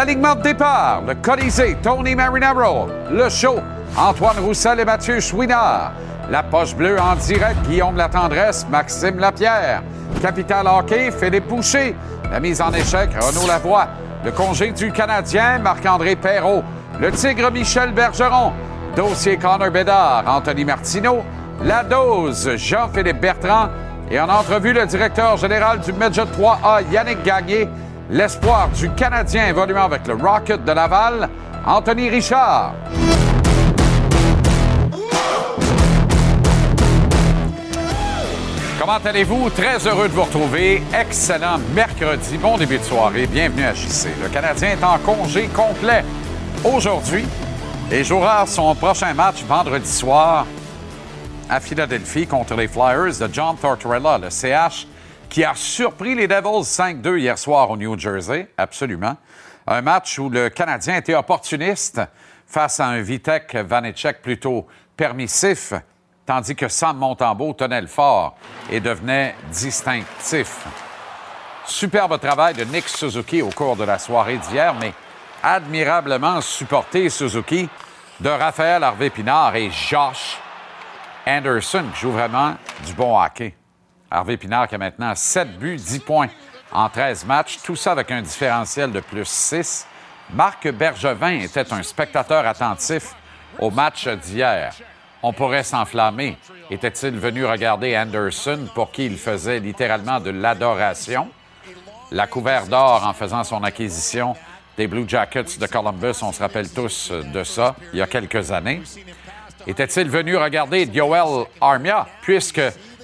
L'alignement de départ, le Colisée, Tony Marinaro, le show, Antoine Roussel et Mathieu Chouinard. La poche bleue en direct, Guillaume Latendresse, Maxime Lapierre. Capital Hockey, Philippe Boucher. La mise en échec, Renaud Lavoie. Le congé du Canadien, Marc-André Perrault. Le Tigre Michel Bergeron. Dossier Connor Bédard, Anthony Martineau. La dose, Jean-Philippe Bertrand. Et en entrevue, le directeur général du Medjet 3A, Yannick Gagné. L'espoir du Canadien évoluant avec le Rocket de Laval, Anthony Richard. Comment allez-vous? Très heureux de vous retrouver. Excellent mercredi. Bon début de soirée. Bienvenue à JC. Le Canadien est en congé complet aujourd'hui et jouera son prochain match vendredi soir à Philadelphie contre les Flyers de John Tortorella, le CH, qui a surpris les Devils 5-2 hier soir au New Jersey. Absolument. Un match où le Canadien était opportuniste face à un Vitek Vanecek plutôt permissif tandis que Sam Montembeau tenait le fort et devenait distinctif. Superbe travail de Nick Suzuki au cours de la soirée d'hier, mais admirablement supporté Suzuki de Raphaël Harvey-Pinard et Josh Anderson, qui joue vraiment du bon hockey. Harvey Pinard qui a maintenant 7 buts, 10 points en 13 matchs, tout ça avec un différentiel de plus 6. Marc Bergevin était un spectateur attentif au match d'hier on pourrait s'enflammer. Était-il venu regarder Anderson pour qui il faisait littéralement de l'adoration? La couvert d'or en faisant son acquisition des Blue Jackets de Columbus, on se rappelle tous de ça, il y a quelques années. Était-il venu regarder Joel Armia, puisque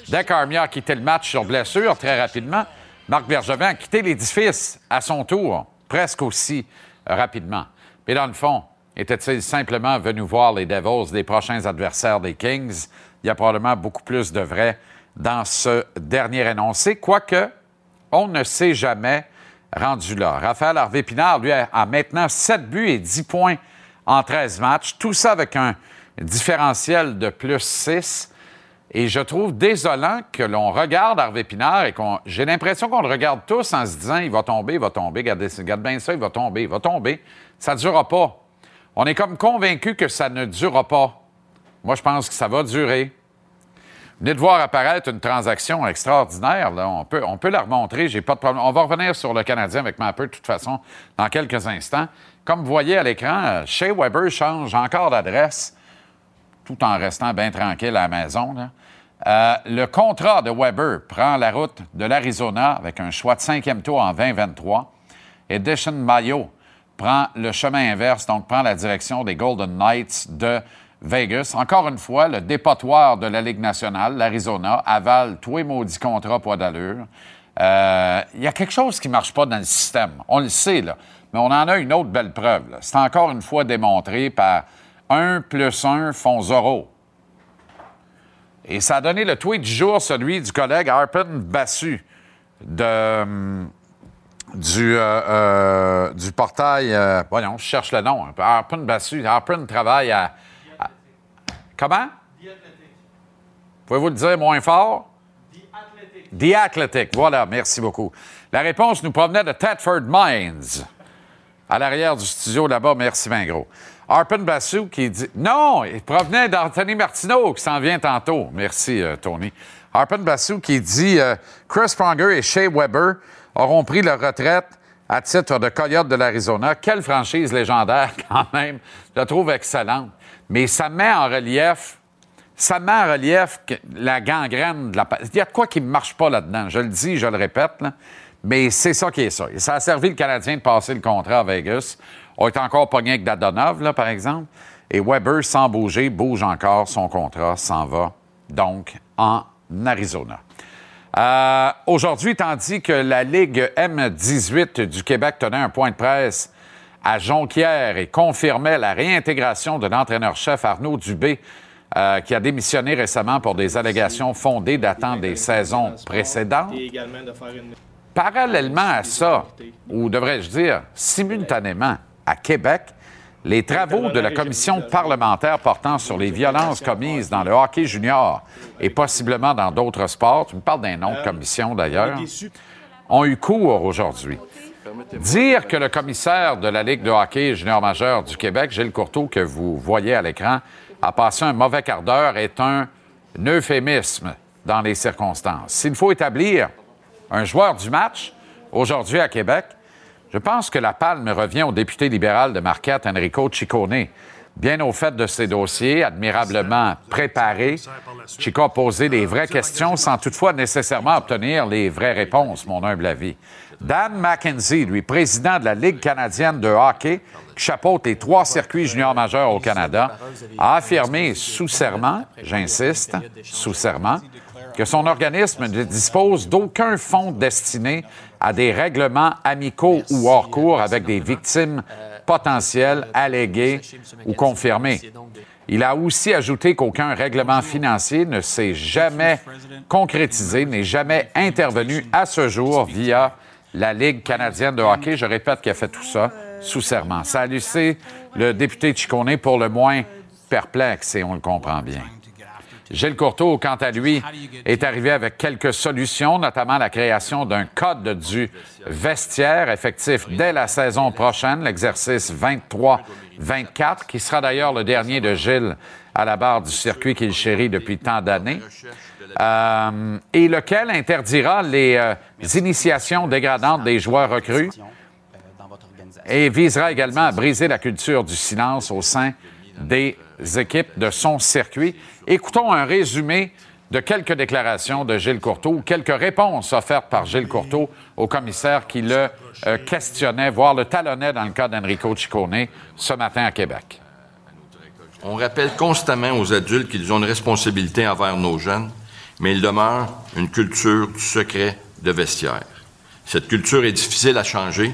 dès qu'Armia a quitté le match sur blessure très rapidement, Marc Bergevin a quitté l'édifice à son tour, presque aussi rapidement. Mais dans le fond, était-il simplement venu voir les Devils des prochains adversaires des Kings? Il y a probablement beaucoup plus de vrai dans ce dernier énoncé, quoique on ne sait jamais rendu là. Raphaël Harvey-Pinard, lui, a maintenant 7 buts et 10 points en 13 matchs, tout ça avec un différentiel de plus 6. Et je trouve désolant que l'on regarde Harvey Pinard et qu'on. J'ai l'impression qu'on le regarde tous en se disant il va tomber, il va tomber, regardez, regarde bien ça, il va tomber, il va tomber. Ça ne durera pas. On est comme convaincu que ça ne durera pas. Moi, je pense que ça va durer. Venez de voir apparaître une transaction extraordinaire. On, peut, la remontrer, j'ai pas de problème. On va revenir sur le Canadien avec ma peu de toute façon dans quelques instants. Comme vous voyez à l'écran, Shea Weber change encore d'adresse tout en restant bien tranquille à la maison. Euh, le contrat de Weber prend la route de l'Arizona avec un choix de cinquième tour en 2023. Edition Mayo prend le chemin inverse, donc prend la direction des Golden Knights de Vegas. Encore une fois, le dépotoir de la Ligue nationale, l'Arizona, avale tous les maudits contrats poids d'allure. Euh, il y a quelque chose qui ne marche pas dans le système. On le sait, là. Mais on en a une autre belle preuve. C'est encore une fois démontré par 1 plus 1 font 0. Et ça a donné le tweet du jour, celui du collègue Harpen Bassu de, du, euh, euh, du portail. Euh, voyons, je cherche le nom. Harpen Bassu. Harpen travaille à. à comment? Pouvez-vous le dire moins fort? The Athletic. Voilà, merci beaucoup. La réponse nous provenait de Thetford Mines, à l'arrière du studio là-bas. Merci, bien gros. Harpen Bassou qui dit. Non, il provenait d'Anthony Martineau qui s'en vient tantôt. Merci, Tony. Harpen Bassou qui dit Chris Pronger et Shea Weber auront pris leur retraite à titre de Coyote de l'Arizona. Quelle franchise légendaire, quand même. Je la trouve excellente. Mais ça met en relief, ça met en relief la gangrène de la. Il y a de quoi qui ne marche pas là-dedans. Je le dis, je le répète, mais c'est ça qui est ça. ça a servi le Canadien de passer le contrat à Vegas. On est encore pogné avec Dadonov, là, par exemple. Et Weber, sans bouger, bouge encore. Son contrat s'en va donc en Arizona. Euh, aujourd'hui, tandis que la Ligue M18 du Québec tenait un point de presse à Jonquière et confirmait la réintégration de l'entraîneur-chef Arnaud Dubé, euh, qui a démissionné récemment pour des allégations fondées datant des saisons précédentes. Parallèlement à ça, ou devrais-je dire simultanément, à Québec, les travaux de la commission parlementaire portant sur les violences commises dans le hockey junior et possiblement dans d'autres sports, tu me parles d'un nom de commission d'ailleurs, ont eu cours aujourd'hui. Dire que le commissaire de la Ligue de hockey junior majeur du Québec, Gilles Courteau, que vous voyez à l'écran, a passé un mauvais quart d'heure est un euphémisme dans les circonstances. S'il faut établir un joueur du match aujourd'hui à Québec, je pense que la palme revient au député libéral de Marquette, Enrico Ciccone. Bien au fait de ses dossiers, admirablement préparés, Chico a posé des vraies questions sans toutefois nécessairement obtenir les vraies réponses, mon humble avis. Dan McKenzie, lui, président de la Ligue canadienne de hockey, qui chapeaute les trois circuits juniors majeurs au Canada, a affirmé sous serment, j'insiste, sous serment, que son organisme ne dispose d'aucun fonds destiné à des règlements amicaux ou hors cours avec des victimes potentielles, alléguées ou confirmées. Il a aussi ajouté qu'aucun règlement financier ne s'est jamais concrétisé, n'est jamais intervenu à ce jour via la Ligue canadienne de hockey. Je répète qu'il a fait tout ça sous serment. Ça a laissé le député Chicone pour le moins perplexe, et on le comprend bien. Gilles Courteau, quant à lui, est arrivé avec quelques solutions, notamment la création d'un code du vestiaire effectif dès la saison prochaine, l'exercice 23-24, qui sera d'ailleurs le dernier de Gilles à la barre du circuit qu'il chérit depuis tant d'années, euh, et lequel interdira les euh, initiations dégradantes des joueurs recrues et visera également à briser la culture du silence au sein des équipes de son circuit. Écoutons un résumé de quelques déclarations de Gilles Courteau, quelques réponses offertes par Gilles Courteau au commissaire qui le euh, questionnait, voire le talonnait dans le cas d'Enrico Ciccone ce matin à Québec. On rappelle constamment aux adultes qu'ils ont une responsabilité envers nos jeunes, mais il demeure une culture du secret de vestiaire. Cette culture est difficile à changer.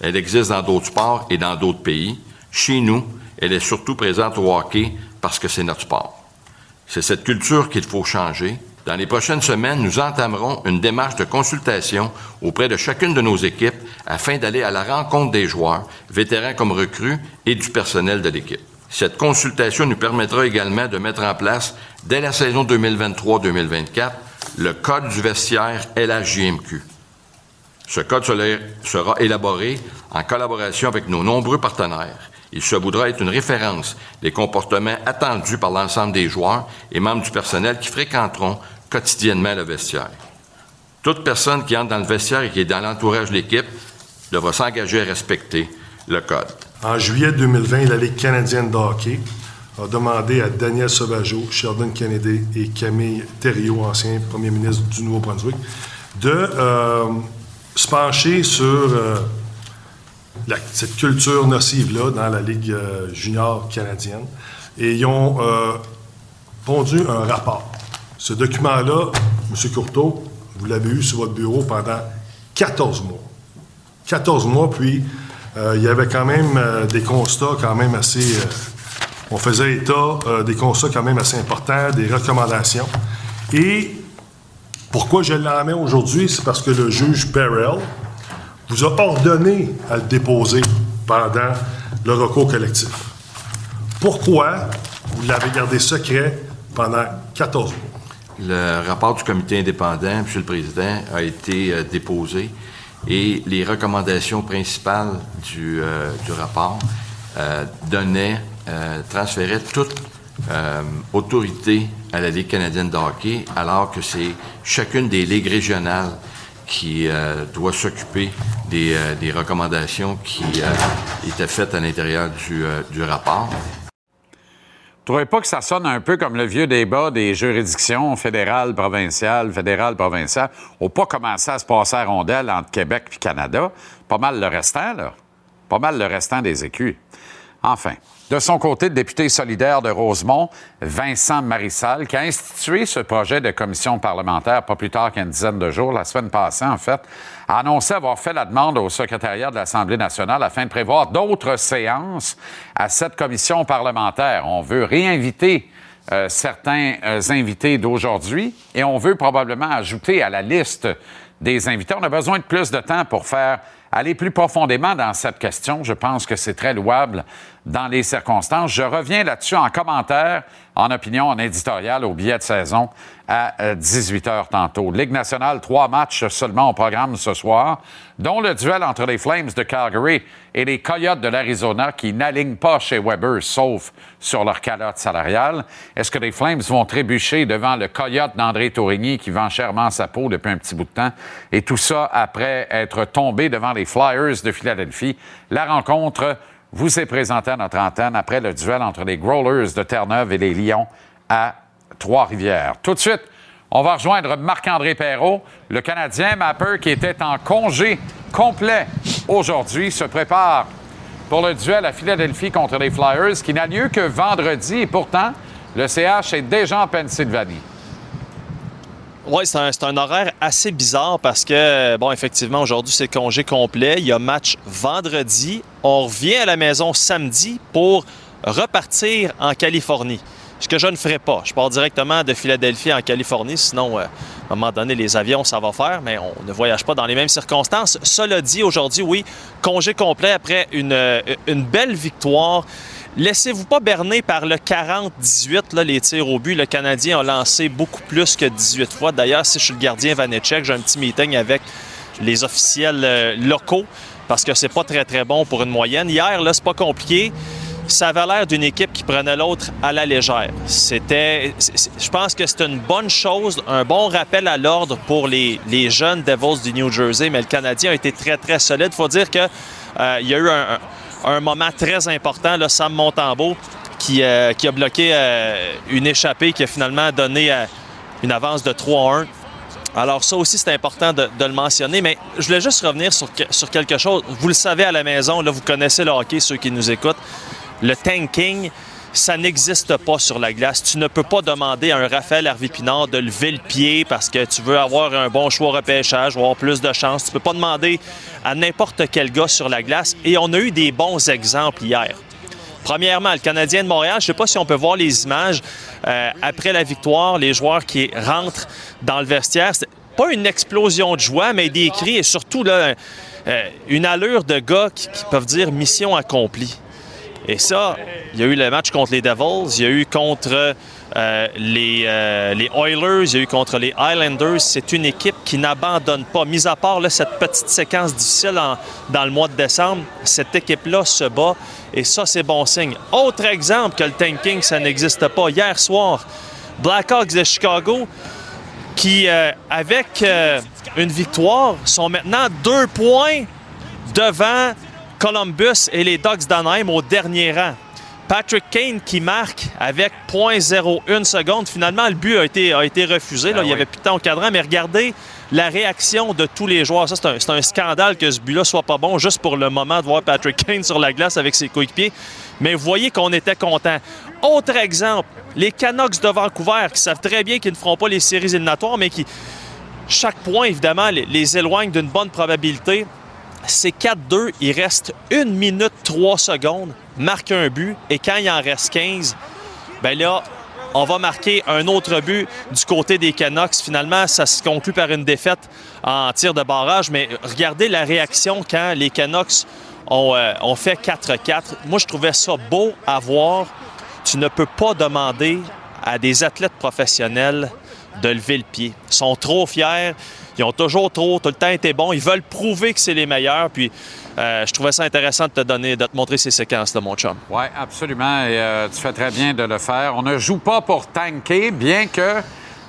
Elle existe dans d'autres sports et dans d'autres pays. Chez nous, elle est surtout présente au hockey parce que c'est notre sport. C'est cette culture qu'il faut changer. Dans les prochaines semaines, nous entamerons une démarche de consultation auprès de chacune de nos équipes afin d'aller à la rencontre des joueurs, vétérans comme recrues, et du personnel de l'équipe. Cette consultation nous permettra également de mettre en place, dès la saison 2023-2024, le Code du vestiaire LHJMQ. Ce code sera élaboré en collaboration avec nos nombreux partenaires il se voudra être une référence des comportements attendus par l'ensemble des joueurs et membres du personnel qui fréquenteront quotidiennement le vestiaire. Toute personne qui entre dans le vestiaire et qui est dans l'entourage de l'équipe devra s'engager à respecter le code. En juillet 2020, la Ligue canadienne de hockey a demandé à Daniel Sauvageau, Sheldon Kennedy et Camille Thériault, ancien premier ministre du Nouveau-Brunswick, de euh, se pencher sur euh, cette culture nocive-là dans la Ligue euh, junior canadienne. Et ils ont euh, pondu un rapport. Ce document-là, M. Courteau, vous l'avez eu sur votre bureau pendant 14 mois. 14 mois, puis euh, il y avait quand même des constats quand même assez... on faisait état des constats quand même assez importants, des recommandations. Et pourquoi je l'emmène aujourd'hui, c'est parce que le juge Perel, vous a ordonné à le déposer pendant le recours collectif. Pourquoi vous l'avez gardé secret pendant 14 mois? Le rapport du comité indépendant, Monsieur le Président, a été euh, déposé et les recommandations principales du, euh, rapport euh, donnaient, transféraient toute autorité à la Ligue canadienne de hockey, alors que c'est chacune des ligues régionales qui euh, doit s'occuper des, euh, recommandations qui euh, étaient faites à l'intérieur du, du rapport. Vous trouvez pas que ça sonne un peu comme le vieux débat des juridictions fédérales, provinciales, fédérales, provinciales? On pas commencé à se passer à rondelle entre Québec et Canada? Pas mal le restant, là. Pas mal le restant des écus. Enfin, de son côté, le député solidaire de Rosemont, Vincent Marissal, qui a institué ce projet de commission parlementaire pas plus tard qu'une dizaine de jours, la semaine passée en fait, a annoncé avoir fait la demande au secrétariat de l'Assemblée nationale afin de prévoir d'autres séances à cette commission parlementaire. On veut réinviter euh, certains euh, invités d'aujourd'hui et on veut probablement ajouter à la liste des invités. On a besoin de plus de temps pour faire aller plus profondément dans cette question. Je pense que c'est très louable dans les circonstances. Je reviens là-dessus en commentaire, en opinion, en éditorial au billet de saison à 18 euh, h tantôt. Ligue nationale, trois matchs seulement au programme ce soir, dont le duel entre les Flames de Calgary et les Coyotes de l'Arizona qui n'alignent pas chez Weber, sauf sur leur calotte salariale. Est-ce que les Flames vont trébucher devant le Coyote d'André Tourigny qui vend chèrement sa peau depuis un petit bout de temps? Et tout ça après être tombé devant les Flyers de Philadelphie. La rencontre vous est présentée à notre antenne après le duel entre les Growlers de Terre-Neuve et les Lions à Trois-Rivières. Tout de suite, on va rejoindre Marc-André Perrault, le Canadien Mapper qui était en congé complet aujourd'hui, se prépare pour le duel à Philadelphie contre les Flyers qui n'a lieu que vendredi et pourtant, le CH est déjà en Pennsylvanie. Oui, c'est un, horaire assez bizarre parce que, bon, effectivement, aujourd'hui, c'est congé complet. Il y a match vendredi. On revient à la maison samedi pour repartir en Californie. Ce que je ne ferai pas. Je pars directement de Philadelphie en Californie, sinon, euh, à un moment donné, les avions, ça va faire, mais on ne voyage pas dans les mêmes circonstances. Cela dit, aujourd'hui, oui, congé complet après une, une belle victoire Laissez-vous pas berner par le 40-18, les tirs au but. Le Canadien a lancé beaucoup plus que 18 fois. D'ailleurs, si je suis le gardien Vanetchek, j'ai un petit meeting avec les officiels euh, locaux parce que c'est pas très, très bon pour une moyenne. Hier, là, c'est pas compliqué. Ça avait l'air d'une équipe qui prenait l'autre à la légère. C'était, je pense que c'est une bonne chose, un bon rappel à l'ordre pour les, jeunes Devils du New Jersey, mais le Canadien a été très, très solide. Faut dire qu'il euh, y a eu un moment très important, Sam Montembeau, qui, euh, a bloqué euh, une échappée qui a finalement donné euh, une avance de 3-1. Alors ça aussi, c'est important de, le mentionner, mais je voulais juste revenir sur, quelque chose. Vous le savez à la maison, vous connaissez le hockey, ceux qui nous écoutent. Le tanking, ça n'existe pas sur la glace. Tu ne peux pas demander à un Raphaël Harvey-Pinard de lever le pied parce que tu veux avoir un bon choix repêchage, avoir plus de chance. Tu peux pas demander à n'importe quel gars sur la glace. Et on a eu des bons exemples hier. Premièrement, le Canadien de Montréal, je ne sais pas si on peut voir les images euh, après la victoire, les joueurs qui rentrent dans le vestiaire. Pas une explosion de joie, mais des cris et surtout là, euh, une allure de gars qui peuvent dire mission accomplie. Et ça, il y a eu le match contre les Devils, il y a eu contre euh, les, euh, les, Oilers, il y a eu contre les Islanders. C'est une équipe qui n'abandonne pas. Mis à part cette petite séquence difficile dans le mois de décembre, cette équipe-là se bat et ça, c'est bon signe. Autre exemple que le tanking, ça n'existe pas. Hier soir, Blackhawks de Chicago, qui, euh, avec une victoire, sont maintenant deux points devant Columbus et les Ducks d'Anaheim au dernier rang. Patrick Kane qui marque avec 0.01 seconde. Finalement, le but a été, a été refusé. Ben il y avait plus de temps au cadran, mais regardez la réaction de tous les joueurs. Ça, c'est un, scandale que ce but-là soit pas bon juste pour le moment de voir Patrick Kane sur la glace avec ses coéquipiers. Mais vous voyez qu'on était content. Autre exemple, les Canucks de Vancouver qui savent très bien qu'ils ne feront pas les séries éliminatoires, mais qui, chaque point, évidemment, les, les éloigne d'une bonne probabilité c'est 4-2, il reste 1 minute 3 secondes, marque un but, et quand il en reste 15, ben là, on va marquer un autre but du côté des Canucks. Finalement, ça se conclut par une défaite en tir de barrage, mais regardez la réaction quand les Canucks ont, euh, ont fait 4-4. Moi, je trouvais ça beau à voir. Tu ne peux pas demander à des athlètes professionnels de lever le pied. Ils sont trop fiers. Ils ont toujours trop, tout le temps été bons. Ils veulent prouver que c'est les meilleurs. Puis euh, je trouvais ça intéressant de te donner, de te montrer ces séquences-là, mon chum. Oui, absolument. Et euh, tu fais très bien de le faire. On ne joue pas pour tanker, bien que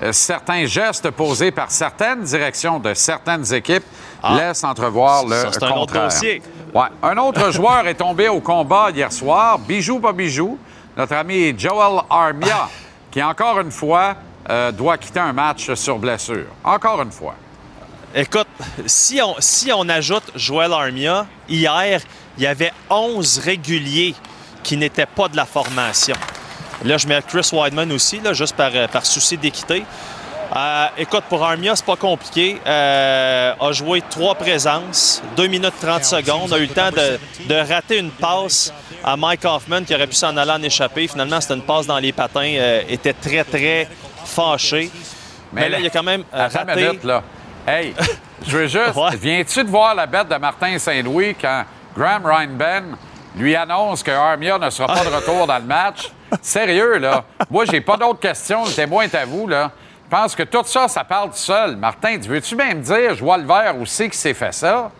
euh, certains gestes posés par certaines directions de certaines équipes ah. laissent entrevoir le ça, contraire. Un autre dossier. Ouais. Un autre joueur est tombé au combat hier soir. Bijou, pas bijou. Notre ami Joel Armia, qui encore une fois doit quitter un match sur blessure. Encore une fois. Écoute, si on, si on ajoute Joel Armia, hier, il y avait 11 réguliers qui n'étaient pas de la formation. Là, je mets Chris Weidman aussi, là, juste par, par souci d'équité. Euh, écoute, pour Armia, c'est pas compliqué. Euh, a joué trois présences, 2 minutes 30 secondes. A eu le temps de, de rater une passe à Mike Hoffman qui aurait pu s'en aller en échapper. Finalement, c'était une passe dans les patins. Euh, était très, très fâché. Mais, là, il a quand même euh, raté. minute, là. Hey, je veux juste. Ouais. Viens-tu de voir la bête de Martin Saint-Louis quand Graham Reinben lui annonce que Armia ne sera pas de retour dans le match? Sérieux, là. Moi, j'ai pas d'autres questions. Le témoin est à vous, là. Je pense que tout ça, ça parle tout seul. Martin, tu veux-tu même dire, je vois le vert aussi qui s'est fait ça?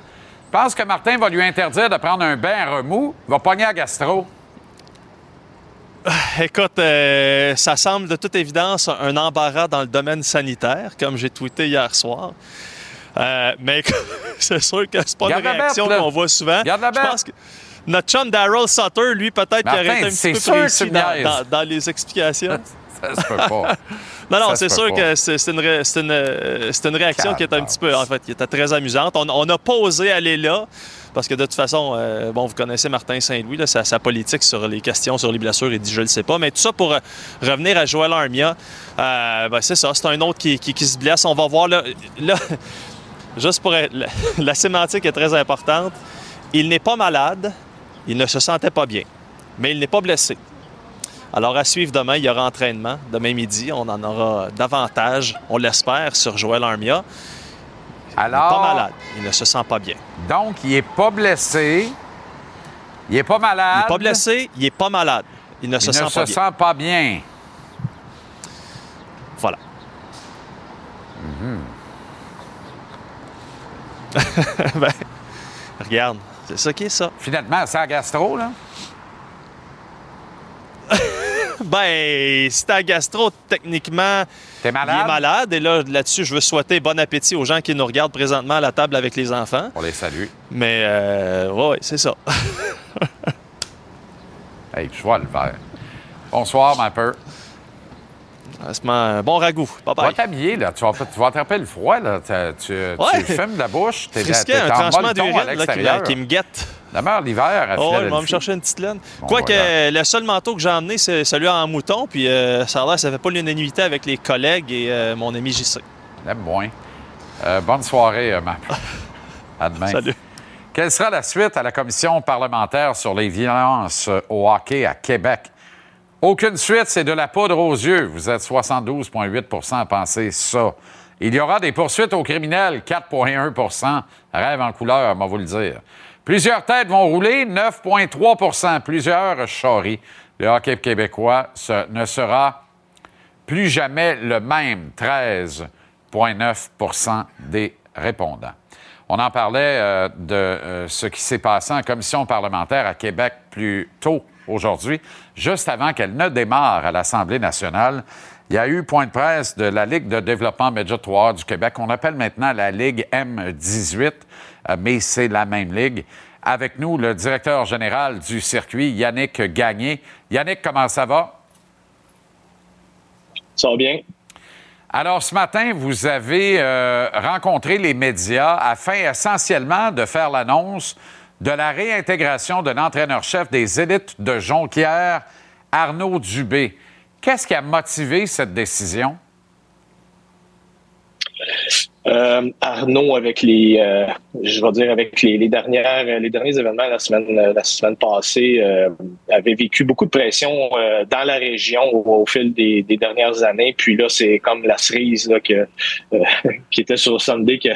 Je pense que Martin va lui interdire de prendre un bain à remous. Il va pogner à gastro. Écoute, euh, ça semble de toute évidence un embarras dans le domaine sanitaire, comme j'ai tweeté hier soir. Euh, mais c'est sûr que c'est pas Garde une réaction qu'on voit souvent. Garde la Je pense que notre chum Daryl Sutter, lui, peut-être qu'il aurait été un petit peu précis dans, dans- dans les explications. Ça se peut pas. Non, non, c'est sûr pas. que c'est une, ré- c'est une, euh, c'est une réaction qui est un petit peu, en fait, qui était très amusante. On on n'a pas osé aller là. Parce que de toute façon, euh, bon, vous connaissez Martin Saint-Louis, sa, politique sur les questions sur les blessures, il dit je le sais pas. Mais tout ça pour euh, revenir à Joël Armia, euh, ben, c'est ça, c'est un autre qui, se blesse. On va voir là, juste pour être- la, la sémantique est très importante. Il n'est pas malade, il ne se sentait pas bien, mais il n'est pas blessé. Alors, à suivre demain, il y aura entraînement. Demain midi, on en aura davantage, on l'espère, sur Joël Armia. Il n'est Alors, pas malade, il ne se sent pas bien. donc, il est pas blessé. Il est pas malade. Il n'est pas blessé, il n'est pas malade. Il ne Il se ne sent se pas bien. sent pas bien. Voilà. Ben, regarde, c'est ça qui est ça. Finalement, c'est à gastro, là. Ben, si t'as gastro, techniquement, T'es il malade? est malade. Et là, là-dessus, je veux souhaiter bon appétit aux gens qui nous regardent présentement à la table avec les enfants. On les salue. Mais, euh, ouais, ouais, c'est ça. Hey, je vois le verre. Bonsoir, ma peur. C'est un bon ragoût. Bye Tu bye. t'habiller, là. Tu vas, tu vas attraper le froid, là. T'as- Tu, Ouais. tu fumes de la bouche. T'es Frisquet, un en tranchement d'urine qui, me- qui me guette. Demeure l'hiver à Oh, il va me chercher une petite laine. Bon, Quoique, voilà. le seul manteau que j'ai emmené, c'est celui en mouton. Puis euh, ça a l'air, ça fait pas l'unanimité avec les collègues et euh, mon ami JC. L'aime moins. Euh, bonne soirée, euh, ma peur. À demain. Salut. Quelle sera la suite à la commission parlementaire sur les violences euh, au hockey à Québec? Aucune suite, c'est de la poudre aux yeux. Vous êtes 72,8% à penser ça. Il y aura des poursuites aux criminels, 4,1% Rêve en couleur, va vous le dire. Plusieurs têtes vont rouler, 9,3% Plusieurs charries. Le hockey québécois ce- ne sera plus jamais le même, 13,9% des répondants. On en parlait euh, de euh, ce qui s'est passé en commission parlementaire à Québec plus tôt aujourd'hui, juste avant qu'elle ne démarre à l'Assemblée nationale. Il y a eu point de presse de la Ligue de développement Média 3 du Québec, qu'on appelle maintenant la Ligue M18, euh, mais c'est la même ligue. Avec nous, le directeur général du circuit, Yannick Gagné. Yannick, comment ça va? Ça va bien? Alors, ce matin, vous avez euh, rencontré les médias afin essentiellement de faire l'annonce de la réintégration de l'entraîneur-chef des élites de Jonquière, Arnaud Dubé. Qu'est-ce qui a motivé cette décision? Euh, Arnaud, avec les, euh, je avec les, dernières, derniers événements la semaine, la semaine passée, euh, avait vécu beaucoup de pression dans la région au, fil des, dernières années. Puis là, c'est comme la cerise qui était sur Sunday que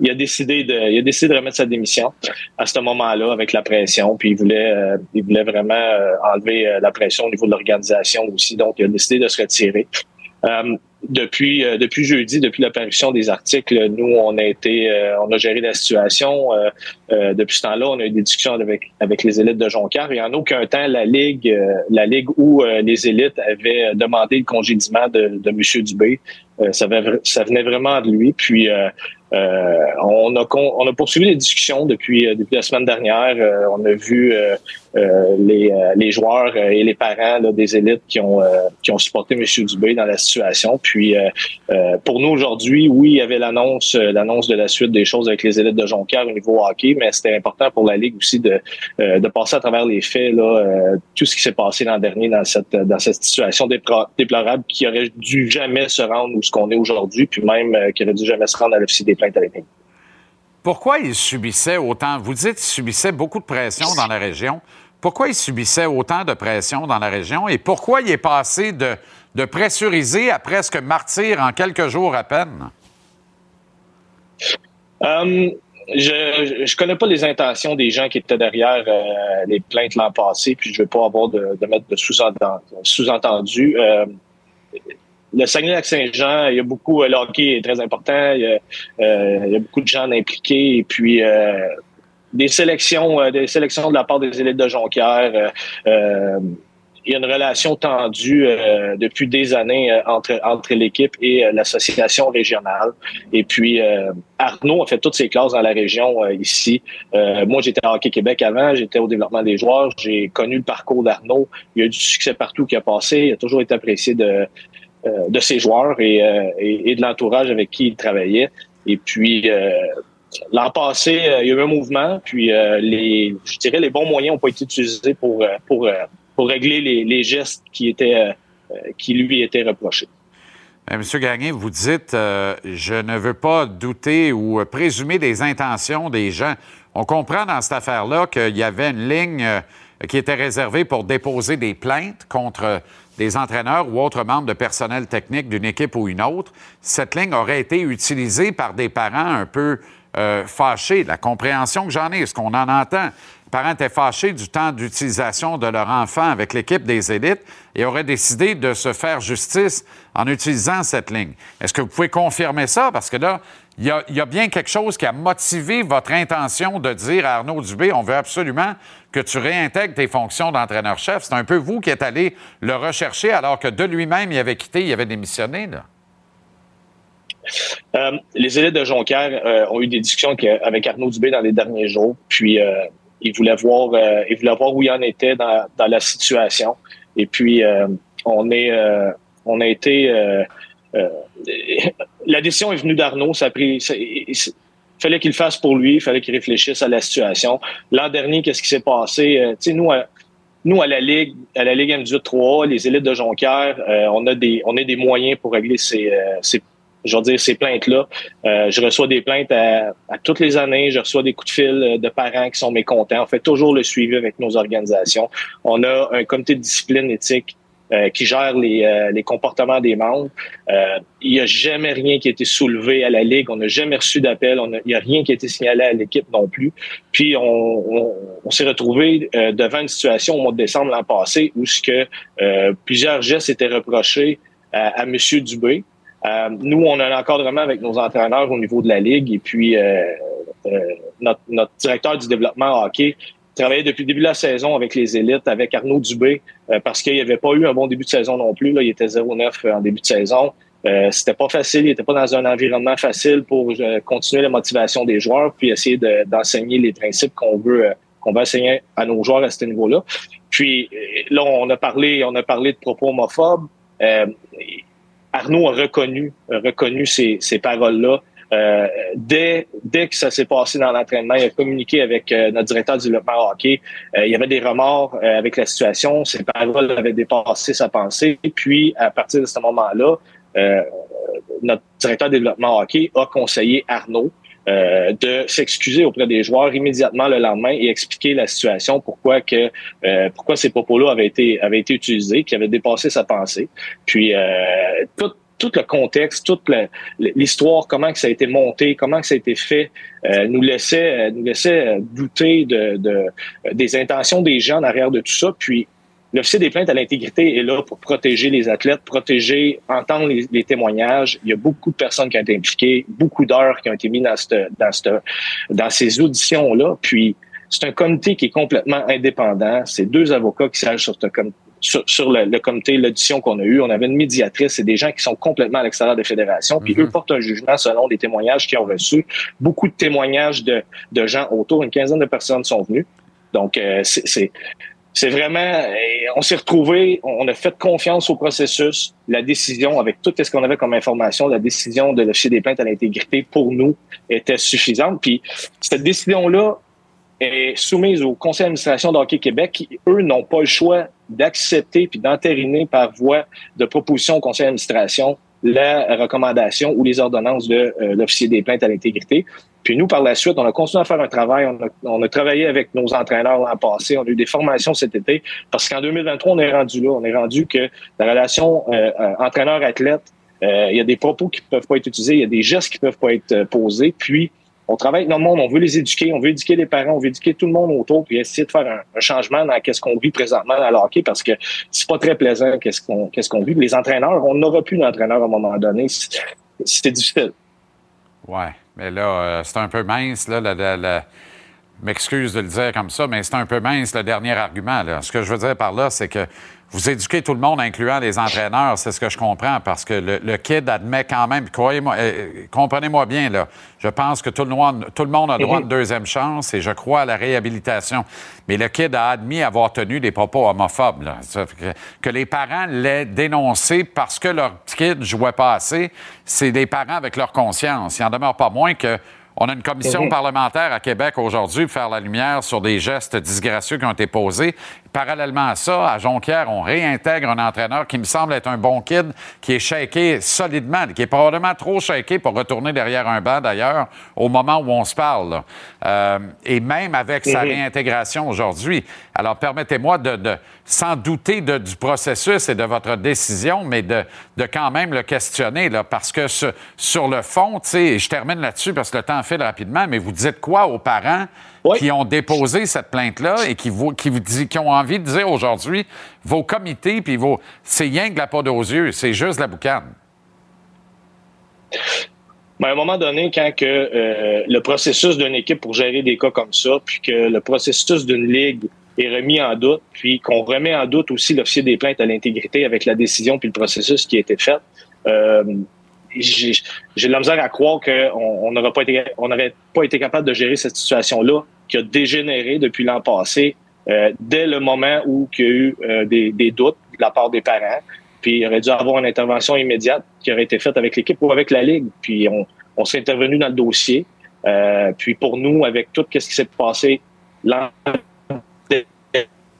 il a décidé de, il a décidé de remettre sa démission à ce moment-là avec la pression. Puis il voulait, euh, il voulait vraiment euh, enlever euh, la pression au niveau de l'organisation aussi. Donc il a décidé de se retirer. Depuis depuis jeudi, depuis l'apparition des articles, nous on a été, on a géré la situation. Depuis ce temps-là, on a eu des discussions avec avec les élites de Jonquière. Et en aucun temps, la ligue, la ligue où les élites avaient demandé le congédiement de, de Monsieur Dubé, ça, venait vraiment de lui. Puis on a on a poursuivi les discussions depuis euh, depuis la semaine dernière. Euh, on a vu euh, euh, les, euh, les joueurs euh, et les parents là, des élites qui ont euh, qui ont supporté M. Dubé dans la situation. Puis euh, euh, pour nous aujourd'hui, oui, il y avait l'annonce euh, l'annonce de la suite des choses avec les élites de Jonquière au niveau hockey, mais c'était important pour la ligue aussi de euh, de passer à travers les faits là, euh, tout ce qui s'est passé l'an dernier dans cette dans cette situation déplorable qui aurait dû jamais se rendre où ce qu'on est aujourd'hui, puis même qu'il aurait dû jamais se rendre à l'officier des plaintes à l'époque. Pourquoi il subissait autant? Vous dites qu'il subissait beaucoup de pression dans la région. Pourquoi il subissait autant de pression dans la région et pourquoi il est passé de, de pressuriser à presque martyr en quelques jours à peine? Um, je ne connais pas les intentions des gens qui étaient derrière euh, les plaintes l'an passé, puis je ne veux pas avoir de, mettre de sous-entendu. Euh, le Saguenay-Lac-Saint-Jean, il y a beaucoup, le hockey est très important, il y a, euh, il y a beaucoup de gens impliqués, et puis des sélections, des sélections de la part des élites de Jonquière il y a une relation tendue euh, depuis des années euh, entre, entre l'équipe et euh, l'association régionale. Et puis, Arnaud a fait toutes ses classes dans la région ici. moi, j'étais à Hockey Québec avant, j'étais au développement des joueurs. J'ai connu le parcours d'Arnaud. Il y a eu du succès partout qui a passé. Il a toujours été apprécié de, de ses joueurs et, et, et de l'entourage avec qui il travaillait. Et puis, L'an passé, il y a eu un mouvement, puis les, je dirais les bons moyens n'ont pas été utilisés pour, pour pour régler les, gestes qui, étaient, euh, euh, qui lui étaient reprochés. Monsieur Gagné, vous dites euh, je ne veux pas douter ou présumer des intentions des gens. On comprend dans cette affaire-là qu'il y avait une ligne qui était réservée pour déposer des plaintes contre des entraîneurs ou autres membres de personnel technique d'une équipe ou une autre. Cette ligne aurait été utilisée par des parents un peu fâchés. La compréhension que j'en ai, ce qu'on en entend, parents étaient fâchés du temps d'utilisation de leur enfant avec l'équipe des élites et auraient décidé de se faire justice en utilisant cette ligne. Est-ce que vous pouvez confirmer ça? Parce que là, il y, a, bien quelque chose qui a motivé votre intention de dire à Arnaud Dubé, on veut absolument que tu réintègres tes fonctions d'entraîneur-chef. C'est un peu vous qui êtes allé le rechercher alors que de lui-même, il avait quitté, il avait démissionné. Euh, les élites de Jonquière euh, ont eu des discussions avec Arnaud Dubé dans les derniers jours. Puis, euh, il voulait voir, euh, voir où il en était dans, la situation. Et puis, euh, on est, euh, on a été, la décision est venue d'Arnaud. Ça a pris, il fallait qu'il fasse pour lui. Il fallait qu'il réfléchisse à la situation. L'an dernier, qu'est-ce qui s'est passé? Tu sais, nous. nous, à la Ligue, à la Ligue M18-3, les élites de Jonquière, on a des, on a des moyens pour régler ces, ces je veux dire, ces plaintes-là. Euh, je reçois des plaintes à, toutes les années. Je reçois des coups de fil euh, de parents qui sont mécontents. On fait toujours le suivi avec nos organisations. On a un comité de discipline éthique euh, qui gère les, les, comportements des membres. il n'y a jamais rien qui a été soulevé à la Ligue. On n'a jamais reçu d'appel. Il n'y a rien qui a été signalé à l'équipe non plus. Puis, on, on, s'est retrouvé devant une situation au mois de décembre l'an passé où ce que plusieurs gestes étaient reprochés à, à M. Dubé. Euh, nous, on a un encadrement avec nos entraîneurs au niveau de la Ligue et puis euh, euh, notre, notre, directeur du développement hockey travaillait depuis le début de la saison avec les élites, avec Arnaud Dubé, parce qu'il n'y avait pas eu un bon début de saison non plus. Là, il était 0-9 en début de saison. Euh, c'était pas facile, il n'était pas dans un environnement facile pour continuer la motivation des joueurs, puis essayer d'enseigner les principes qu'on veut qu'on va enseigner à nos joueurs à ce niveau-là. Puis là, on a parlé, on a parlé de propos homophobes. Euh, Arnaud a reconnu, reconnu ces, ces paroles-là. Euh, dès, dès que ça s'est passé dans l'entraînement, il a communiqué avec euh, notre directeur du développement hockey. Euh, il y avait des remords avec la situation. Ses paroles avaient dépassé sa pensée. Puis, à partir de ce moment-là, notre directeur du développement hockey a conseillé Arnaud euh, de s'excuser auprès des joueurs immédiatement le lendemain et expliquer la situation, pourquoi que euh, pourquoi ces propos-là avaient été avaient été utilisés, qui avaient dépassé sa pensée. Puis euh, tout tout le contexte, toute l'histoire, comment que ça a été monté, comment que ça a été fait, nous laissait nous laissait douter de, de, des intentions des gens en arrière de tout ça. Puis L'officier des plaintes à l'intégrité est là pour protéger les athlètes, protéger, entendre les, témoignages. Il y a beaucoup de personnes qui ont été impliquées, beaucoup d'heures qui ont été mises dans, cette, dans, cette, dans ces auditions-là. Puis, c'est un comité qui est complètement indépendant. C'est deux avocats qui siègent sur, sur, sur le, comité, l'audition qu'on a eue. On avait une médiatrice. C'est des gens qui sont complètement à l'extérieur des fédérations. Puis, eux mm-hmm. portent un jugement selon les témoignages qu'ils ont reçus. Beaucoup de témoignages de, de gens autour. Une quinzaine de personnes sont venues. Donc, euh, c'est c'est vraiment, on s'est retrouvé, on a fait confiance au processus. La décision, avec tout ce qu'on avait comme information, la décision de l'officier des plaintes à l'intégrité pour nous était suffisante. Puis cette décision-là est soumise au conseil d'administration d'Hockey Québec qui, eux, n'ont pas le choix d'accepter puis d'entériner par voie de proposition au conseil d'administration la recommandation ou les ordonnances de l'officier des plaintes à l'intégrité. Puis nous, par la suite, on a continué à faire un travail. On a, travaillé avec nos entraîneurs l'an passé. On a eu des formations cet été. Parce qu'en 2023, on est rendu là. On est rendu que la relation entraîneur-athlète, il y a des propos qui peuvent pas être utilisés, il y a des gestes qui peuvent pas être posés. Puis, on travaille avec notre monde, on veut les éduquer, on veut éduquer les parents, on veut éduquer tout le monde autour, puis essayer de faire un, changement dans ce qu'on vit présentement à l'hockey, parce que c'est pas très plaisant qu'est-ce qu'on qu'est-ce qu'on vit. Les entraîneurs, on n'aura plus d'entraîneur à un moment donné. C'est difficile. Ouais, mais là, euh, c'est un peu mince, là, la, m'excuse de le dire comme ça, mais c'est un peu mince le dernier argument. Là. Ce que je veux dire par là, c'est que vous éduquez tout le monde, incluant les entraîneurs, c'est ce que je comprends, parce que le, kid admet quand même, croyez-moi, euh, comprenez-moi bien, là, je pense que tout le, monde, tout le monde a droit à une deuxième chance et je crois à la réhabilitation. Mais le kid a admis avoir tenu des propos homophobes. Là. Que, que, les parents l'aient dénoncé parce que leur kid jouait pas assez, c'est des parents avec leur conscience. Il en demeure pas moins que on a une commission parlementaire à Québec aujourd'hui pour faire la lumière sur des gestes disgracieux qui ont été posés. Parallèlement à ça, à Jonquière, on réintègre un entraîneur qui me semble être un bon kid, qui est shaké solidement, qui est probablement trop shaké pour retourner derrière un banc d'ailleurs au moment où on se parle. Euh, et même avec sa réintégration aujourd'hui. Alors permettez-moi de, sans douter du processus et de votre décision, mais de, quand même le questionner, là, parce que sur le fond, tu sais, je termine là-dessus parce que le temps file rapidement, mais vous dites quoi aux parents qui ont déposé cette plainte-là et qui, vous, qui, vous dit, qui ont envie de dire aujourd'hui, vos comités, puis vos... C'est rien que la peau aux yeux, c'est juste la boucane. Mais à un moment donné, quand que, euh, le processus d'une équipe pour gérer des cas comme ça, puis que le processus d'une ligue est remis en doute, puis qu'on remet en doute aussi l'officier des plaintes à l'intégrité avec la décision puis le processus qui a été fait, euh, j'ai de la misère à croire qu'on n'aurait pas été, on n'aurait pas été capable de gérer cette situation-là qui a dégénéré depuis l'an passé, euh, dès le moment où il y a eu euh, des, des, doutes de la part des parents. Puis il aurait dû avoir une intervention immédiate qui aurait été faite avec l'équipe ou avec la ligue. Puis on, on s'est intervenu dans le dossier. Euh, puis pour nous, avec tout ce qui s'est passé l'an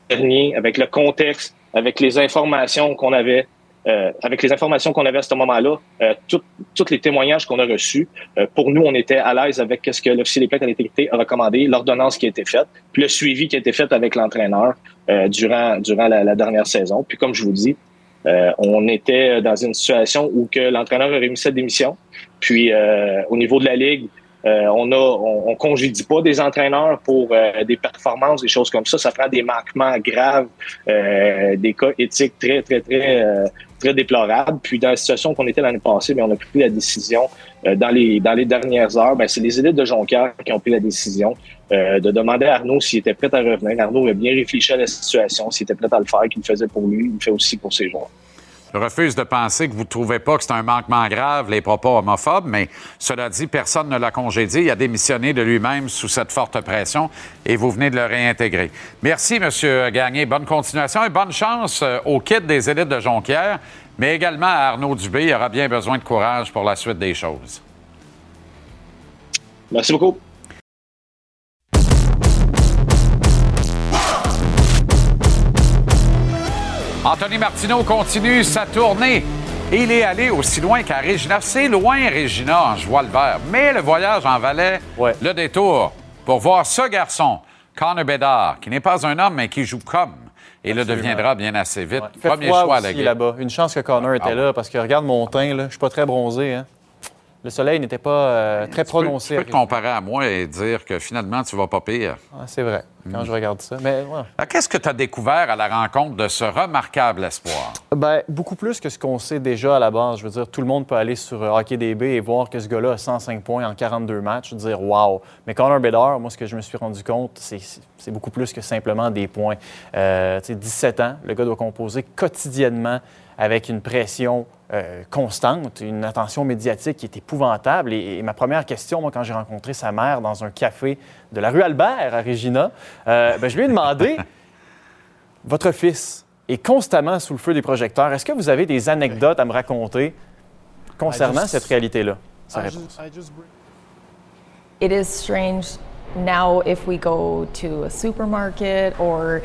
dernier, avec le contexte, avec les informations qu'on avait, euh, avec les informations qu'on avait à ce moment-là, euh, tous les témoignages qu'on a reçus, euh, pour nous, on était à l'aise avec ce que l'officier des plaintes à l'intégrité a recommandé, l'ordonnance qui a été faite, puis le suivi qui a été fait avec l'entraîneur durant durant la, dernière saison. Puis comme je vous dis, on était dans une situation où que l'entraîneur a remis sa démission. Puis au niveau de la ligue, euh, on a, on, congédie pas des entraîneurs pour euh, des performances, des choses comme ça. Ça prend des manquements graves, euh, des cas éthiques très, très, très, très déplorables. Puis dans la situation qu'on était l'année passée, mais on a pris la décision dans les dans les dernières heures. Ben, c'est les élites de Jonquière qui ont pris la décision de demander à Arnaud s'il était prêt à revenir. Arnaud a bien réfléchi à la situation, s'il était prêt à le faire, qu'il le faisait pour lui, il le fait aussi pour ses joueurs. Refuse de penser que vous ne trouvez pas que c'est un manquement grave, les propos homophobes, mais cela dit, personne ne l'a congédié. Il a démissionné de lui-même sous cette forte pression et vous venez de le réintégrer. Merci, M. Gagné. Bonne continuation et bonne chance euh, au kit des élites de Jonquière, mais également à Arnaud Dubé. Il aura bien besoin de courage pour la suite des choses. Merci beaucoup. Anthony Martineau continue sa tournée. Il est allé aussi loin qu'à Regina. C'est loin, Regina, je vois le vert. Mais le voyage en valait le détour pour voir ce garçon, Connor Bedard, qui n'est pas un homme, mais qui joue comme. Et le deviendra bien assez vite. Premier choix à la là-bas. Une chance que Connor était ah là, parce que regarde mon teint, là. je suis pas très bronzé. Hein? Le soleil n'était pas euh, très prononcé. Tu peux, te comparer à moi et dire que finalement, tu vas pas pire. Ah, c'est vrai, quand je regarde ça. Mais, ah, Qu'est-ce que tu as découvert à la rencontre de ce remarquable espoir? Ben, beaucoup plus que ce qu'on sait déjà à la base. Je veux dire, tout le monde peut aller sur euh, HockeyDB et voir que ce gars-là a 105 points en 42 matchs, dire « wow ». Mais Connor Bedard, moi, ce que je me suis rendu compte, c'est beaucoup plus que simplement des points. Euh, 17 ans, le gars doit composer quotidiennement avec une pression euh, constante, une attention médiatique qui est épouvantable. Et, ma première question, moi, quand j'ai rencontré sa mère dans un café de la rue Albert à Regina, euh, ben, je lui ai demandé Votre fils est constamment sous le feu des projecteurs. Est-ce que vous avez des anecdotes à me raconter concernant cette réalité-là? Sa réponse. It is strange now if we go to a supermarket or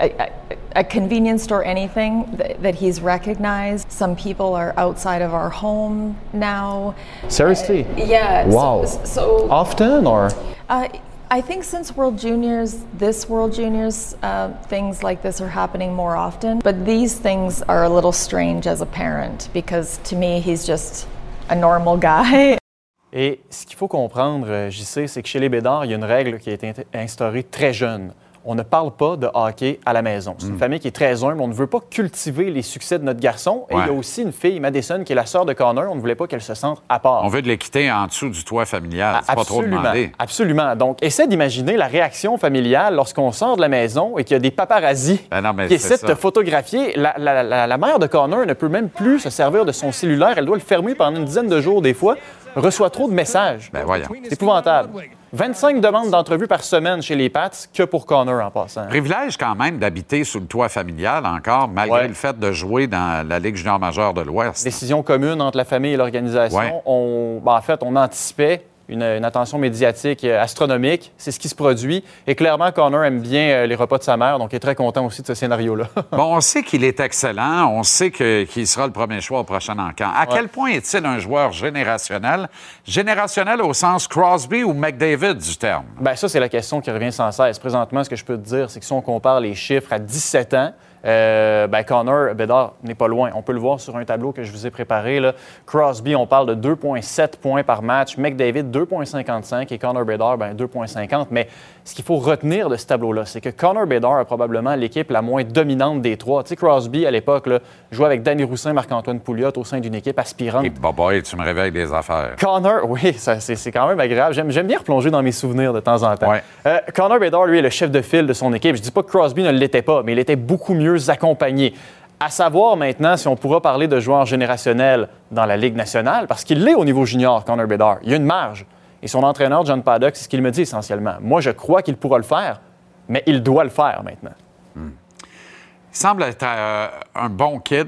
a, a convenience store, anything that, that he's recognized. Some people are outside of our home now. Seriously? Yeah. Wow. So, so Often or? uh, I think since World Juniors, this World Juniors, uh, things like this are happening more often. But these things are a little strange as a parent because to me, he's just a normal guy. Et ce qu'il faut comprendre, euh, JC, c'est que chez les Bédards, il y a une règle qui a été instaurée très jeune. On ne parle pas de hockey à la maison. C'est une famille qui est très humble. On ne veut pas cultiver les succès de notre garçon. Et il y a aussi une fille, Madison, qui est la sœur de Connor. On ne voulait pas qu'elle se sente à part. On veut de l'équité en dessous du toit familial. C'est pas trop Absolument. demandé. Absolument. Donc, essaie d'imaginer la réaction familiale lorsqu'on sort de la maison et qu'il y a des paparazzis Ben non, mais qui essaient de te photographier. La, la- la- la mère de Connor ne peut même plus se servir de son cellulaire. Elle doit le fermer pendant une dizaine de jours, des fois. Reçoit trop de messages. Ben voyons. C'est épouvantable. 25 demandes d'entrevue par semaine chez les Pats que pour Connor en passant. Privilège quand même d'habiter sous le toit familial encore, malgré Ouais. le fait de jouer dans la Ligue junior majeure de l'Ouest. Décision commune entre la famille et l'organisation. Ouais. On, ben, en fait, on anticipait une, une attention médiatique euh, astronomique. C'est ce qui se produit. Et clairement, Connor aime bien euh, les repas de sa mère, donc il est très content aussi de ce scénario-là. Bon, on sait qu'il est excellent. On sait qu'il sera le premier choix au prochain encamp. À quel point est-il un joueur générationnel? Générationnel au sens Crosby ou McDavid du terme? Ben ça, c'est la question qui revient sans cesse. Présentement, ce que je peux te dire, c'est que si on compare les chiffres à 17 ans, euh, ben Connor Bedard n'est pas loin. On peut le voir sur un tableau que je vous ai préparé. Crosby, on parle de 2,7 points par match. McDavid, 2,55 et Connor Bedard, ben 2,50. Mais ce qu'il faut retenir de ce tableau-là, c'est que Connor Bedard est probablement l'équipe la moins dominante des trois. Tu sais, Crosby, à l'époque, jouait avec Danny Roussin, Marc-Antoine Pouliot au sein d'une équipe aspirante. Et Boboy, tu me réveilles des affaires. Connor, oui, c'est, quand même agréable. J'aime, j'aime bien replonger dans mes souvenirs de temps en temps. Ouais. Euh, Connor Bedard, lui, est le chef de file de son équipe. Je dis pas que Crosby ne l'était pas, mais il était beaucoup mieux accompagné. À savoir maintenant si on pourra parler de joueurs générationnels dans la Ligue nationale, parce qu'il l'est au niveau junior, Connor Bedard. Il y a une marge. Et son entraîneur, John Paddock, c'est ce qu'il me dit essentiellement. Moi, je crois qu'il pourra le faire, mais il doit le faire maintenant. Il semble être euh, un bon kid,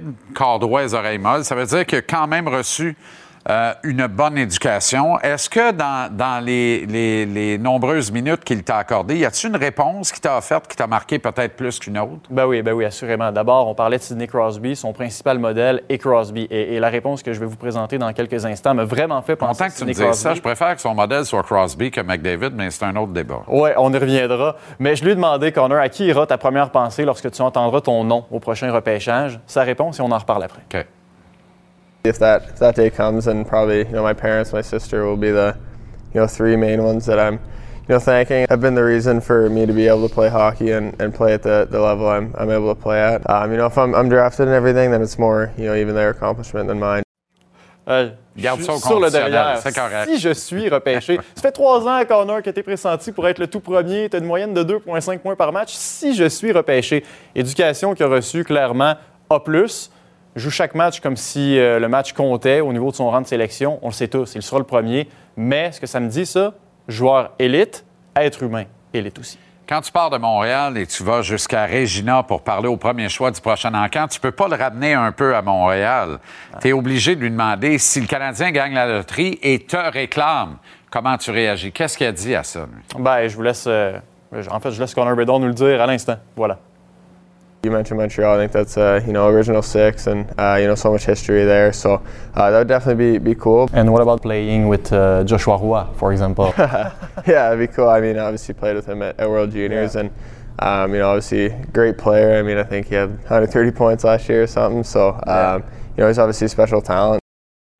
les oreilles molles. Ça veut dire qu'il a quand même reçu euh, une bonne éducation. Est-ce que dans, dans les, les- les nombreuses minutes qu'il t'a accordées, y a-t-il une réponse qui t'a offerte qui t'a marqué peut-être plus qu'une autre? Ben oui, ben oui, assurément. D'abord, on parlait de Sidney Crosby, son principal modèle est Crosby. Et, et la réponse que je vais vous présenter dans quelques instants m'a vraiment fait penser Content à que tu me dises ça. Crosby. Je préfère que son modèle soit Crosby que McDavid, mais c'est un autre débat. Oui, on y reviendra. Mais je lui ai demandé, Connor, à qui ira ta première pensée lorsque tu entendras ton nom au prochain repêchage? Sa réponse, et on en reparle après. OK. If that if that day comes, then probably you know my parents, my sister will be the you know three main ones that I'm you know thanking. Have been the reason for me to be able to play hockey and, and play at the, the level I'm, I'm able to play at. Um, you know if I'm, I'm drafted and everything, then it's more you know even their accomplishment than mine. Euh, Garde ça au sur le derrière. c'est correct. Si je suis repêché, ça fait trois ans, Connor, que tu es pressenti pour être le tout premier. Tu as une moyenne de 2,5 points par match. Si je suis repêché, éducation qu'il a reçue clairement A, joue chaque match comme si euh, le match comptait au niveau de son rang de sélection. On le sait tous, il sera le premier. Mais ce que ça me dit, ça, joueur élite, être humain, élite aussi. Quand tu pars de Montréal et tu vas jusqu'à Regina pour parler au premier choix du prochain encamp, tu peux pas le ramener un peu à Montréal. Tu es obligé de lui demander si le Canadien gagne la loterie et te réclame. Comment tu réagis? Qu'est-ce qu'il a dit à ça, lui? Ben, je vous laisse. euh, en fait, je laisse Connor Bedard nous le dire à l'instant. Voilà. You mentioned Montreal. I think that's uh, you know original six and uh, you know so much history there. So uh, that would definitely be, be cool. And what about playing with uh, Joshua Roy, for example? yeah, it'd be cool. I mean, obviously played with him at, at World Juniors, and um, you know, obviously great player. I mean, I think he had 130 points last year or something. So um, you know, he's obviously a special talent.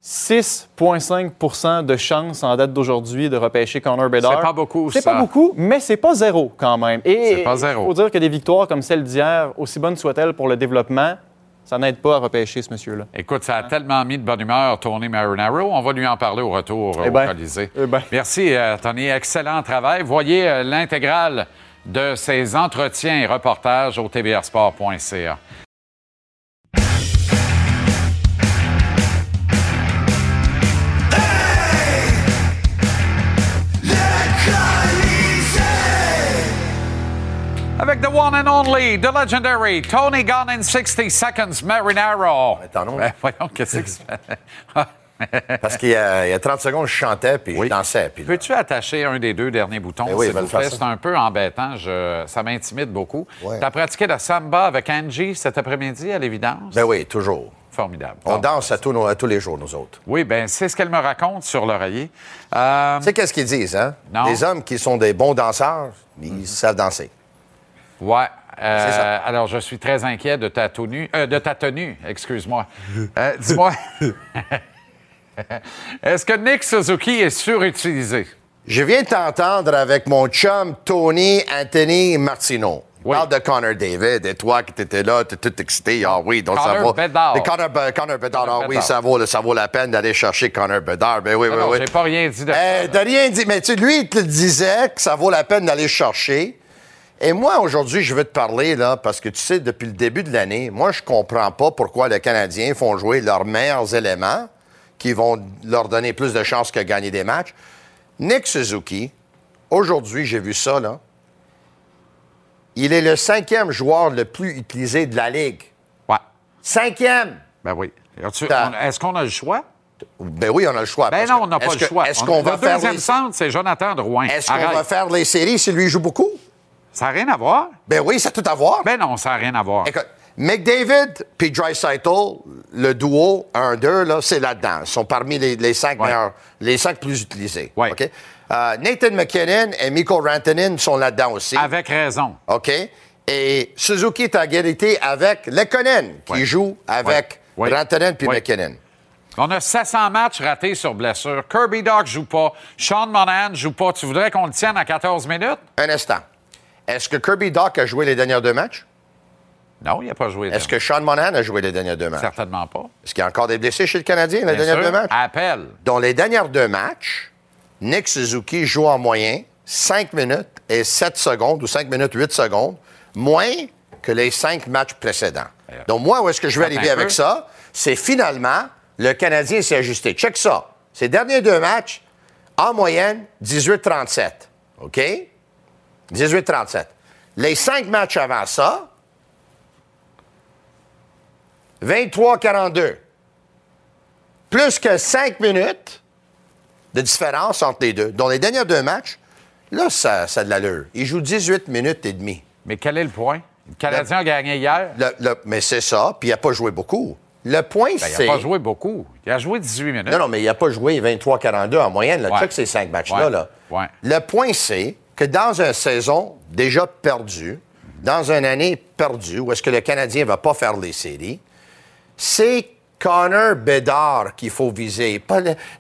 6,5% de chance en date d'aujourd'hui de repêcher Connor Bedard. C'est pas beaucoup, C'est pas beaucoup, mais c'est pas zéro quand même. Et C'est pas zéro. Il faut dire que des victoires comme celle d'hier, aussi bonnes soient-elles pour le développement, ça n'aide pas à repêcher ce monsieur-là. Écoute, ça a tellement mis de bonne humeur Tony Marinaro. On va lui en parler au retour Eh au ben, Colisée. eh ben. Merci, euh, Tony. Excellent travail. Voyez euh, l'intégrale de ses entretiens et reportages au tvrsport.ca. Avec the one and only, the legendary Tony Gone in 60 Seconds Marinaro. Attends. Ben, voyons, qu'est-ce que c'est? Parce qu'il y, a il y a 30 secondes, je chantais puis je dansais. Puis Peux-tu attacher un des deux derniers boutons, Ben oui, s'il va vous le faire plaît? C'est un peu embêtant. Je- Ça m'intimide beaucoup. Ouais. Tu as pratiqué le samba avec Angie cet après-midi, à l'évidence? Ben oui, toujours. Formidable. On danse à tous, nos- à tous les jours, nous autres. Oui, ben c'est ce qu'elle me raconte sur l'oreiller. Euh, Tu sais qu'est-ce qu'ils disent, hein? Non. Les hommes qui sont des bons danseurs, ils savent danser. Ouais. euh, ça. alors, je suis très inquiet de ta tenue. euh, de ta tenue, excuse-moi. Euh, Dis-moi, est-ce que Nick Suzuki est surutilisé? Je viens de t'entendre avec mon chum Tony Anthony Martino. Oui. Parle de Connor David et toi qui étais là, t'es tout excité. Ah oui, donc ça Connor vaut. Bedard. Connor, Connor Bedard, ah oui, Bedard. ça vaut, ça vaut la peine d'aller chercher Connor Bedard. Ben oui, Non, oui, non, oui. j'ai pas rien dit de Eh, T'as rien dit, mais tu lui, il te disait que ça vaut la peine d'aller chercher. Et moi, aujourd'hui, je veux te parler, là, parce que tu sais, depuis le début de l'année, moi, je comprends pas pourquoi les Canadiens font jouer leurs meilleurs éléments qui vont leur donner plus de chances que gagner des matchs. Nick Suzuki, aujourd'hui, j'ai vu ça, là. Il est le cinquième joueur le plus utilisé de la Ligue. Ouais. Cinquième! Ben oui. Est-ce qu'on a le choix? Ben oui, on a le choix. Ben non, on n'a pas le choix. Est-ce On- qu'on va le faire deuxième les... centre, c'est Jonathan Drouin. Est-ce qu'on va faire les séries si lui joue beaucoup? Ça n'a rien à voir. Ben oui, ça a tout à voir. Ben non, ça n'a rien à voir. Écoute, McDavid puis Dreisaitl, le duo 1-2, là, c'est là-dedans. Ils sont parmi les, les cinq Ouais. meilleurs, les cinq plus utilisés. Ouais. OK? Euh, Nathan McKinnon et Mikko Rantanen sont là-dedans aussi. Avec raison. OK? Et Suzuki est à égalité avec Lekonen, qui Ouais. joue avec. Rantanen puis. McKinnon. On a 700 matchs ratés sur blessure. Kirby Doc joue pas. Sean Monahan joue pas. Tu voudrais qu'on le tienne à 14 minutes? Un instant. Est-ce que Kirby Doc a joué les derniers deux matchs? Non, il n'a pas joué. Est-ce que Sean Monahan a joué les derniers deux matchs? Certainement pas. Est-ce qu'il y a encore des blessés chez le Canadien les Bien derniers sûr. deux matchs? Appel. Dans les dernières deux matchs, Nick Suzuki joue en moyen 5 minutes et 7 secondes, ou 5 minutes 8 secondes, moins que les 5 matchs précédents. Donc, moi, où est-ce que je vais arriver avec peu. ça? C'est finalement, le Canadien s'est ajusté. Check ça. Ces derniers deux matchs, en moyenne, 18-37. OK? 18-37. Les 5 matchs avant ça, 23-42. Plus que 5 minutes de différence entre les deux. Dans les derniers deux matchs, là, ça, ça a de l'allure. Il joue 18 minutes et demie. Mais quel est le point? Le Canadien a gagné hier. Le- le- mais c'est ça, puis il n'a pas joué beaucoup. Le point, Ben, c'est... il n'a pas joué beaucoup. Il a joué 18 minutes. Non, non, mais il n'a pas joué 23-42 en moyenne. Là. Ouais. Check ces cinq matchs-là. Ouais. Là. Ouais. Le point, c'est que dans une saison déjà perdue, dans une année perdue, où est-ce que le Canadien ne va pas faire les séries, c'est Connor Bedard qu'il faut viser.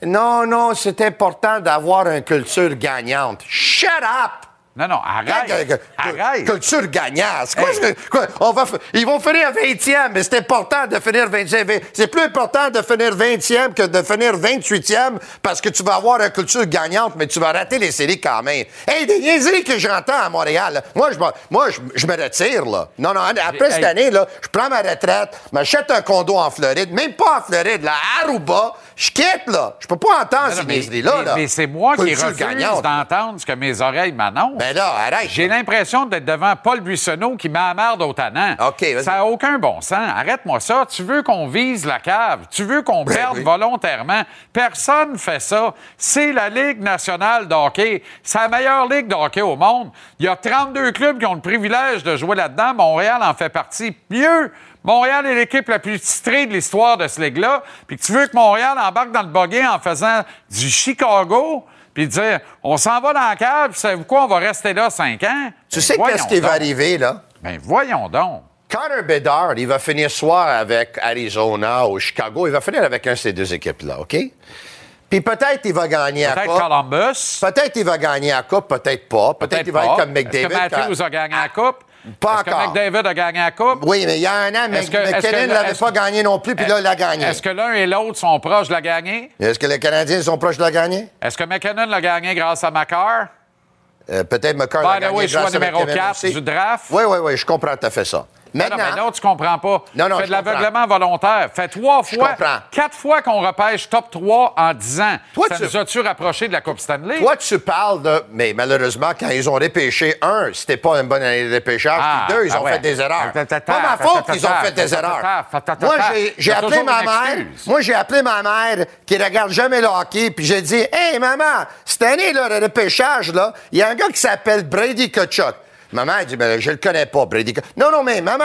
Non, non, c'est important d'avoir une culture gagnante. Shut up! Non, non, arrête. Arrête. Culture gagnante. C'est quoi, Hey. ce- quoi? On va, ils vont finir 20e, mais c'est important de finir 20e. C'est plus important de finir 20e que de finir 28e parce que tu vas avoir une culture gagnante, mais tu vas rater les séries quand même. Hey, des niaiseries que j'entends à Montréal. là. Moi, je, me- moi je, je me retire, là. Non, non, après cette année, là, je prends ma retraite, m'achète un condo en Floride, même pas en Floride, là, à Aruba. Je quitte, là. Je peux pas entendre ces niaiseries-là, mais- là. mais c'est moi qui refuse d'entendre ce que mes oreilles m'annoncent. Ben là, arrête. J'ai l'impression d'être devant Paul Buissonneau qui m'amerde au tannant. OK. Ça n'a aucun bon sens. Arrête-moi ça. Tu veux qu'on vise la cave. Tu veux qu'on perde Ben oui. volontairement. Personne fait ça. C'est la Ligue nationale de hockey. C'est la meilleure ligue de hockey au monde. Il y a 32 clubs qui ont le privilège de jouer là-dedans. Montréal en fait partie. Mieux, Montréal est l'équipe la plus titrée de l'histoire de ce ligue-là. Puis que tu veux que Montréal embarque dans le buggy en faisant du Chicago, puis dire on s'en va dans la cave, puis savez-vous quoi, on va rester là cinq ans? Tu Ben, sais voyons qu'est-ce qui va arriver, là? Ben voyons donc. Connor Bedard, il va finir soit avec Arizona ou Chicago. Il va finir avec un de ces deux équipes-là, OK? Puis peut-être il va gagner à Peut-être Coupe. Columbus. Peut-être il va gagner à Coupe, peut-être pas. Peut-être il va pas. être comme McDavid. Est-ce que Matthews quand- a gagné la Coupe? Pas Est-ce encore. que McDavid a gagné la Coupe? Oui, mais il y a un an, Est-ce Mc- que- est-ce McKinnon ne l'avait est-ce pas gagné non plus, puis là, il l'a gagné. Est-ce que l'un et l'autre sont proches de la gagner? Est-ce que les Canadiens sont proches de la gagner? Est-ce que McKinnon l'a gagné grâce à Macar? Euh, peut-être McCarr l'a gagné choix grâce à numéro McKinnon 4 aussi. du draft. Oui, oui, oui, je comprends tout à fait ça. Non, Maintenant, non, mais non, tu comprends pas. Non, non, Fais de l'aveuglement volontaire. Fais trois fois, quatre fois qu'on repêche top 3 en 10 ans. Toi, ça tu- nous a-tu rapproché de la Coupe Stanley? toi, tu parles de. Mais malheureusement, quand ils ont repêché un, c'était pas une bonne année de repêchage. Ah, puis deux, ils ah ont ouais. fait des erreurs. Pas ma faute qu'ils ont fait des erreurs. Moi, j'ai- appelé ma mère. Moi, j'ai appelé ma mère qui regarde jamais le hockey, puis j'ai dit Hey, maman, cette année, là, le repêchage, là, il y a un gars qui s'appelle Brady Kachuk. Maman, elle dit ben, Je le connais pas, Brady. Non, non, mais maman,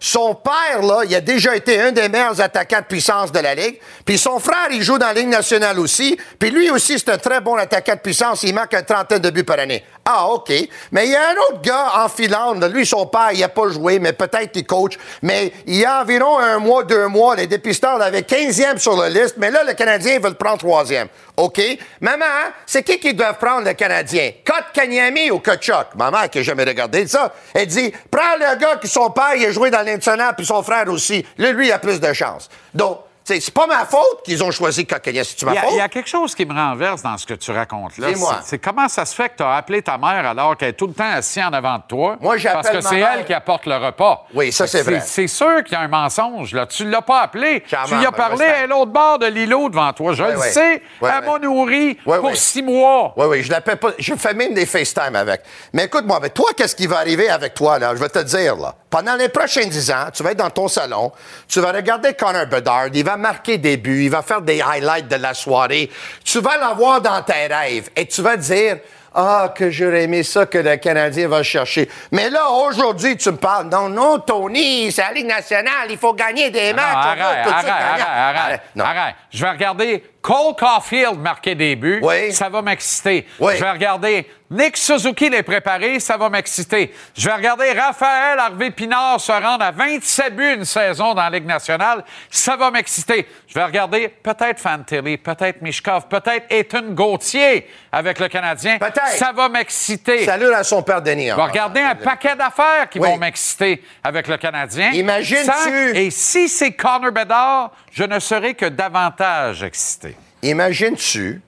son père, là, il a déjà été un des meilleurs attaquants de puissance de la Ligue. Puis son frère, il joue dans la Ligue nationale aussi. Puis lui aussi, c'est un très bon attaquant de puissance. Il manque une trentaine de buts par année. Ah, OK. Mais il y a un autre gars en Finlande. Lui, son père, il a pas joué, mais peut-être il coach. Mais il y a environ un mois, deux mois, les dépisteurs l'avaient 15e sur la liste. Mais là, le Canadien veut le prendre troisième. OK? Maman, c'est qui qui doit prendre le Canadien? Code Kanyami ou Kachuk? Maman, qui n'a jamais regardé ça, elle dit, prends le gars qui son père, il a joué dans l'International, puis son frère aussi. Là, lui, il a plus de chance. Donc, c'est pas ma faute qu'ils ont choisi Kotkaniemi. C'est-tu ma Il y, a, faute? il y a quelque chose qui me renverse dans ce que tu racontes là. Dis-moi. C'est- comment ça se fait que tu as appelé ta mère alors qu'elle est tout le temps assise en avant de toi? Moi, j'appelle Parce que c'est elle qui apporte le repas. Oui, ça, c'est vrai. C'est sûr qu'il y a un mensonge. Là. Tu ne l'as pas appelé. Charmant, tu lui as parlé à l'autre bord de l'îlot devant toi. Je le sais. Elle m'a nourri pour six mois. Oui, oui, je l'appelle pas. Je fais même des FaceTime avec. Mais écoute-moi, mais toi, qu'est-ce qui va arriver avec toi, là? Je vais te dire, là. Pendant les prochains dix ans, tu vas être dans ton salon, tu vas regarder Connor Bedard, il va marquer des buts, il va faire des highlights de la soirée. Tu vas l'avoir dans tes rêves et tu vas dire, ah, que j'aurais aimé ça que le Canadien va chercher. Mais là, aujourd'hui, tu me parles, non, non, Tony, c'est la Ligue nationale, il faut gagner des Non, matchs. arrête, arrête, arrête, arrête, Non. arrête. Je vais regarder Cole Caulfield marquer des buts. Oui. Ça va m'exciter. Oui. Je vais regarder Nick Suzuki les préparer. Ça va m'exciter. Je vais regarder Raphaël Harvey Pinard se rendre à 27 buts une saison dans la Ligue nationale. Ça va m'exciter. Je vais regarder peut-être Fantilli, peut-être Mishkov, peut-être Ethan Gauthier avec le Canadien. Peut-être. Ça va m'exciter. Salut à son père Denis. Je vais regarder un paquet d'affaires qui Oui. vont m'exciter avec le Canadien. Imagine-tu- Et si c'est Connor Bedard, je ne serai que davantage excité. Imagines-tu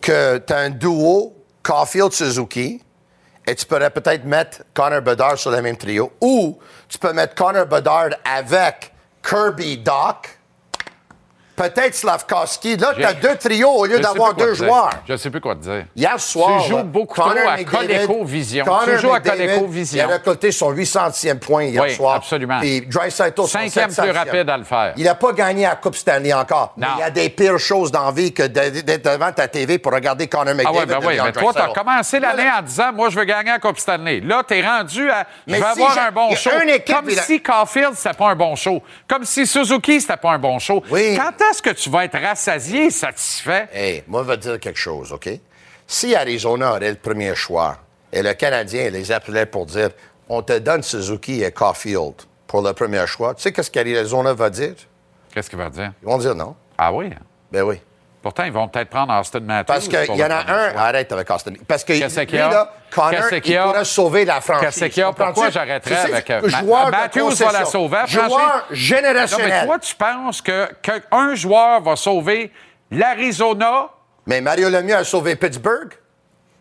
que tu as un duo Caulfield-Suzuki et tu pourrais peut-être mettre Connor Bedard sur le même trio ou tu peux mettre Connor Bedard avec Kirby Doc, peut-être Slavkovski. Là, tu as deux trios au lieu d'avoir deux dire. joueurs. Je ne sais plus quoi te dire. Hier soir, Tu joues beaucoup Connor trop à ColecoVision. Tu joues à ColecoVision. Il a récolté son 800e point hier Oui, soir. absolument. Puis Draisaitl, son Cinquième plus 700e. rapide à le faire. Il n'a pas gagné à la Coupe Stanley encore. Mais Non. il y a des pires choses dans la vie que d'être devant ta TV pour regarder Connor Ah McDavid. oui, ben oui. Mais toi, tu as commencé l'année en disant, moi, je veux gagner la Coupe Stanley. Là, tu es rendu à, je Mais vais avoir un bon show. Comme si Caulfield, c'était pas un bon show. Comme si Suzuki, c'était pas un bon show. Oui. Quand est-ce que tu vas être rassasié, satisfait? Hey, moi, je vais te dire quelque chose, OK? Si Arizona aurait le premier choix et le Canadien les appelait pour dire on te donne Suzuki et Caulfield pour le premier choix, tu sais qu'est-ce qu'Arizona va dire? Qu'est-ce qu'il va dire? Ils vont dire non. Ah oui? Ben oui. Pourtant, ils vont peut-être prendre Austin Matthews. Parce qu'il y en a un, choix. arrête avec Austin. Parce que lui, là, Connor, il pourrait sauver la franchise. Qu'est-ce qu'il y a? Pourquoi j'arrêterais avec, euh, joueur Matthews va la sauver, Joueur. Non, générationnel. mais toi, tu penses que qu'un joueur va sauver l'Arizona, Mais Mario Lemieux a sauvé Pittsburgh.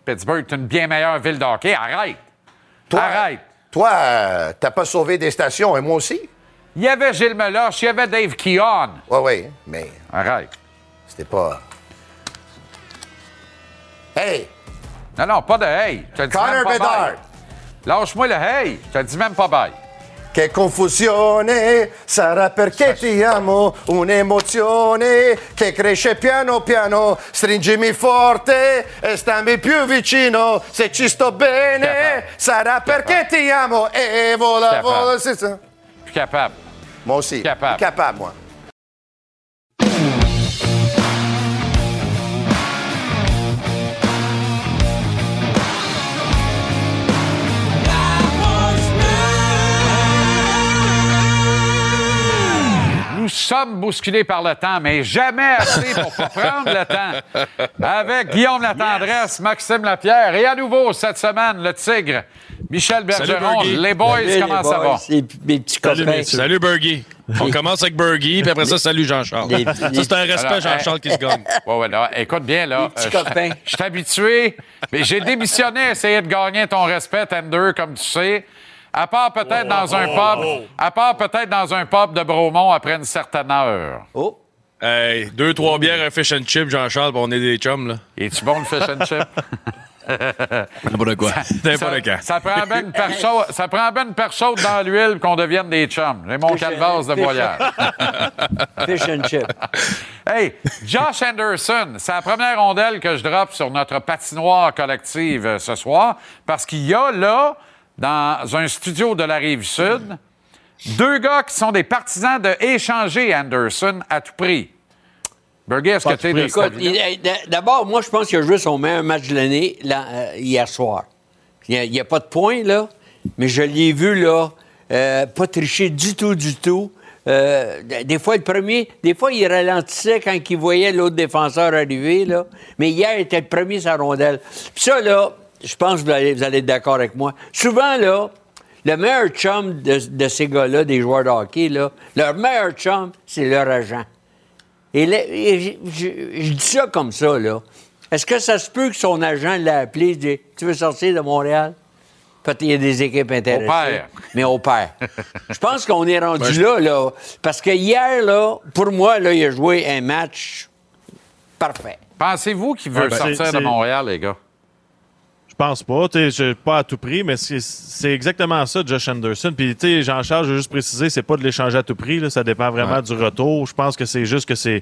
Pittsburgh, c'est une bien meilleure ville de hockey. Arrête. Toi, Arrête. Toi, euh, t'as pas sauvé des stations, et moi aussi. Il y avait Gilles Meloche, il y avait Dave Keon. Oui, oui, mais Arrête. C'était pas... Hey, Non, non, pas de hey. Je te dis même Connor pas Bedard. bye. Lâche-moi le hey. Je te dis même pas bye. Che confusione sarà perché ti amo, un'emozione che cresce piano piano. Stringimi forte e stammi più vicino. Se ci sto bene, Capable. sarà perché ti amo. E vola, Capable. vola. Plus capable. Moi aussi. Capable. Capable, moi. Nous sommes bousculés par le temps, mais jamais assez pour pas prendre le temps. Avec Guillaume Latendresse, Maxime Lapierre et à nouveau cette semaine, le Tigre, Michel Bergeron. Les boys, Salut, comment les ça boys, va? et mes petits Salut, copains. Salut, Bergy. On commence avec Bergy, puis après ça, salut Jean-Charles. Les- Ça, c'est un respect, Jean-Charles, qui se gagne. Ouais, ouais, là, écoute bien, là. petits euh. Je suis habitué, mais j'ai démissionné à essayer de gagner ton respect, Tender, comme tu sais. À part peut-être dans un pub. À part peut-être dans un pub de Bromont après une certaine heure. Oh! Hey, deux, trois bières, un fish and chip, Jean-Charles, on est des chums, là. Es-tu bon le fish and chip? N'importe quoi. N'importe quand. Ça prend bien une paire chaude, ça prend bien une paire chaude dans l'huile qu'on devienne des chums. J'ai mon Fish calvaire de voyage. Fish and chip. Hey, Josh Anderson, c'est la première rondelle que je drop sur notre patinoire collective euh, ce soir parce qu'il y a là, dans un studio de la rive sud, deux gars qui sont des partisans de échanger Anderson à tout prix. Burger, est-ce que tu es de d'abord, moi, je pense qu'il a joué son meilleur match de l'année euh, hier soir. Il n'y a, pas de point, là, mais je l'ai vu, là, euh, pas tricher du tout, du tout. Euh, des fois, le premier, des fois, il ralentissait quand il voyait l'autre défenseur arriver, là. Mais hier, il était le premier sa rondelle. Puis ça, là, je pense que vous allez, vous allez être d'accord avec moi. Souvent, là, le meilleur chum de, de ces gars-là, des joueurs de hockey, là, leur meilleur chum, c'est leur agent. Et, là, et je, je- je dis ça comme ça, là. Est-ce que ça se peut que son agent l'a appelé et dit Tu veux sortir de Montréal? Peut-être qu'il y a des équipes intéressées. père. Mais au père. je pense qu'on est rendu Ben, je- là, là. Parce que hier, là, pour moi, là, il a joué un match parfait. Pensez-vous qu'il veut Ouais, ben, sortir de Montréal, les gars? Je pense pas. tu sais, je- pas à tout prix, mais c'est- exactement ça, Josh Anderson. Puis, tu sais, Jean-Charles, je veux juste préciser, c'est pas de l'échanger à tout prix. là, ça dépend vraiment Ouais. du retour. Je pense que c'est juste que c'est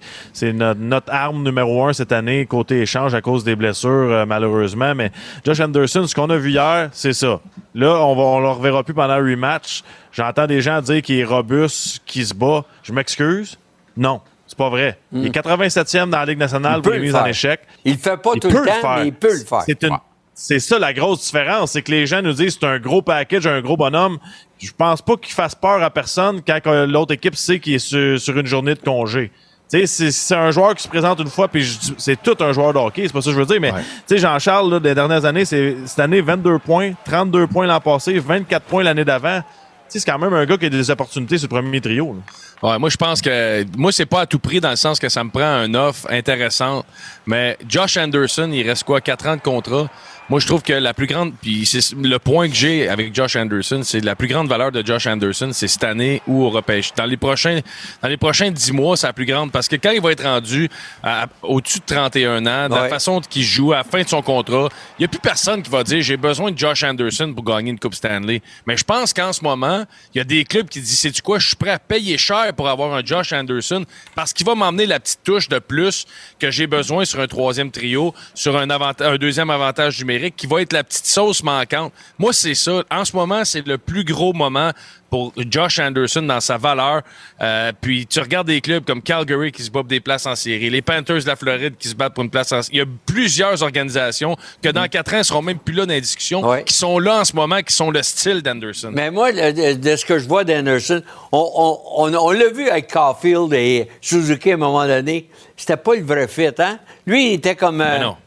notre, notre arme numéro un cette année, côté échange, à cause des blessures, euh, malheureusement. Mais Josh Anderson, ce qu'on a vu hier, c'est ça. Là, on va, on le reverra plus pendant le rematch. J'entends des gens dire qu'il est robuste, qu'il se bat. Je m'excuse. Non. C'est pas vrai. Il est 87e dans la Ligue nationale pour les le mises en échec. Il le fait pas Il tout le temps, mais il peut le faire. C'est une- C'est ça la grosse différence, c'est que les gens nous disent c'est un gros package, un gros bonhomme. Je pense pas qu'il fasse peur à personne quand l'autre équipe sait qu'il est sur, sur une journée de congé. Tu sais, c'est- un joueur qui se présente une fois, puis c'est tout un joueur de hockey, c'est pas ça que je veux dire, mais tu sais, Jean-Charles, là, des dernières années, c'est cette année 22 points, 32 points l'an passé, 24 points l'année d'avant. Tu sais, c'est quand même un gars qui a des opportunités sur le premier trio. là. Ouais, moi, je pense que. Moi, c'est pas à tout prix dans le sens que ça me prend un offre intéressante. Mais Josh Anderson, il reste quoi, 4 ans de contrat? Moi, je trouve que la plus grande. Puis c'est le point que j'ai avec Josh Anderson, c'est la plus grande valeur de Josh Anderson, c'est cette année ou au repêche. Dans les prochains, dans les prochains 10 mois, c'est la plus grande parce que quand il va être rendu au-dessus de 31 ans, de la façon qu'il joue à la fin de son contrat, il n'y a plus personne qui va dire j'ai besoin de Josh Anderson pour gagner une Coupe Stanley. Mais je pense qu'en ce moment, il y a des clubs qui disent c'est tu quoi, je suis prêt à payer cher pour avoir un Josh Anderson parce qu'il va m'emmener la petite touche de plus que j'ai besoin sur un troisième trio, sur un, un deuxième avantage numérique qui va être la petite sauce manquante. Moi, c'est ça. En ce moment, c'est le plus gros moment pour Josh Anderson dans sa valeur. Euh, puis tu regardes des clubs comme Calgary qui se battent des places en série, les Panthers de la Floride qui se battent pour une place en série. Il y a plusieurs organisations que dans quatre ans ne seront même plus là dans les discussions, qui sont là en ce moment, qui sont le style d'Anderson. Mais moi, de, ce que je vois d'Anderson, on, on, on, on l'a vu avec Caulfield et Suzuki à un moment donné. C'était pas le vrai fit, hein? Lui, il était comme. euh, non.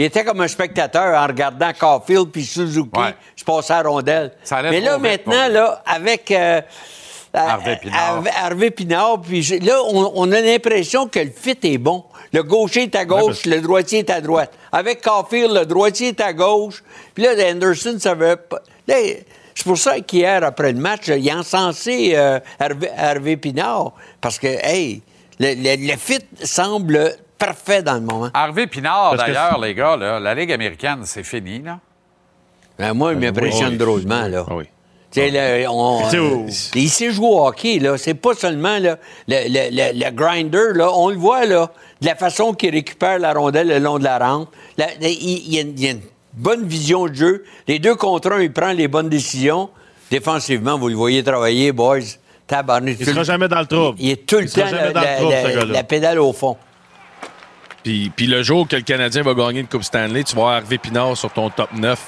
Il était comme un spectateur en regardant Caulfield puis Suzuki se passer à la rondelle. Mais là, maintenant, là, avec. euh, Harvey euh, Pinard. Harvey- Harvey Pinard, puis je- là, on, on a l'impression que le fit est bon. Le gaucher est à gauche, le droitier est à droite. Avec Caulfield, le droitier est à gauche. Puis là, Anderson, ça veut pas. Là, c'est pour ça qu'hier, après le match, il a encensé euh, Hervé Pinard. Parce que, hey, le, le- le fit semble parfait dans le moment. Harvey Pinard, d'ailleurs, les gars, là, la Ligue américaine, c'est fini, là. Ben, moi, il m'impressionne oui. drôlement, là. Oui. Tu sais, là, on- Tu sais, euh, il sait jouer au hockey, là. C'est pas seulement là, le, le- le- le grinder, là. On le voit, là, de la façon qu'il récupère la rondelle le long de la rampe. Il, il y a une, il y a une bonne vision de jeu. Les deux contre un, il prend les bonnes décisions. Défensivement, vous le voyez travailler, boys. Il sera jamais dans le trouble. Il est tout le temps jamais la, dans le la- trouble, la- ce gars-là. la pédale au fond. Puis, puis le jour que le Canadien va gagner une Coupe Stanley, tu vas avoir Harvey Pinard sur ton top 9.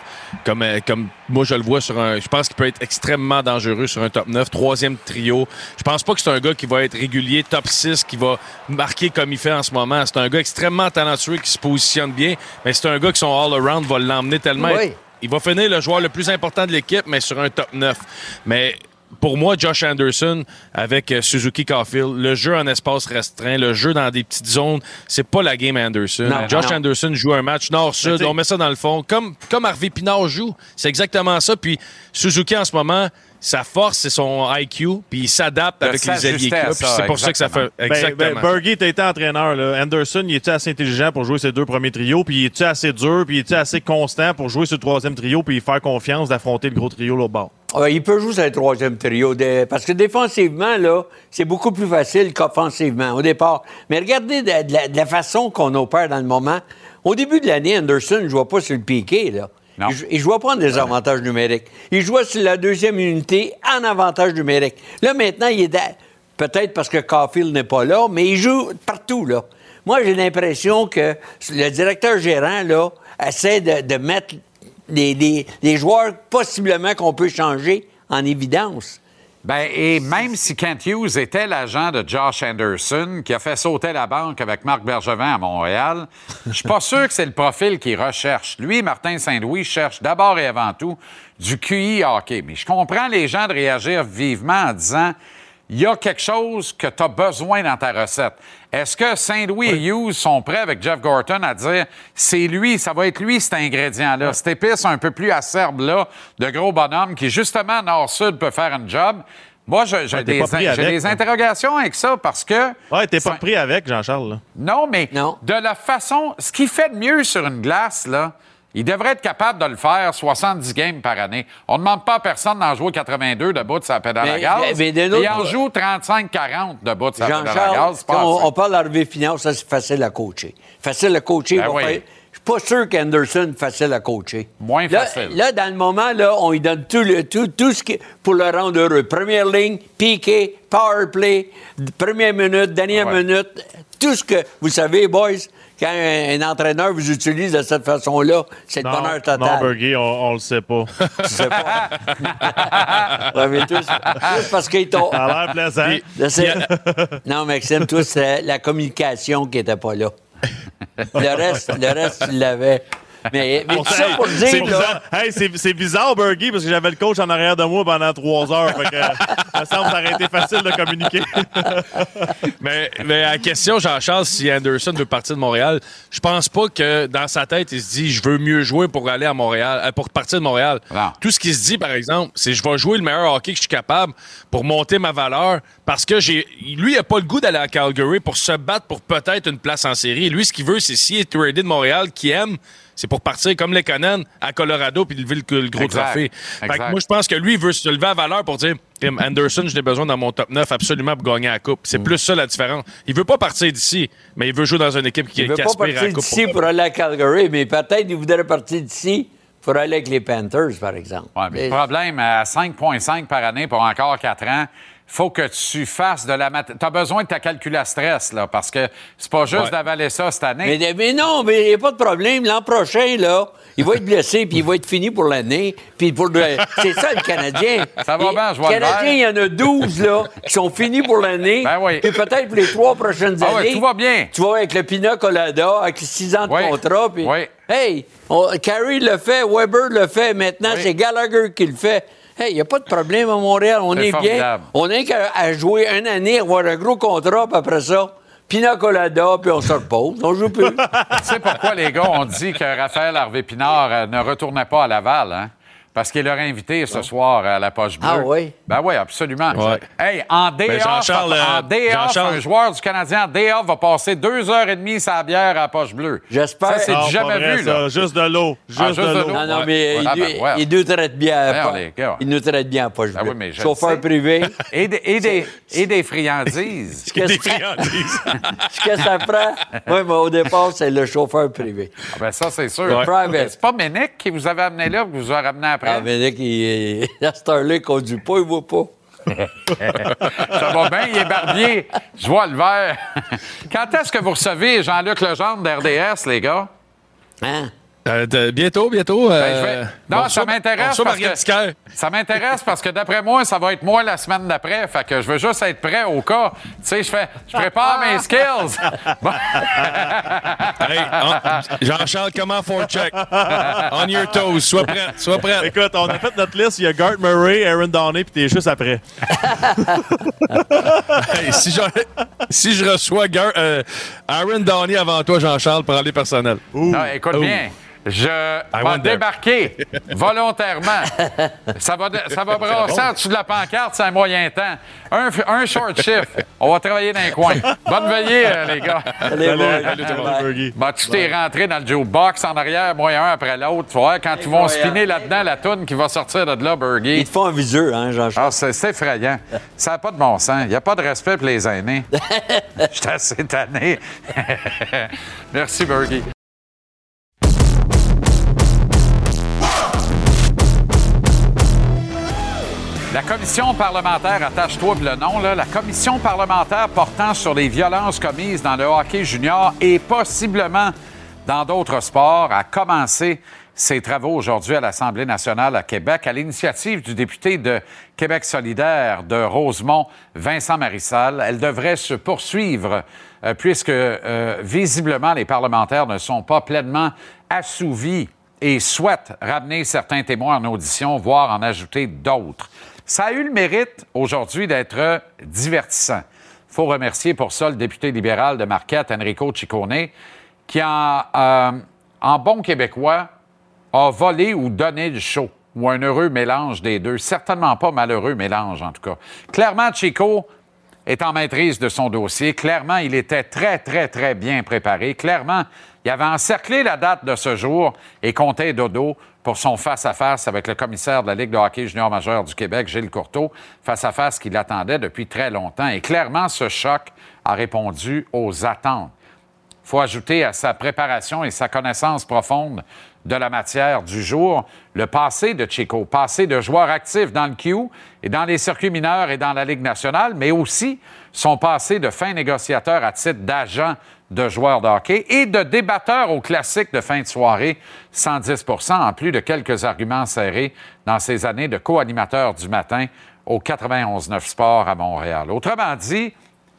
Comme, euh, comme moi, je le vois sur un. Je pense qu'il peut être extrêmement dangereux sur un top 9. Troisième trio. Je pense pas que c'est un gars qui va être régulier, top 6, qui va marquer comme il fait en ce moment. C'est un gars extrêmement talentueux qui se positionne bien, mais c'est un gars qui son all-around va l'emmener tellement. Oui. Il va finir le joueur le plus important de l'équipe, mais sur un top 9. Mais pour moi, Josh Anderson avec euh, Suzuki Caulfield, le jeu en espace restreint, le jeu dans des petites zones, c'est pas la game Anderson. Non, Josh non. Anderson joue un match nord-sud, on met ça dans le fond, comme, comme Harvey Pinard joue. C'est exactement ça. Puis Suzuki, en ce moment, sa force, c'est son IQ, puis il s'adapte avec les alliés c'est pour ça que ça fait exactement. Ben, ben, Bergie, t'as été entraîneur. Là. Anderson, il était assez intelligent pour jouer ses deux premiers trios, puis il était assez dur, puis il était assez constant pour jouer ce troisième trio, puis faire confiance d'affronter le gros trio là bas. Il peut jouer sur le troisième trio. de- parce que défensivement, là, c'est beaucoup plus facile qu'offensivement au départ. Mais regardez de, de la, de la façon qu'on opère dans le moment. Au début de l'année, Anderson ne jouait pas sur le piqué. Là. Il, ne jouait pas en désavantage numérique. Il jouait sur la deuxième unité en avantage numérique. Là, maintenant, il est peut-être parce que Caulfield n'est pas là, mais il joue partout. Là. Moi, j'ai l'impression que le directeur gérant là, essaie de, mettre des, des- des joueurs possiblement qu'on peut changer en évidence. Ben, et même si Kent Hughes était l'agent de Josh Anderson, qui a fait sauter la banque avec Marc Bergevin à Montréal, je suis pas sûr que c'est le profil qu'il recherche. Lui, Martin Saint-Louis, cherche d'abord et avant tout du QI hockey. Mais je comprends les gens de réagir vivement en disant il y a quelque chose que tu as besoin dans ta recette. Est-ce que Saint-Louis et Hughes sont prêts avec Jeff Gorton à dire c'est lui, ça va être lui cet ingrédient-là, cette épice un peu plus acerbe-là de gros bonhomme qui, justement, nord-sud peut faire un job? Moi, je- j'ai Ouais, des, des interrogations avec ça parce que. Ouais, t'es pas pris avec, Jean-Charles. Non, mais Non. de la façon. Ce qu'il fait de mieux sur une glace, là, il devrait être capable de le faire 70 games par année. On ne demande pas à personne d'en jouer 82 debout de sa pédale à gaz. mais- mais il en joue 35-40 debout de sa pédale à gaz. on, on parle d'arrivée finale, ça, c'est facile à coacher. Facile à coacher. Ben oui. faire- Je suis pas sûr qu'Anderson est facile à coacher. Moins là, facile. Là, dans le moment, là, on lui donne tout, le, tout, tout ce qui pour le rendre heureux. Première ligne, piqué, power play, première minute, dernière Ouais. minute. Tout ce que... Vous savez, boys, quand un, un entraîneur vous utilise de cette façon-là, c'est le Non, bonheur non, total. Bergie, on, on le sait pas. Tu sais pas. Ouais, mais tous- tous parce qu'ils t'ont... Ça a l'air plaisant. Je sais. Non, Maxime, toi, c'est la communication qui n'était pas là. Le reste, le reste, tu l'avais. Mais, mais tout ça pour c'est dire, là, bizarre, Hey, c'est- c'est bizarre, Bergie, parce que j'avais le coach en arrière de moi pendant trois heures. Fait que, euh, ça semble que ça aurait été facile de communiquer. Mais, mais la question, Jean-Charles, si Anderson veut partir de Montréal, je pense pas que dans sa tête, il se dit je veux mieux jouer pour aller à Montréal, euh, pour partir de Montréal. Non. Tout ce qu'il se dit, par exemple, c'est je vais jouer le meilleur hockey que je suis capable pour monter ma valeur parce que j'ai. Lui, il a pas le goût d'aller à Calgary pour se battre pour peut-être une place en série. Lui, ce qu'il veut, c'est s'il est tradé de Montréal, qu'il aime, c'est pour partir comme les Conan à Colorado puis lever le, le gros Exact. trophée. Fait que moi, je pense que lui, il veut se lever à valeur pour dire Tim Anderson, je l'ai besoin dans mon top 9 absolument pour gagner la Coupe. C'est Mm. plus ça la différence. Il veut pas partir d'ici, mais il veut jouer dans une équipe qui, il ne veut qui pas aspire à la partir Coupe. d'ici pour aller à Calgary, mais peut-être qu'il voudrait partir d'ici pour aller avec les Panthers, par exemple. Ouais, mais Et- le problème, à 5,5 par année pour encore 4 ans, faut que tu fasses de la math... Tu as besoin de ta calcul à stress, là, parce que c'est pas juste Ouais. d'avaler ça cette année. Mais, mais non, mais il n'y a pas de problème. L'an prochain, là, il va être blessé, puis il va être fini pour l'année. Puis pour le- C'est ça, le Canadien. Ça va Et- bien, je vois le Canadien, il y en a 12, là, qui sont finis pour l'année. Ben oui. Puis peut-être pour les trois prochaines Ah ouais, années. tout va bien. Tu vas avec le Pina Colada, avec six ans de Oui. contrat. Puis, Oui. hey, on- Carey le fait, Weber le fait. Maintenant, Oui. c'est Gallagher qui le fait. Hey, il n'y a pas de problème à Montréal. On est bien. On n'a qu'à jouer une année, avoir un gros contrat, puis après ça, Pina Colada, puis on se repose. On joue plus. tu sais pourquoi les gars ont dit que Raphaël Harvey-Pinard euh, ne retournait pas à Laval, hein? Parce qu'il leur a invité ce soir à la poche bleue. Ah oui? Ben oui, absolument. Ouais. Hey, en day Ben, off, Jean-Charles, en euh, day off, un joueur du Canadien en day off va passer deux heures et demie sa bière à la poche bleue. J'espère. Ça, c'est Ah, jamais pas vrai, vu, ça. là. Juste de l'eau. Juste, Ah, juste de de l'eau. Non, non, mais Ouais, il, ah, nous- ben, ouais. il nous traite bien. Voyons, pas- les gars. Il nous traite bien, pas Ah oui, mais je le Chauffeur sais. privé. Et des, et des, et des friandises. Qu'est-ce Des que- friandises. qu'est-ce que ça prend? Oui, mais au départ, c'est le chauffeur privé. Ah ben ça, c'est sûr. Private. C'est pas Ménic qui vous avait amené là, que vous a ramené après. Ah, mais là, qui, la Starley conduit pas, il voit pas. Ça va bien, il est barbier. Je vois le vert. Quand est-ce que vous recevez Jean-Luc Legendre d'RDS, les gars? Hein? Euh, de- bientôt, bientôt. Ben, euh, je vais- Non, on ça m'intéresse parce que ça m'intéresse parce que d'après moi, ça va être moi la semaine d'après. Fait que je veux juste être prêt au cas. Tu sais, je fais, je prépare mes skills. Bon. Hey, on- Jean-Charles, comment for check? On your toes. Sois prêt. Sois prêt. Écoute, on a fait notre liste. Il y a Gart Murray, Aaron Downey, puis t'es juste après. Hey, si, je, si je reçois Gar- euh, Aaron Downey avant toi, Jean-Charles, pour aller personnel. Non, écoute Ouh. bien. Je vais débarquer volontairement. Ça va, ça va brasser en dessous de la pancarte, c'est un moyen temps. Un, un short shift. On va travailler dans les coins. Bonne veillée, euh, les gars. Le monde, Fergie. Bon, tu t'es rentré dans le jukebox en arrière, moi un après l'autre. Tu vas voir, quand ils vont spinner là-dedans la toune qui va sortir de là, Burgie. Ils te font un viseur, hein, Jean-Charles? Ah, c'est c'est effrayant. Ça n'a pas de bon sens. Il n'y a pas de respect pour les aînés. Je suis assez tanné. Merci, Burgie. La commission parlementaire, attache-toi le nom, là, la commission parlementaire portant sur les violences commises dans le hockey junior et possiblement dans d'autres sports a commencé ses travaux aujourd'hui à l'Assemblée nationale à Québec à l'initiative du député de Québec solidaire de Rosemont, Vincent Marissal. Elle devrait se poursuivre euh, puisque euh, visiblement les parlementaires ne sont pas pleinement assouvis et souhaitent ramener certains témoins en audition, voire en ajouter d'autres. Ça a eu le mérite aujourd'hui d'être divertissant. Il faut remercier pour ça le député libéral de Marquette, Enrico Ciccone, qui, en, euh, en bon québécois, a volé ou donné le show, ou un heureux mélange des deux. Certainement pas malheureux mélange, en tout cas. Clairement, Chico est en maîtrise de son dossier. Clairement, il était très, très, très bien préparé. Clairement, il avait encerclé la date de ce jour et comptait dodo pour son face-à-face avec le commissaire de la Ligue de hockey junior majeur du Québec, Gilles Courteau, face-à-face qu'il attendait depuis très longtemps. Et clairement, ce choc a répondu aux attentes. Il faut ajouter à sa préparation et sa connaissance profonde de la matière du jour le passé de Chico, passé de joueur actif dans le Q et dans les circuits mineurs et dans la Ligue nationale, mais aussi son passé de fin négociateur à titre d'agent de joueurs de et de débatteur au classique de fin de soirée, 110% en plus de quelques arguments serrés dans ses années de co-animateur du matin au 91.9 Sport à Montréal. Autrement dit,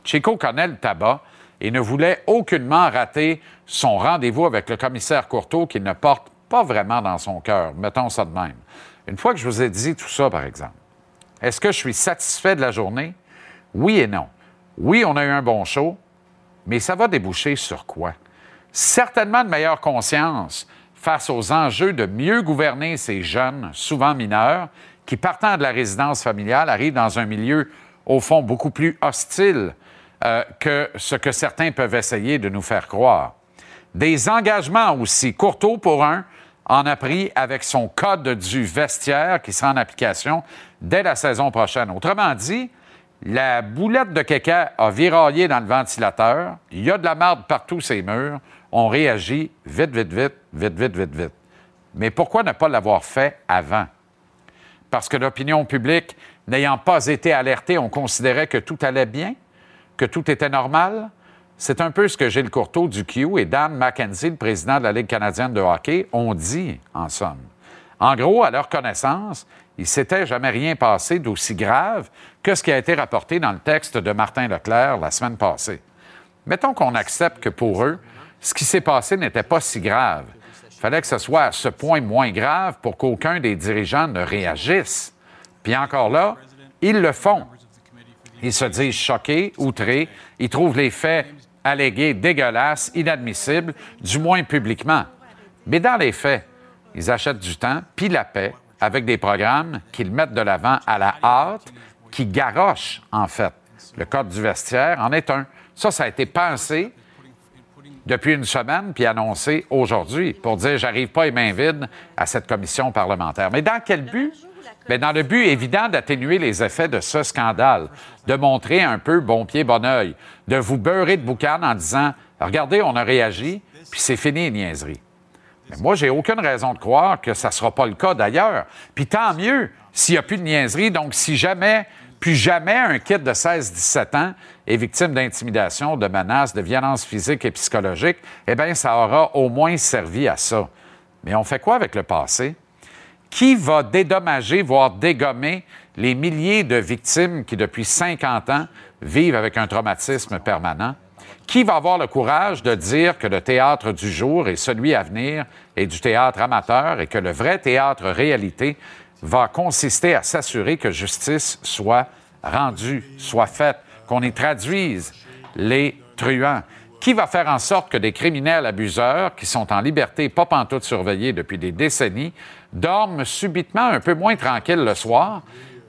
Chico connaît le tabac et ne voulait aucunement rater son rendez-vous avec le commissaire Courteau qu'il ne porte pas vraiment dans son cœur. Mettons ça de même. Une fois que je vous ai dit tout ça, par exemple, est-ce que je suis satisfait de la journée? Oui et non. Oui, on a eu un bon show, mais ça va déboucher sur quoi? Certainement de meilleure conscience face aux enjeux de mieux gouverner ces jeunes, souvent mineurs, qui, partant de la résidence familiale, arrivent dans un milieu, au fond, beaucoup plus hostile euh, que ce que certains peuvent essayer de nous faire croire. Des engagements aussi. Courteau, pour un, en a pris avec son code du vestiaire qui sera en application dès la saison prochaine. Autrement dit, la boulette de caca a viraillé dans le ventilateur. Il y a de la marde partout ces murs. On réagit vite, vite, vite, vite, vite, vite, vite. Mais pourquoi ne pas l'avoir fait avant? Parce que l'opinion publique, n'ayant pas été alertée, on considérait que tout allait bien, que tout était normal. C'est un peu ce que Gilles Courteau du Q et Dan McKenzie, le président de la Ligue canadienne de hockey, ont dit, en somme. En gros, à leur connaissance, il s'était jamais rien passé d'aussi grave que ce qui a été rapporté dans le texte de Martin Leclerc la semaine passée. Mettons qu'on accepte que pour eux, ce qui s'est passé n'était pas si grave. Il fallait que ce soit à ce point moins grave pour qu'aucun des dirigeants ne réagisse. Puis encore là, ils le font. Ils se disent choqués, outrés, ils trouvent les faits allégués dégueulasses, inadmissibles, du moins publiquement. Mais dans les faits, ils achètent du temps, puis la paix, avec des programmes qu'ils mettent de l'avant à la hâte, qui garochent, en fait. Le code du vestiaire en est un. Ça, ça a été pensé depuis une semaine, puis annoncé aujourd'hui, pour dire j'arrive pas les mains vides à cette commission parlementaire. Mais dans quel but? Dans le but évident d'atténuer les effets de ce scandale, de montrer un peu bon pied, bon oeil, de vous beurrer de boucan en disant Regardez, on a réagi, puis c'est fini les niaiseries. Mais moi, j'ai aucune raison de croire que ça ne sera pas le cas d'ailleurs. Puis tant mieux s'il n'y a plus de niaiseries. Donc, si jamais, plus jamais un kid de 16-17 ans est victime d'intimidation, de menaces, de violences physiques et psychologiques, eh bien, ça aura au moins servi à ça. Mais on fait quoi avec le passé? Qui va dédommager, voire dégommer les milliers de victimes qui, depuis 50 ans, vivent avec un traumatisme permanent? Qui va avoir le courage de dire que le théâtre du jour et celui à venir est du théâtre amateur et que le vrai théâtre réalité va consister à s'assurer que justice soit rendue, soit faite, qu'on y traduise les truands? Qui va faire en sorte que des criminels abuseurs qui sont en liberté, pas pantoute surveillés depuis des décennies, dorment subitement un peu moins tranquilles le soir,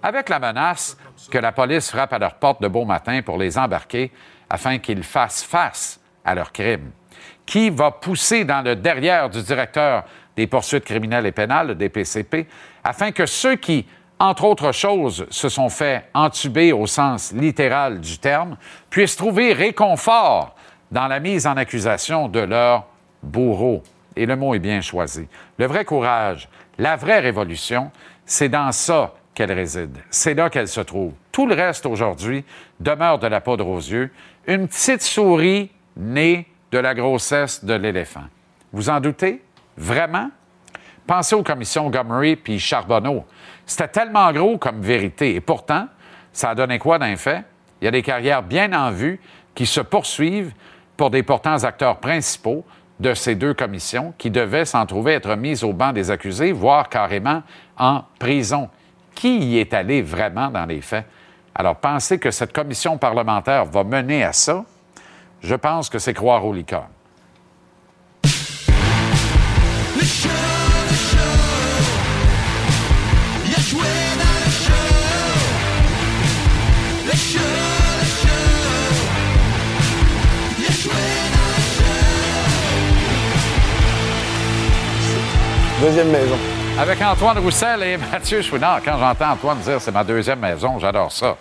avec la menace que la police frappe à leur porte de beau matin pour les embarquer afin qu'ils fassent face à leurs crimes? Qui va pousser dans le derrière du directeur des poursuites criminelles et pénales, le DPCP, afin que ceux qui, entre autres choses, se sont fait entuber au sens littéral du terme, puissent trouver réconfort dans la mise en accusation de leur bourreau? Et le mot est bien choisi. Le vrai courage, la vraie révolution, c'est dans ça qu'elle réside. C'est là qu'elle se trouve. Tout le reste aujourd'hui demeure de la poudre aux yeux, une petite souris née de la grossesse de l'éléphant. Vous en doutez? Vraiment? Pensez aux commissions Gomery puis Charbonneau. C'était tellement gros comme vérité. Et pourtant, ça a donné quoi d'un fait? Il y a des carrières bien en vue qui se poursuivent pour des portants acteurs principaux de ces deux commissions qui devaient s'en trouver être mises au banc des accusés, voire carrément en prison. Qui y est allé vraiment dans les faits? Alors, penser que cette commission parlementaire va mener à ça, je pense que c'est croire au licorne. Deuxième maison. Avec Antoine Roussel et Mathieu Chouinard. Quand j'entends Antoine dire c'est ma deuxième maison, j'adore ça.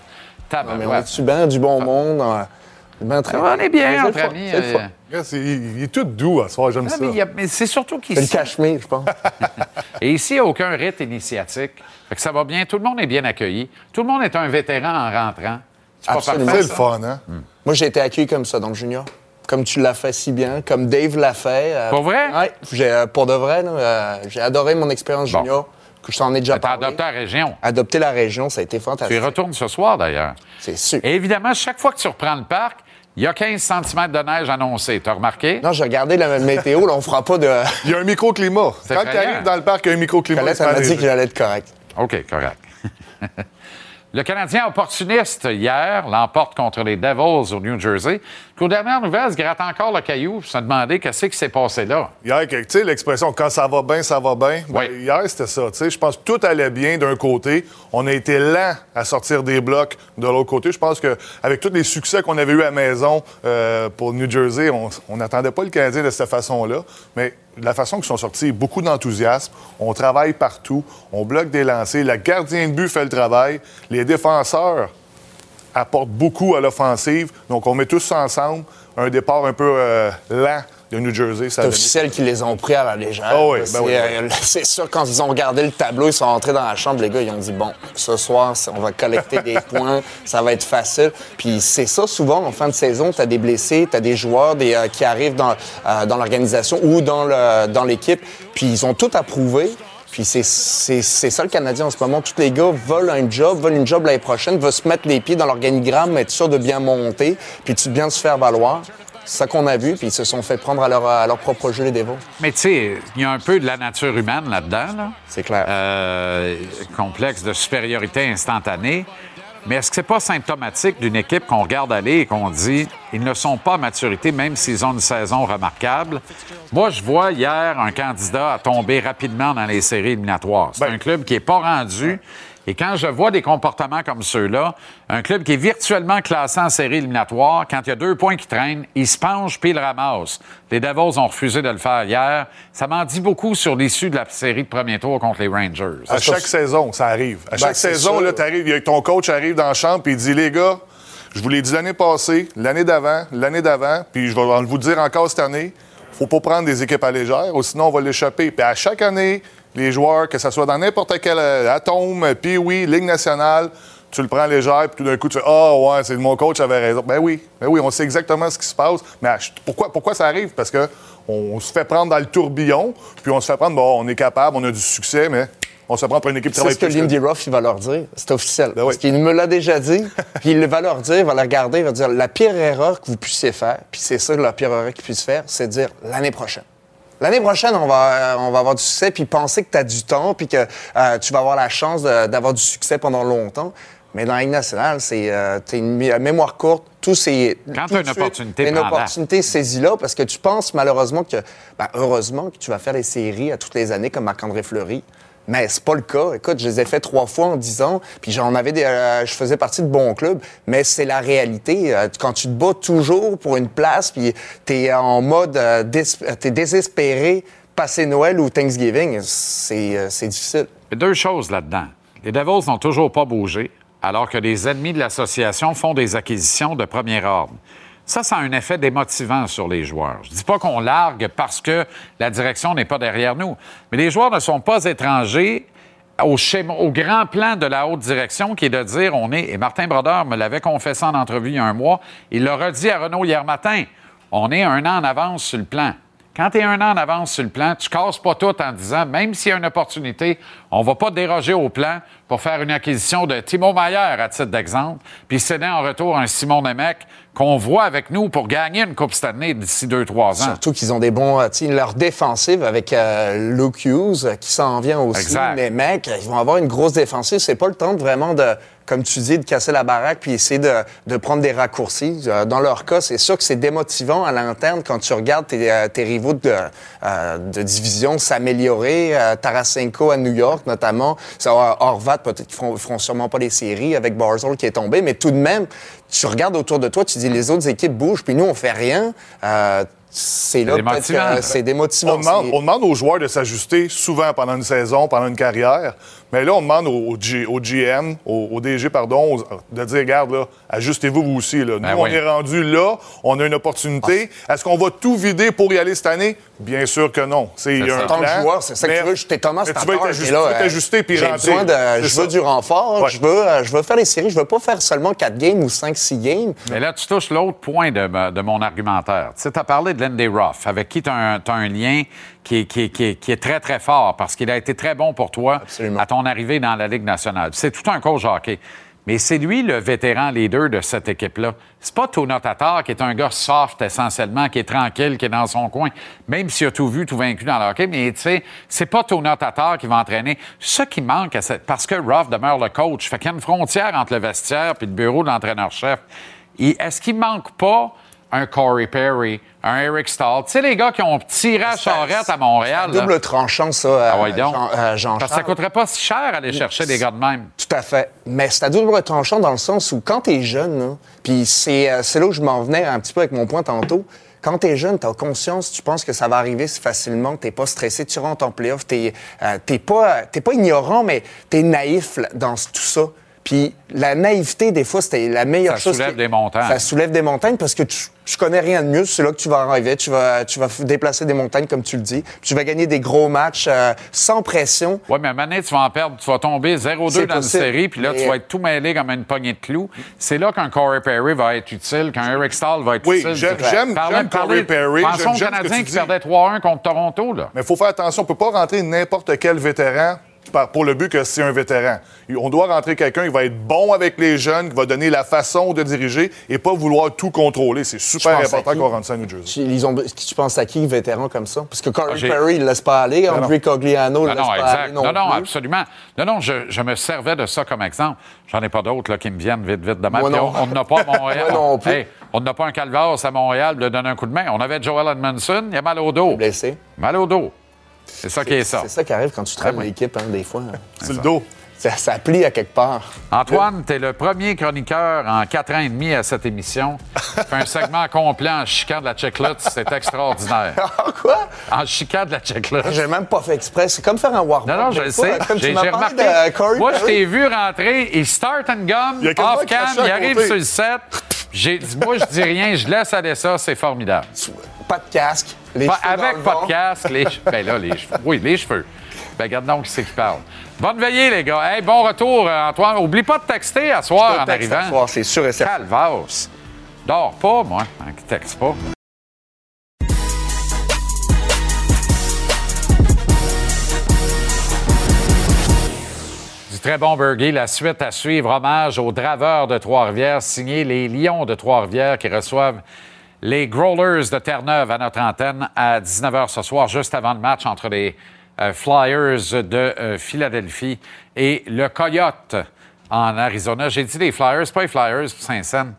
Non, mais on bien du bon monde? on- bien très- On est bien entre amis. c'est le fun. euh, Regarde, c'est- il, il est tout doux à ce soir, j'aime Ah, ça. mais, a- mais c'est surtout C'est le qu'ici, cachemire, je pense. et ici, il n'y a aucun rite initiatique. Fait que ça va bien, tout le monde est bien accueilli. Tout le monde est un vétéran en rentrant. C'est le fun, hein? Moi, j'ai été accueilli comme ça dans le junior. Comme tu l'as fait si bien, comme Dave l'a fait. euh, Pour vrai? Oui, j'ai, euh, pour de vrai. là, euh, j'ai adoré mon expérience Bon. junior, que je t'en ai déjà T'as parlé. adopté la région. Adopter la région, ça a été Tu y fantastique. retournes ce soir, d'ailleurs. C'est sûr. Et évidemment, chaque fois que tu reprends le parc, il y a 15 cm de neige annoncée. Tu as remarqué? Non, j'ai regardé la météo, là, on fera pas de... Il y a un microclimat. C'est Quand tu arrives dans le parc, il y a un microclimat. Colette, m'a dit que j'allais être correct. OK, correct. Le Canadien opportuniste, hier, l'emporte contre les Devils au New Jersey. Puis aux dernières nouvelles, se gratte encore le caillou pour se demander qu'est-ce qui s'est passé là. Hier, tu sais, l'expression quand ça va bien, ça va bien. Ben, Oui. Hier, c'était ça. Tu sais, je pense que tout allait bien d'un côté. On a été lent à sortir des blocs de l'autre côté. Je pense qu'avec tous les succès qu'on avait eu à la maison euh, pour New Jersey, on n'attendait pas le Canadien de cette façon-là. Mais de la façon qu'ils sont sortis, beaucoup d'enthousiasme. On travaille partout. On bloque des lancers. Le gardien de but fait le travail. Les défenseurs apporte beaucoup à l'offensive. Donc, on met tous ensemble. Un départ un peu euh, lent de New Jersey. C'est officiel qu'ils les ont pris à la légère. Ah oui, ben c'est, oui, euh, c'est sûr, quand ils ont regardé le tableau, ils sont entrés dans la chambre, les gars, ils ont dit, bon, ce soir, on va collecter des points, ça va être facile. Puis c'est ça, souvent, en fin de saison, tu as des blessés, tu as des joueurs des, euh, qui arrivent dans, euh, dans l'organisation ou dans, le, dans l'équipe, puis ils ont tout approuvé. Puis c'est, c'est, c'est ça le Canadien en ce moment. Tous les gars veulent un job, veulent une job l'année prochaine, veulent se mettre les pieds dans l'organigramme, être sûr de bien monter, puis de bien se faire valoir. C'est ça qu'on a vu, puis ils se sont fait prendre à leur, à leur propre jeu, les dévots. Mais tu sais, il y a un peu de la nature humaine là-dedans, là. C'est clair. Euh, complexe de supériorité instantanée. Mais est-ce que c'est pas symptomatique d'une équipe qu'on regarde aller et qu'on dit ils ne sont pas à maturité, même s'ils ont une saison remarquable? Moi, je vois hier un candidat à tomber rapidement dans les séries éliminatoires. C'est un club qui n'est pas rendu. Et quand je vois des comportements comme ceux-là, un club qui est virtuellement classé en série éliminatoire, quand il y a deux points qui traînent, il se penche puis il le ramasse. Les Devils ont refusé de le faire hier. Ça m'en dit beaucoup sur l'issue de la série de premier tour contre les Rangers. À chaque saison, ça arrive. À chaque Ben, c'est saison, là, t'arrives, ton coach arrive dans la chambre et il dit Les gars, je vous l'ai dit l'année passée, l'année d'avant, l'année d'avant, puis je vais vous le dire encore cette année, faut pas prendre des équipes à légère, ou sinon on va l'échapper. Puis à chaque année, les joueurs, que ce soit dans n'importe quel euh, atome, puis oui, Ligue nationale, tu le prends légère, puis tout d'un coup, tu fais Ah, ouais, c'est mon coach avait raison. Ben oui, ben oui, on sait exactement ce qui se passe. Mais pourquoi, pourquoi ça arrive? Parce que on se fait prendre dans le tourbillon, puis on se fait prendre, bon, on est capable, on a du succès, mais on se prend pour une équipe qui C'est ce que Lindy Ruff il va leur dire. C'est officiel. Parce qu'il me l'a déjà dit. puis il va leur dire, il va la regarder, il va dire la pire erreur que vous puissiez faire, puis c'est ça la pire erreur qu'ils puissent faire, c'est de dire l'année prochaine. L'année prochaine, on va, on va avoir du succès, puis penser que tu as du temps, puis que euh, tu vas avoir la chance d'avoir du succès pendant longtemps. Mais dans la Ligue nationale, c'est euh, une mé- mémoire courte. Tout c'est Quand de une suite, opportunité, une opportunité saisie-là parce que tu penses malheureusement que, ben, heureusement que tu vas faire les séries à toutes les années comme Marc-André Fleury. Mais c'est pas le cas. Écoute, je les ai fait trois fois en dix ans, puis j'en avais des, euh, je faisais partie de bons clubs, mais c'est la réalité. Euh, quand tu te bats toujours pour une place, puis t'es en mode, euh, t'es désespéré, passer Noël ou Thanksgiving, c'est c'est difficile. Il y a deux choses là-dedans. Les Devils n'ont toujours pas bougé, alors que les ennemis de l'association font des acquisitions de premier ordre. Ça, ça a un effet démotivant sur les joueurs. Je dis pas qu'on largue parce que la direction n'est pas derrière nous, mais les joueurs ne sont pas étrangers au, grand plan de la haute direction qui est de dire on est, et Martin Brodeur me l'avait confessé en entrevue il y a un mois, il l'a redit à Renault hier matin, on est un an en avance sur le plan. Quand tu es un an en avance sur le plan, tu casses pas tout en disant, même s'il y a une opportunité, on va pas déroger au plan pour faire une acquisition de Timo Mayer, à titre d'exemple, puis céder en retour un Simon Nemec qu'on voit avec nous pour gagner une Coupe Stanley d'ici deux, trois ans. Surtout qu'ils ont des bons. euh, tu sais, leur défensive avec euh, Luke Hughes euh, qui s'en vient aussi. Exact. Les mecs, ils vont avoir une grosse défensive. C'est pas le temps de vraiment de, comme tu dis, de casser la baraque puis essayer de, de prendre des raccourcis. Euh, Dans leur cas, c'est sûr que c'est démotivant à l'interne quand tu regardes tes, euh, tes rivaux de, euh, de division s'améliorer. Tarasenko à New York, notamment. Ça, Horvat, peut-être qu'ils feront, feront sûrement pas les séries avec Barzell qui est tombé, mais tout de même, tu regardes autour de toi, tu dis les autres équipes bougent, puis nous, on fait rien. Euh, c'est là peut-être que c'est démotivant. On demande, C'est- on demande aux joueurs de s'ajuster souvent pendant une saison, pendant une carrière. Mais là, on demande au, au G- au GM, au, au DG, pardon, aux- de dire, regarde, là, ajustez-vous vous aussi. Là. Nous, Ben on oui. est rendu là, on a une opportunité. Est-ce qu'on va tout vider pour y aller cette année? Bien sûr que non. C'est il y a un En tant que plan, joueur, c'est ça que tu veux. J'étais Thomas tu t'es euh, t'ajuster puis J'ai rentrer. besoin de, je ça. veux du renfort. Ouais. Je, veux, euh, je veux faire les séries. Je veux pas faire seulement 4 games ou 5-6 games. Mais là, tu touches l'autre point de, mon argumentaire. Tu sais, as parlé de Lindy Ruff, avec qui tu as, un lien qui est, qui, est, qui est- qui est très, très fort, parce qu'il a été très bon pour toi à ton arrivée dans la Ligue nationale. C'est tout un coach hockey. Mais c'est lui le vétéran leader de cette équipe-là. C'est pas Tona Tatar qui est un gars soft essentiellement, qui est tranquille, qui est dans son coin, même s'il a tout vu, tout vaincu dans le hockey. Mais tu sais, c'est pas Tona Tatar qui va entraîner. Ce qui manque, à cette... parce que Ruff demeure le coach, fait qu'il y a une frontière entre le vestiaire et le bureau de l'entraîneur-chef. Et Est-ce qu'il manque pas un Corey Perry, un Eric Stahl? Tu sais, les gars qui ont tiré à Charrette à Montréal. là. Double tranchant, ça, euh, Ah ouais, donc. Jean, euh, Jean Parce que ça coûterait pas si cher aller chercher des gars de même. Tout à fait. Mais c'est à double tranchant dans le sens où quand t'es jeune, puis c'est euh, c'est là où je m'en venais un petit peu avec mon point tantôt. Quand t'es jeune, t'as conscience, tu penses que ça va arriver si facilement, t'es pas stressé, tu rentres en playoff, t'es euh, pas, t'es pas ignorant, mais t'es naïf là, dans tout ça. Puis la naïveté, des fois, c'était la meilleure Ça chose. soulève qui- des montagnes. Ça soulève des montagnes parce que tu, tu connais rien de mieux. C'est là que tu vas arriver. Tu vas, tu vas f- déplacer des montagnes, comme tu le dis. Puis tu vas gagner des gros matchs euh, sans pression. Oui, mais à un moment donné, tu vas en perdre, tu vas tomber 0-2 C'est dans une série, puis là, Mais- tu vas être tout mêlé comme une poignée de clous. C'est là qu'un Corey Perry va être utile, qu'un Eric Stahl va être Oui, utile. j'aime- C'est- j'aime- Corey Perry, Pensons j'aime- aux Canadiens qui dis. perdaient 3-1 contre Toronto, là. Mais il faut faire attention, on ne peut pas rentrer n'importe quel vétéran pour le but que c'est un vétéran. On doit rentrer quelqu'un qui va être bon avec les jeunes, qui va donner la façon de diriger et pas vouloir tout contrôler. C'est super Tu penses à important qu'on rentre ça à New Jersey. Tu, ils ont, tu penses à qui, vétéran comme ça? Parce que Corey Ah, Perry, il ne laisse pas aller. Non, André non. Cogliano ne Non, laisse non, pas exact. aller non, Non, non, plus. absolument. Non, non, je, je me servais de ça comme exemple. J'en ai pas d'autres qui me viennent vite, vite de non. On n'a pas à Montréal. Moi non plus. Hey, on n'a pas un calvaire à Montréal de donner un coup de main. On avait Joel Edmondson, il a mal au dos. Blessé. Mal au dos. C'est ça qui est ça. C'est ça qui arrive quand tu traînes l'équipe, hein, des fois. C'est le dos. Ça, ça plie à quelque part. Antoine, tu es le premier chroniqueur en quatre ans et demi à cette émission. Tu fais un segment complet en chicane de la checklist. C'est extraordinaire. Quoi? En chicane de la checklist. J'ai même pas fait exprès. C'est comme faire un warm Non, non, je le sais. Comme tu J'ai remarqué. de Corey Moi, je Perry. t'ai vu rentrer, il start and quasiment off-cam, il arrive sur le set. Moi, je dis rien, je laisse aller ça, c'est formidable. Pas de casque. Les Pas- cheveux avec pas de casque, les cheveux. Ben là, les cheveux. Oui, les cheveux. Ben, regarde donc qui c'est qui parle. Bonne veillée, les gars. Hey, bon retour, euh, Antoine. Oublie pas de texter à soir Je en texte arrivant. à soir, c'est sûr et certain. Calvados. Dors pas, moi. Hein, qui texte pas. Très bon Burgie. La suite à suivre, hommage aux Draveurs de Trois-Rivières, signé les Lions de Trois-Rivières qui reçoivent les Growlers de Terre-Neuve à notre antenne à 19h ce soir, juste avant le match entre les euh, Flyers de euh, Philadelphie et le Coyote en Arizona. J'ai dit les Flyers, pas les Flyers, Saint-Saëns.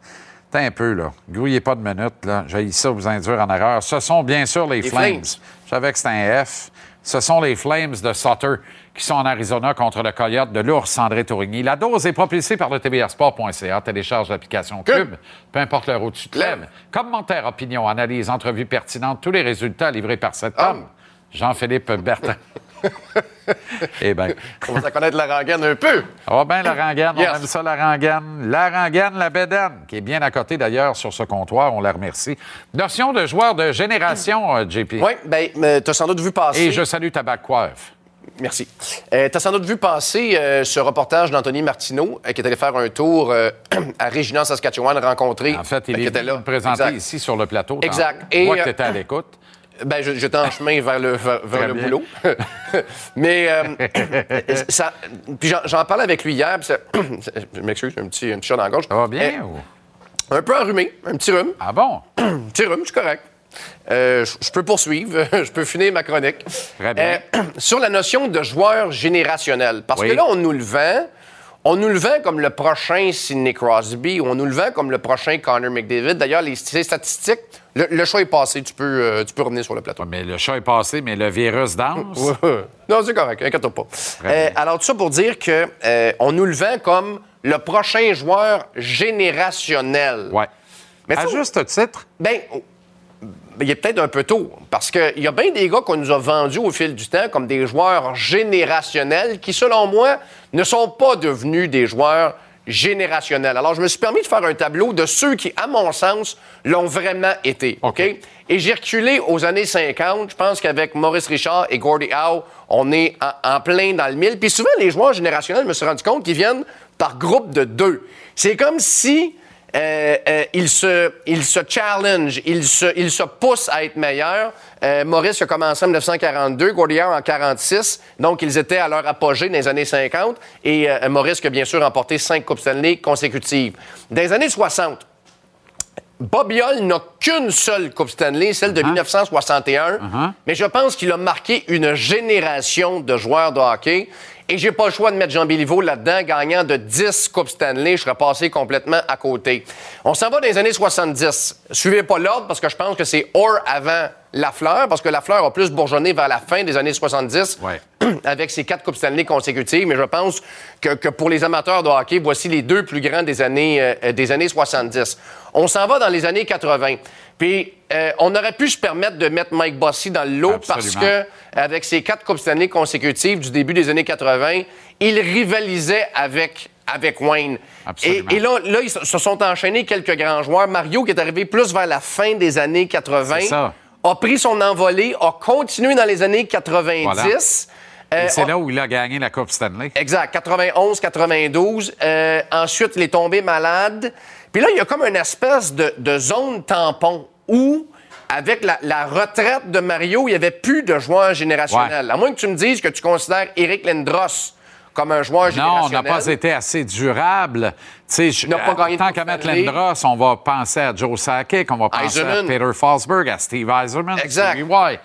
T'es un peu, là. Grouillez pas de minutes, là. J'ai ça vous induire en erreur. Ce sont bien sûr les, Les Flames. Flames. Je savais que c'était un F. Ce sont les Flames de Sutter qui sont en Arizona contre le Coyote de l'ours André Tourigny. La dose est propulsée par le tvrsport.ca. Télécharge l'application Cube, peu importe l'heure où tu te lèves. Commentaires, opinions, analyses, entrevues pertinentes, tous les résultats livrés par cet homme, Jean-Philippe Bertin. eh bien. On va connaître la rengaine un peu. Ça va bien, la rengaine. Yes. On aime ça, la rengaine. La rengaine, la bédaine, qui est bien à côté d'ailleurs sur ce comptoir. On la remercie. Notion de joueur de génération, euh, JP. Oui, bien, tu as sans doute vu passer. Et je salue ta bague coiffe. Merci. tu as sans doute vu passer euh, ce reportage d'Anthony Martineau, euh, qui est allé faire un tour euh, à Regina, Saskatchewan, rencontrer. En fait, il est était présenter Exact. ici sur le plateau. Exact. Et moi, euh, tu étais à l'écoute. Ben, je- j'étais en chemin vers le, vers, le boulot. Mais euh, ça, puis j'en, parlais avec lui hier. puis ça- je m'excuse, j'ai un petit, un petit chat dans la gorge. Ça va bien Euh, Un peu enrhumé, un petit rhume. Ah bon? un petit rhume, c'est correct. Euh, je peux poursuivre, je peux finir ma chronique. Très bien. Euh, sur la notion de joueur générationnel. Parce Oui. que là, on nous le vend. On nous le vend comme le prochain Sidney Crosby, ou on nous le vend comme le prochain Connor McDavid. D'ailleurs, les, les statistiques, le, le choix est passé. Tu peux, euh, tu peux revenir sur le plateau. Mais le chat est passé, mais le virus danse? Ouais. Non, c'est correct, inquiète pas. Alors, tout ça pour dire que on nous le vend comme le prochain joueur générationnel. Ouais. Mais à juste titre? Ben, il est peut-être un peu tôt, parce qu'il y a bien des gars qu'on nous a vendus au fil du temps comme des joueurs générationnels qui, selon moi, ne sont pas devenus des joueurs générationnels. Alors, je me suis permis de faire un tableau de ceux qui, à mon sens, l'ont vraiment été. OK? Et j'ai reculé aux années 50. Je pense qu'avec Maurice Richard et Gordie Howe, on est en, en plein dans le mille. Puis souvent, les joueurs générationnels, je me suis rendu compte qu'ils viennent par groupe de deux. C'est comme si euh, euh, il, se, il se challenge, il se, il se pousse à être meilleur. Euh, Maurice a commencé en 1942, Gordy Howe en 46, donc ils étaient à leur apogée dans les années 50, et euh, Maurice qui a bien sûr remporté cinq Coupes Stanley consécutives. Dans les années 60, Bobby Hull n'a qu'une seule Coupe Stanley, celle de 1961, mais je pense qu'il a marqué une génération de joueurs de hockey. Et j'ai pas le choix de mettre Jean Béliveau là-dedans, gagnant de 10 Coupes Stanley. Je serais passé complètement à côté. On s'en va dans les années 70. Suivez pas l'ordre parce que je pense que c'est Orr avant Lafleur, parce que Lafleur a plus bourgeonné vers la fin des années 70 avec ses quatre Coupes Stanley consécutives. Mais je pense que, que pour les amateurs de hockey, voici les deux plus grands des années, euh, des années 70. On s'en va dans les années 80. Puis euh, on aurait pu se permettre de mettre Mike Bossy dans le lot parce que avec ses quatre Coupes Stanley consécutives du début des années 80, il rivalisait avec, avec Wayne. Et, et là, là, ils se sont enchaînés quelques grands joueurs. Mario, qui est arrivé plus vers la fin des années 80, C'est ça. a pris son envolée, a continué dans les années 90. Voilà. Euh, c'est là où il a gagné la Coupe Stanley. Exact. 91, 92. Euh, ensuite, il est tombé malade. Puis là, il y a comme une espèce de, de zone tampon où, avec la, la retraite de Mario, il n'y avait plus de joueurs générationnels. À moins que tu me dises que tu considères Eric Lindros comme un joueur Non, on n'a pas été assez durable. Tu sais, je- n'a pas gagné tant qu'à mettre. Lindros, on va penser à Joe Sakic, on va penser à. Peter Forsberg, à Steve Eiserman, Exact.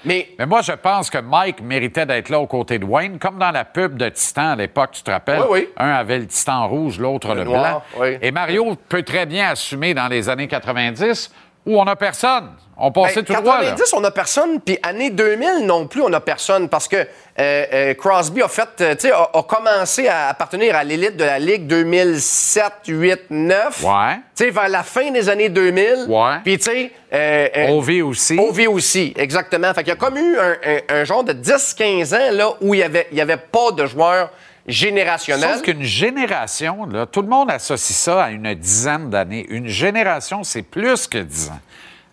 Mais- Mais moi, je pense que Mike méritait d'être là aux côtés de Wayne, comme dans la pub de Titan à l'époque, tu te rappelles? Oui, oui. Un avait le Titan rouge, l'autre le, noir, blanc. oui. Et Mario peut très bien assumer dans les années 90 où on n'a personne. On passait Ben, tout droit, là. 90, on n'a personne, puis année 2000 non plus, on n'a personne parce que euh, euh, Crosby a fait, euh, tu sais, a, a commencé à appartenir à l'élite de la Ligue 2007, 8, 9. Ouais. Tu sais, vers la fin des années 2000. Ouais. Puis, tu sais. OV aussi. OV aussi, exactement. Fait qu'il y a comme eu un, un- un genre de 10-15 ans, là, où il n'y avait, y avait pas de joueurs générationnels. Sauf qu'une génération, là, tout le monde associe ça à une dizaine d'années. Une génération, c'est plus que dix ans.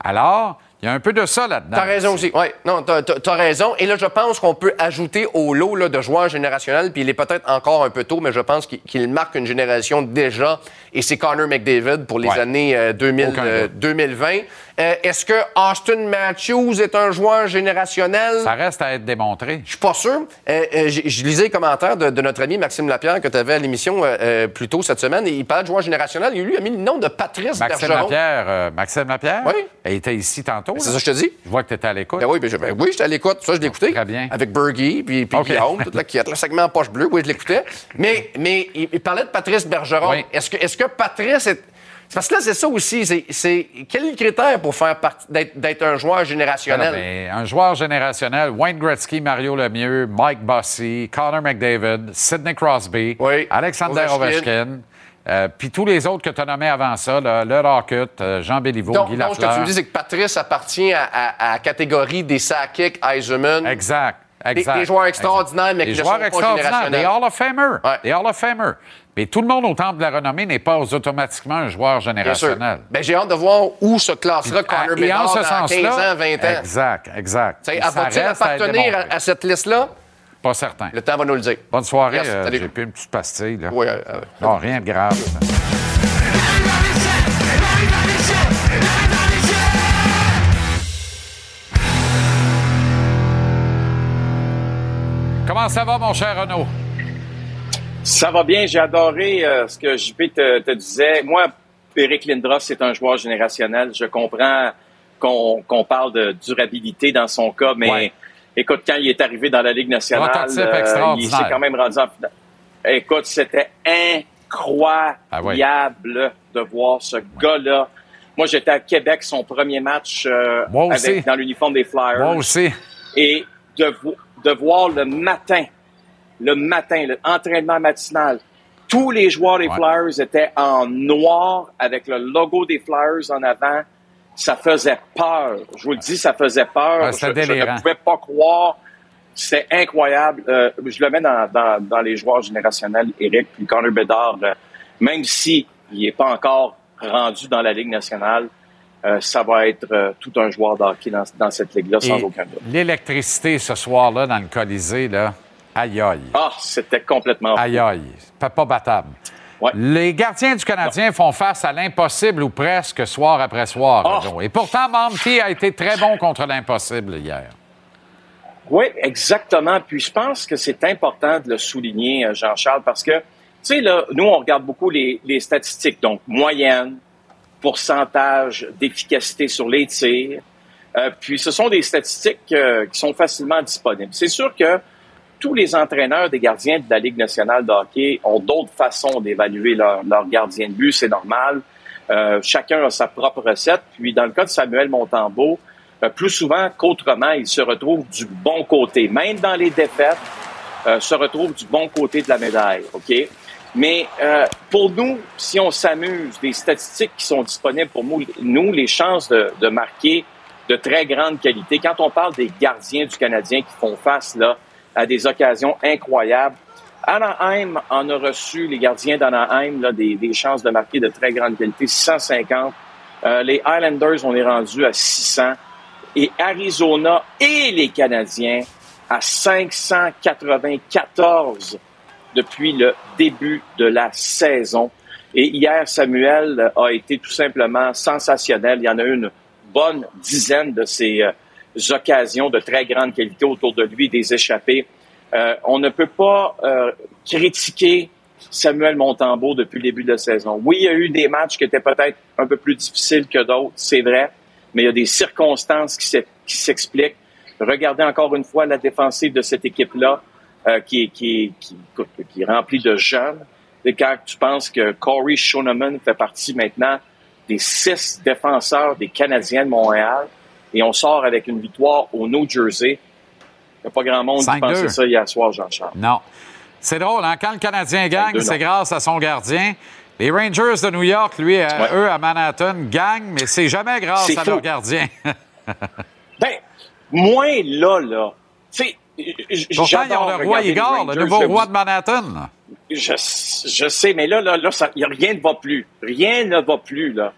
Alors, il y a un peu de ça là-dedans. T'as raison aussi. Oui, non, t'as, raison. Et là, je pense qu'on peut ajouter au lot là, de joueurs générationnels, puis il est peut-être encore un peu tôt, mais je pense qu'il, marque une génération déjà, et c'est Connor McDavid pour les Ouais. années euh, 2000, Aucun euh, doute. 2020. Euh, Est-ce que Austin Matthews est un joueur générationnel? Ça reste à être démontré. Je suis pas sûr. Euh, euh, je lisais les commentaires de, de notre ami Maxime Lapierre que tu avais à l'émission plus tôt cette semaine. Et il parlait de joueur générationnel. Il lui a mis le nom de Patrice Maxime Bergeron. Lapierre, Maxime Lapierre? Oui. Il était ici tantôt. C'est ça que je te dis. Je vois que tu étais à l'écoute. Ben oui, ben ben oui, j'étais à l'écoute. Ça, je l'écoutais. Très bien. Avec Bergie, puis, puis. Guillaume, toute la quête, le segment en poche bleue, oui, je l'écoutais. Mais, mais il, il parlait de Patrice Bergeron. Oui. Est-ce que, est-ce que Patrice est. c'est Parce que là, c'est ça aussi. C'est, quel est le critère pour faire partie, d'être, un joueur générationnel? Ben, un joueur générationnel, Wayne Gretzky, Mario Lemieux, Mike Bossy, Connor McDavid, Sidney Crosby, Alexander Ovechkin. Euh, puis tous les autres que tu as nommés avant ça, là, Le Rocket, euh, Jean Béliveau, donc, Guy donc, ce que tu Lafleur. me dis, c'est que Patrice appartient à, à- à la catégorie des Sakic, Eisenman. Exact. Des, Exact. des joueurs extraordinaires, mais Des qui ne joueurs sont pas extraordinaires, des générationnels. Hall of Famer. Des Hall of Famer. Mais tout le monde au Temple de la Renommée n'est pas automatiquement un joueur Bien générationnel. Ben, j'ai hâte de voir où se classera Connor Bedard dans 15 sens-là, ans, 20 ans. Exact, exact. Va-t-il appartenir à, à cette liste-là? Pas certain. Le temps va nous le dire. Bonne soirée. Yes, euh. J'ai pris une petite pastille. Là. Oui, euh, euh, non, rien de grave. Comment ça va, mon cher Renaud? Ça va bien, j'ai adoré euh, ce que JP te, te disait. Moi, Eric Lindros, c'est un joueur générationnel. Je comprends qu'on parle de durabilité dans son cas, mais Ouais. écoute, quand il est arrivé dans la Ligue nationale, Prototype euh, il s'est quand même rendu en finale. Écoute, c'était incroyable Ah ouais. de voir ce gars-là. Moi, j'étais à Québec, son premier match euh, avec, dans l'uniforme des Flyers. Moi aussi. Et de, vo- de voir le matin, le matin, l'entraînement matinal, tous les joueurs des Ouais. Flyers étaient en noir avec le logo des Flyers en avant. Ça faisait peur. Je vous le dis, ça faisait peur. Ouais, je, je ne pouvais pas croire. C'était incroyable. Euh, je le mets dans, dans, dans les joueurs générationnels, Eric, puis Connor Bedard, euh, même si il n'est pas encore rendu dans la Ligue nationale, euh, ça va être euh, tout un joueur de hockey dans, dans cette ligue-là, sans aucun doute. L'électricité ce soir-là dans le Colisée, là, aïe aïe. Ah, c'était complètement. Aïe aïe. Pas, pas battable. Les gardiens du Canadien font face à l'impossible ou presque soir après soir. Ah. Et pourtant, Monty a été très bon contre l'impossible hier. Oui, exactement. Puis je pense que c'est important de le souligner, euh, Jean-Charles, parce que, tu sais, là, nous, on regarde beaucoup les, les statistiques, donc moyenne, pourcentage d'efficacité sur les tirs. Euh, puis ce sont des statistiques euh, qui sont facilement disponibles. C'est sûr que tous les entraîneurs des gardiens de la Ligue nationale de hockey ont d'autres façons d'évaluer leur, leur gardien de but, c'est normal. Euh, chacun a sa propre recette. Puis dans le cas de Samuel Montembeau, euh, plus souvent qu'autrement, il se retrouve du bon côté. Même dans les défaites, euh, se retrouve du bon côté de la médaille. OK? Mais euh, pour nous, si on s'amuse, des statistiques qui sont disponibles pour nous, les chances de, de marquer de très grande qualité, quand on parle des gardiens du Canadien qui font face là, à des occasions incroyables, Anaheim en a reçu, les gardiens d'Anaheim, des, des chances de marquer de très grande qualité, 650. Euh, les Islanders, on est rendu à 600. Et Arizona et les Canadiens à 594 depuis le début de la saison. Et hier, Samuel a été tout simplement sensationnel. Il y en a eu une bonne dizaine de ces euh, occasions de très grande qualité autour de lui, des échappées. Euh, on ne peut pas euh, critiquer Samuel Montembeau depuis le début de la saison. Oui, il y a eu des matchs qui étaient peut-être un peu plus difficiles que d'autres, c'est vrai, mais il y a des circonstances qui s'e- qui s'expliquent. Regardez encore une fois la défensive de cette équipe-là, euh, qui, qui, qui, qui est remplie de jeunes. Et quand tu penses que Corey Schoeneman fait partie maintenant des six défenseurs des Canadiens de Montréal, et on sort avec une victoire au New Jersey, il n'y a pas grand monde qui 5-2. pensait ça hier soir, Jean-Charles. Non. C'est drôle, hein? Quand le Canadien gagne, 5-2, c'est grâce à son gardien. Les Rangers de New York, lui, euh, Ouais. eux, à Manhattan, gagnent, mais c'est jamais grâce à leur gardien. Ben, moins là, là. Tu sais, j- Pourtant, ils ont le roi Igor, le nouveau je roi de Manhattan. Je, je sais, mais là, là, là, ça, rien ne va plus. Rien ne va plus, là.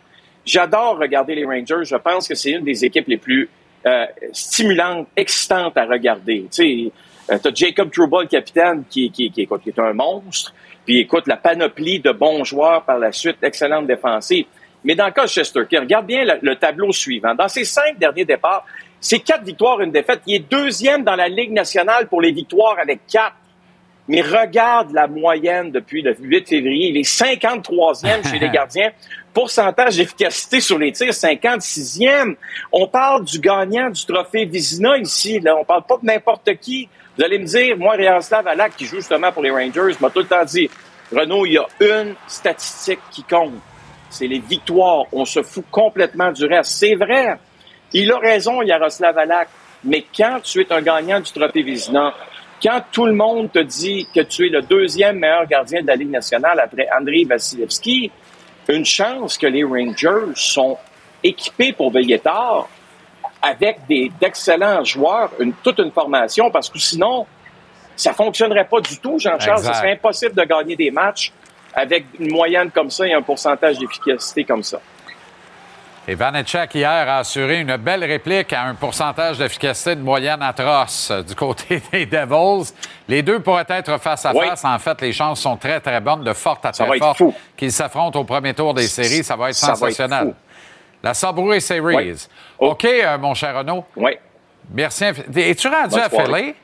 J'adore regarder les Rangers. Je pense que c'est une des équipes les plus euh, stimulantes, excitantes à regarder. Tu euh, t'as Jacob Trouba, le capitaine, qui, qui, qui, écoute, qui est un monstre. Puis écoute, la panoplie de bons joueurs par la suite, excellente défensive. Mais dans le cas de Chesterkin, regarde bien le, le tableau suivant. Dans ses cinq derniers départs, c'est quatre victoires, une défaite. Il est deuxième dans la Ligue nationale pour les victoires avec quatre. Mais regarde la moyenne depuis le 8 février. Il est 53e chez les gardiens. Pourcentage d'efficacité sur les tirs, 56e. On parle du gagnant du trophée Vizina ici. Là. On parle pas de n'importe qui. Vous allez me dire, moi, Yaroslav Alak, qui joue justement pour les Rangers, m'a tout le temps dit, Renaud, il y a une statistique qui compte. C'est les victoires. On se fout complètement du reste. C'est vrai. Il a raison, Yaroslav Alak. Mais quand tu es un gagnant du trophée Vizina, quand tout le monde te dit que tu es le deuxième meilleur gardien de la Ligue nationale après Andrei Vasilevski, une chance que les Rangers sont équipés pour veiller tard avec des, d'excellents joueurs, une, toute une formation, parce que sinon, ça fonctionnerait pas du tout, Jean-Charles. Ce serait impossible de gagner des matchs avec une moyenne comme ça et un pourcentage d'efficacité comme ça. Et Vanetchak, hier, a assuré une belle réplique à un pourcentage d'efficacité de moyenne atroce du côté des Devils. Les deux pourraient être face à face. En fait, les chances sont très, très bonnes, de forte à très forte, qu'ils s'affrontent au premier tour des séries. Ça va être Ça va sensationnel. être La Subway Series. Oui. OK, euh, mon cher Renaud. Oui. Merci. Es-tu rendu Bonne à. Philly?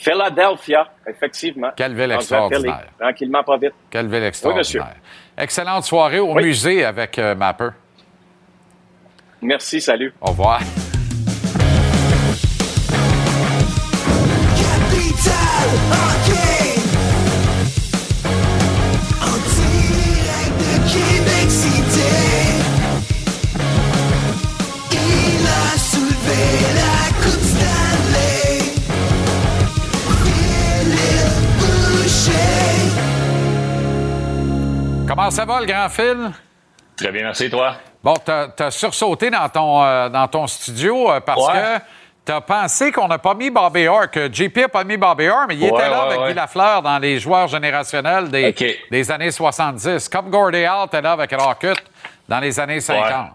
Philadelphia, effectivement. Quelle ville extraordinaire. Tranquillement, pas vite. Quelle ville Oui, monsieur. extraordinaire. Excellente soirée au Oui. musée avec euh, Mapper. Merci, salut. Au revoir. Comment ça va, le grand Phil? Très bien, merci, toi. Bon, t'as as sursauté dans ton, euh, dans ton studio euh, parce Ouais. que t'as pensé qu'on n'a pas mis Bobby Orr, que JP n'a pas mis Bobby Orr, mais il Ouais, était là ouais, avec. Guy Lafleur dans les joueurs générationnels des, des années 70. Comme Gordie Howe était là avec Rocket dans les années 50.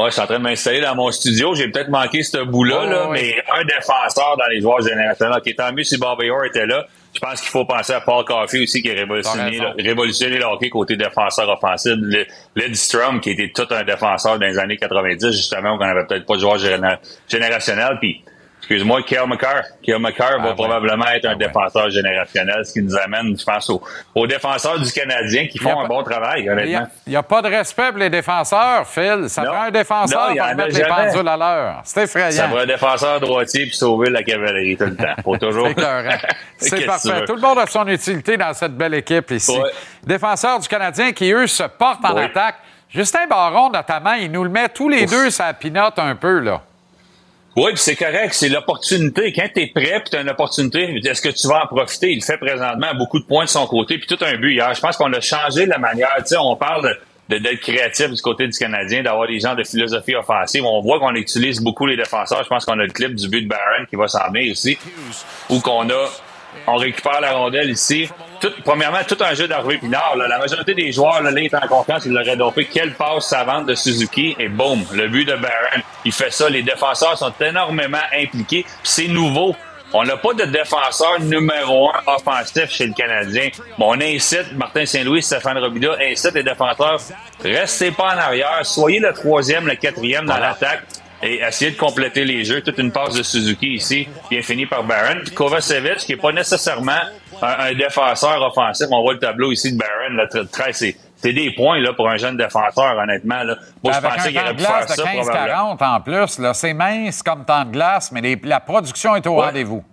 Ouais, je suis en train de m'installer dans mon studio. J'ai peut-être manqué ce bout-là, là, mais un défenseur dans les joueurs générationnels. OK, tant mieux si Bobby Orr était là. Je pense qu'il faut penser à Paul Coffey aussi, qui a révolutionné, raison. révolutionné le hockey côté défenseur offensif. Le- Lidstrom, qui était tout un défenseur dans les années 90, justement, où on n'avait peut-être pas de joueur géné- générationnel. Puis, excuse-moi, Kyle McCarr. Kyle McCarr va probablement être un défenseur générationnel, ce qui nous amène, je pense, aux, aux défenseurs du Canadien qui font un pas- bon travail, honnêtement. Il n'y a, pas de respect pour les défenseurs, Phil. Ça Non. prend un défenseur Non, pour mettre les jamais. pendules à l'heure. C'est effrayant. Ça va un défenseur droitier puis sauver la cavalerie tout le temps. Faut toujours. C'est parfait. Tout le monde a son utilité dans cette belle équipe ici. Ouais. Défenseurs du Canadien qui, eux, se portent en attaque. Justin Baron, notamment, il nous le met tous les deux, ça pinote un peu, là. Oui, c'est correct, c'est l'opportunité. Quand tu es prêt puis tu as une opportunité, est-ce que tu vas en profiter? Il fait présentement beaucoup de points de son côté, puis tout un but hier. Je pense qu'on a changé la manière. Tu sais, on parle de- d'être créatif du côté du Canadien, d'avoir des gens de philosophie offensive. On voit qu'on utilise beaucoup les défenseurs. Je pense qu'on a le clip du but de Barron qui va s'en venir ici, où qu'on a, on récupère la rondelle ici. Tout, premièrement, tout un jeu d'arrivée pinard. là. La majorité des joueurs, là, là, ils étaient en confiance, ils l'auraient dopé. Quelle passe savante de Suzuki et boum, le but de Barron. Il fait ça. Les défenseurs sont énormément impliqués. Puis c'est nouveau. On n'a pas de défenseur numéro un offensif chez le Canadien. Bon, on incite Martin Saint-Louis, Stéphane Robida, incite les défenseurs. Restez pas en arrière. Soyez le troisième, le quatrième dans l'attaque et essayez de compléter les jeux. Toute une passe de Suzuki ici, bien fini par Barron. Kovacevic, qui est pas nécessairement un, un défenseur offensif. On voit le tableau ici de Barron. Très- très- c'est, c'est des points là, pour un jeune défenseur, honnêtement. Là. Moi, je pensais qu'il aurait pu faire de ça, probablement. 15-40 en plus, là, c'est mince comme temps de glace, mais les- la production est au Ouais. rendez-vous.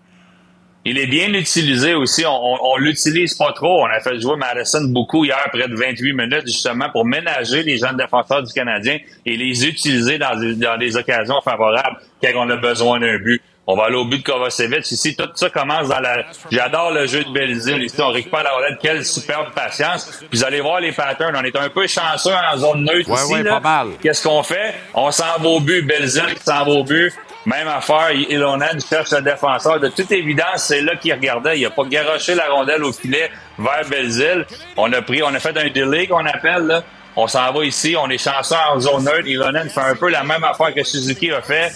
Il est bien utilisé aussi. On, on, on l'utilise pas trop. On a fait jouer Madison beaucoup hier, près de 28 minutes, justement, pour ménager les jeunes défenseurs du Canadien et les utiliser dans, des- dans des occasions favorables quand on a besoin d'un but. On va aller au but de Kovacevic ici. Tout ça commence dans la... J'adore le jeu de Belzile. Ici, on récupère la relève. Quelle superbe patience. Puis vous allez voir les patterns. On est un peu chanceux en zone neutre Ouais, ici. ouais, là. pas mal. Qu'est-ce qu'on fait? On s'en va au but. Belzile qui s'en va au but. Même affaire, Ilonen cherche le défenseur. De toute évidence, c'est là qu'il regardait. Il a pas garoché la rondelle au filet vers Belzile. On a pris, on a fait un delay qu'on appelle, là. On s'en va ici. On est chanceux en zone neutre. Ilonen fait un peu la même affaire que Suzuki a fait.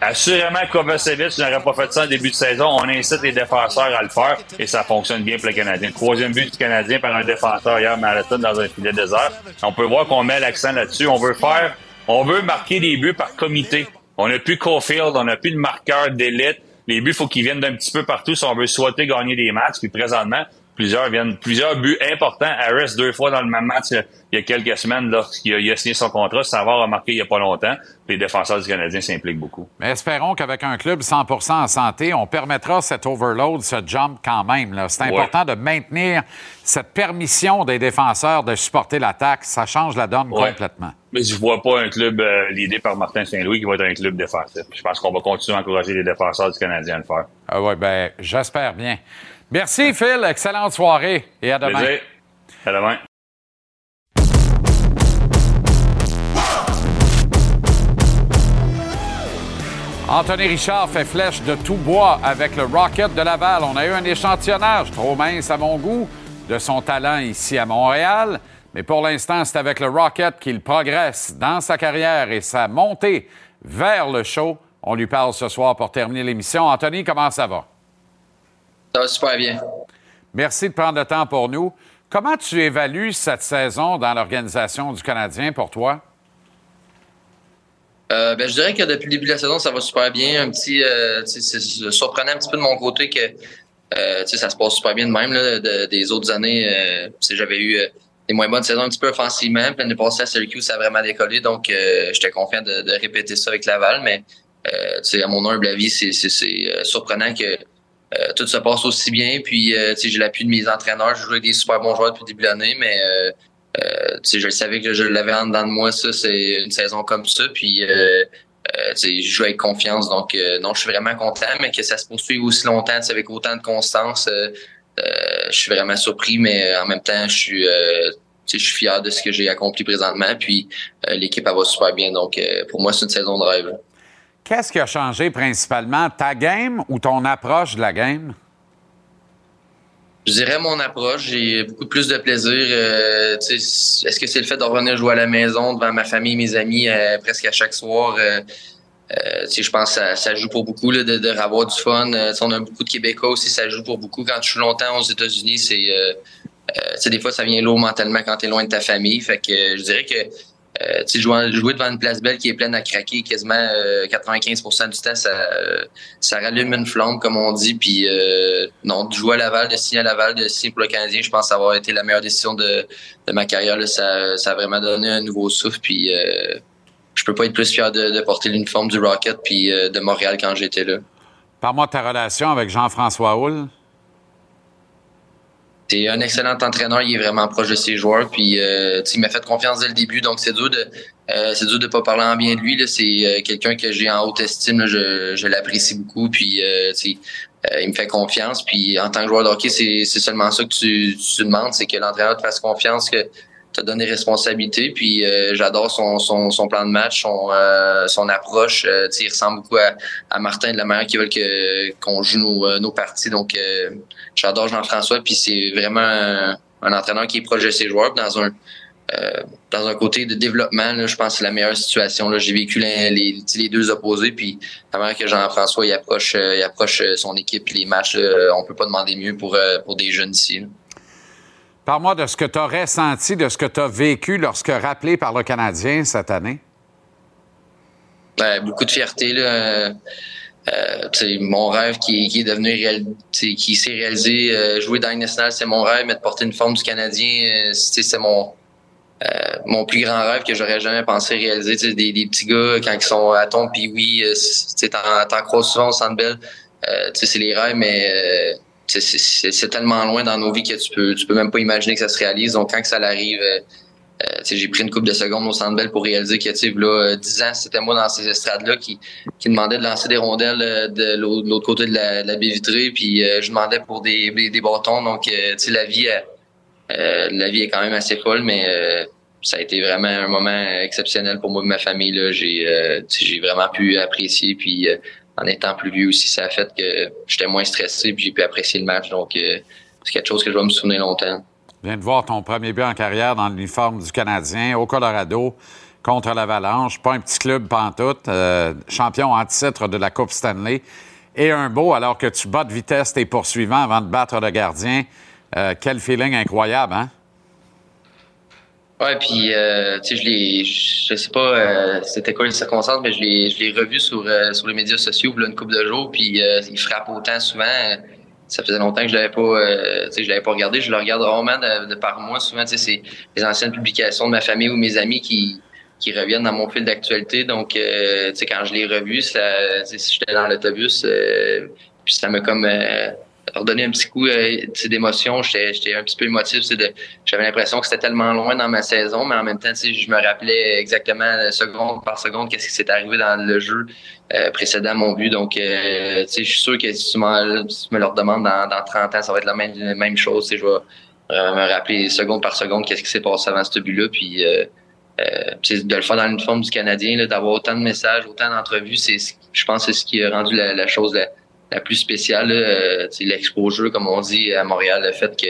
Assurément, Kovacevic n'aurait pas fait ça en début de saison. On incite les défenseurs à le faire et ça fonctionne bien pour le Canadien. Troisième but du Canadien par un défenseur hier, Marathon, dans un filet désert. On peut voir qu'on met l'accent là-dessus. On veut faire, on veut marquer des buts par comité. On n'a plus Caulfield, on n'a plus de marqueur d'élite. Les buts, faut qu'ils viennent d'un petit peu partout si on veut souhaiter gagner des matchs. Puis présentement, plusieurs viennent, plusieurs buts importants. Harris, deux fois dans le même match il y a quelques semaines, lorsqu'il a, signé son contrat, Savard a marqué il n'y a pas longtemps. Les défenseurs du Canadien s'impliquent beaucoup. Mais espérons qu'avec un club 100% en santé, on permettra cet overload, ce jump quand même. C'est Ouais. important de maintenir cette permission des défenseurs de supporter l'attaque. Ça change la donne Ouais. complètement. Mais je vois pas un club euh, l'idée par Martin Saint-Louis qui va être un club défensif. Je pense qu'on va continuer à encourager les défenseurs du Canadien à le faire. Ah ouais, ben, j'espère bien. Merci, Phil. Excellente soirée et à demain. Plaisir. À demain. Anthony Richard fait flèche de tout bois avec le Rocket de Laval. On a eu un échantillonnage trop mince à mon goût de son talent ici à Montréal. Mais pour l'instant, c'est avec le Rocket qu'il progresse dans sa carrière et sa montée vers le show. On lui parle ce soir pour terminer l'émission. Anthony, comment ça va? Ça va super bien. Merci de prendre le temps pour nous. Comment tu évalues cette saison dans l'organisation du Canadien pour toi? Euh, ben, je dirais que depuis le début de la saison, ça va super bien. Un petit, euh, c'est surprenant un petit peu de mon côté que euh, ça se passe super bien de même là, de- des autres années. J'avais eu des moins bonnes saisons un petit peu offensivement. Puis l'année passée à Syracuse, ça a vraiment décollé. Donc, j'étais confiant de, de répéter ça avec Laval. Mais à mon humble avis, c'est surprenant que euh, tout se passe aussi bien. Puis, euh, j'ai l'appui de mes entraîneurs. Je joue avec des super bons joueurs depuis le début de l'année, mais euh, euh, je savais que je l'avais en dedans de moi. Ça, c'est une saison comme ça. Puis, euh, je joue avec confiance. Donc, non, je suis vraiment content, mais que ça se poursuive aussi longtemps, avec autant de constance. je suis vraiment surpris, mais en même temps, je suis, je suis fier de ce que j'ai accompli présentement. Puis, euh, l'équipe, elle va super bien. Donc, euh, pour moi, c'est une saison de rêve. Qu'est-ce qui a changé principalement? Ta game ou ton approche de la game? Je dirais mon approche. J'ai beaucoup plus de plaisir. euh, Est-ce que c'est le fait de revenir jouer à la maison devant ma famille, mes amis, euh, presque à chaque soir? euh, je pense que ça, joue pour beaucoup là, de, de avoir du fun. On a beaucoup de Québécois aussi, ça joue pour beaucoup. Quand tu joues longtemps aux États-Unis, c'est des fois ça vient lourd mentalement quand tu es loin de ta famille. Fait que je dirais que euh, jouer, jouer devant une place belle qui est pleine à craquer quasiment euh, 95% du temps, ça, euh, ça rallume une flamme, comme on dit. Puis euh, non, de jouer à Laval, de signer à Laval, de signer pour le Canadien, je pense avoir été la meilleure décision de, de ma carrière. Ça, ça a vraiment donné un nouveau souffle. Puis euh, je peux pas être plus fier de, de porter l'uniforme du Rocket puis euh, de Montréal quand j'étais là. Parle-moi de ta relation avec Jean-François Houle. C'est un excellent entraîneur, il est vraiment proche de ses joueurs, puis euh, il m'a fait confiance dès le début, donc c'est dur de euh, c'est dur de pas parler en bien de lui. C'est euh, quelqu'un que j'ai en haute estime, là. je, je l'apprécie beaucoup, puis euh, euh, il me fait confiance. Puis en tant que joueur de hockey, c'est seulement ça que tu, tu demandes, c'est que l'entraîneur te fasse confiance, que te donne des responsabilités. Puis euh, j'adore son, son, son plan de match, son, euh, son approche. Euh, il ressemble beaucoup à, à Martin de la manière qu'ils veulent qu'on joue nos, nos parties. Donc j'adore Jean-François. Puis c'est vraiment un, un entraîneur qui est proche de ses joueurs. Dans un euh, dans un côté de développement, là, je pense que c'est la meilleure situation. J'ai vécu les, les, deux opposés, puis la manière que Jean-François il approche, euh, il approche euh, son équipe, puis les matchs, là, on peut pas demander mieux pour, euh, pour des jeunes ici. Parle-moi de ce que tu as ressenti, de ce que tu as vécu lorsque rappelé par le Canadien cette année. Ouais, beaucoup de fierté. Là. Euh, mon rêve qui, qui est devenu réel, qui s'est réalisé, euh, jouer dans nationale, c'est mon rêve, mais de porter une forme du Canadien, euh, c'est mon euh, mon plus grand rêve que j'aurais jamais pensé réaliser. Des, des petits gars, quand ils sont à ton puis oui, euh, t'en croises souvent au Centre Bell. Euh, c'est les rêves, mais c'est- tellement loin dans nos vies que tu peux tu peux même pas imaginer que ça se réalise. Donc, quand que ça l'arrive, euh, euh, j'ai pris une coupe de secondes au Centre Bell pour réaliser que, là, 10 ans, c'était moi dans ces estrades-là qui, qui demandait de lancer des rondelles euh, de l'autre côté de la, de la baie vitrée, puis euh, je demandais pour des, des, bâtons. Donc, euh, tu sais, la vie, euh, euh, la vie est quand même assez folle, mais euh, ça a été vraiment un moment exceptionnel pour moi et ma famille. J'ai, euh, j'ai vraiment pu apprécier, puis euh, en étant plus vieux aussi, ça a fait que j'étais moins stressé, puis j'ai pu apprécier le match. Donc, euh, c'est quelque chose que je vais me souvenir longtemps. Viens de voir ton premier but en carrière dans l'uniforme du Canadien au Colorado. contre l'Avalanche. Pas un petit club pantoute. euh, champion en titre de la Coupe Stanley. Et un beau, alors que tu bats de vitesse tes poursuivants avant de battre le gardien. Euh, quel feeling incroyable, hein? Ouais, puis euh, tu sais, je l'ai, je sais pas euh, c'était quoi les circonstances, mais je l'ai, revu sur sur les médias sociaux une couple de jours, puis il frappe autant souvent. Euh, Ça faisait longtemps que je l'avais pas, euh, je l'avais pas regardé. Je le regarde rarement de, par mois. Souvent, c'est les anciennes publications de ma famille ou mes amis qui qui reviennent dans mon fil d'actualité. Donc, euh, quand je l'ai revu, sais, j'étais dans l'autobus, euh, puis ça m'a comme euh, redonné un petit coup euh, d'émotion. J'étais, j'étais un petit peu émotif. j'avais l'impression que c'était tellement loin dans ma saison, mais en même temps, je me rappelais exactement euh, seconde par seconde qu'est-ce qui s'est arrivé dans le jeu euh, précédent à mon but. Donc, euh, je suis sûr que si tu, si tu me le redemandes dans, dans 30 ans, ça va être la même, la même chose. Je vais euh, me rappeler seconde par seconde qu'est-ce qui s'est passé avant ce but-là. Puis, euh, euh, de le faire dans l'uniforme du Canadien, d'avoir autant de messages, autant d'entrevues, je pense que c'est ce qui a rendu la, la chose la plus spéciale. là. Euh, l'exposure, comme on dit à Montréal, le fait que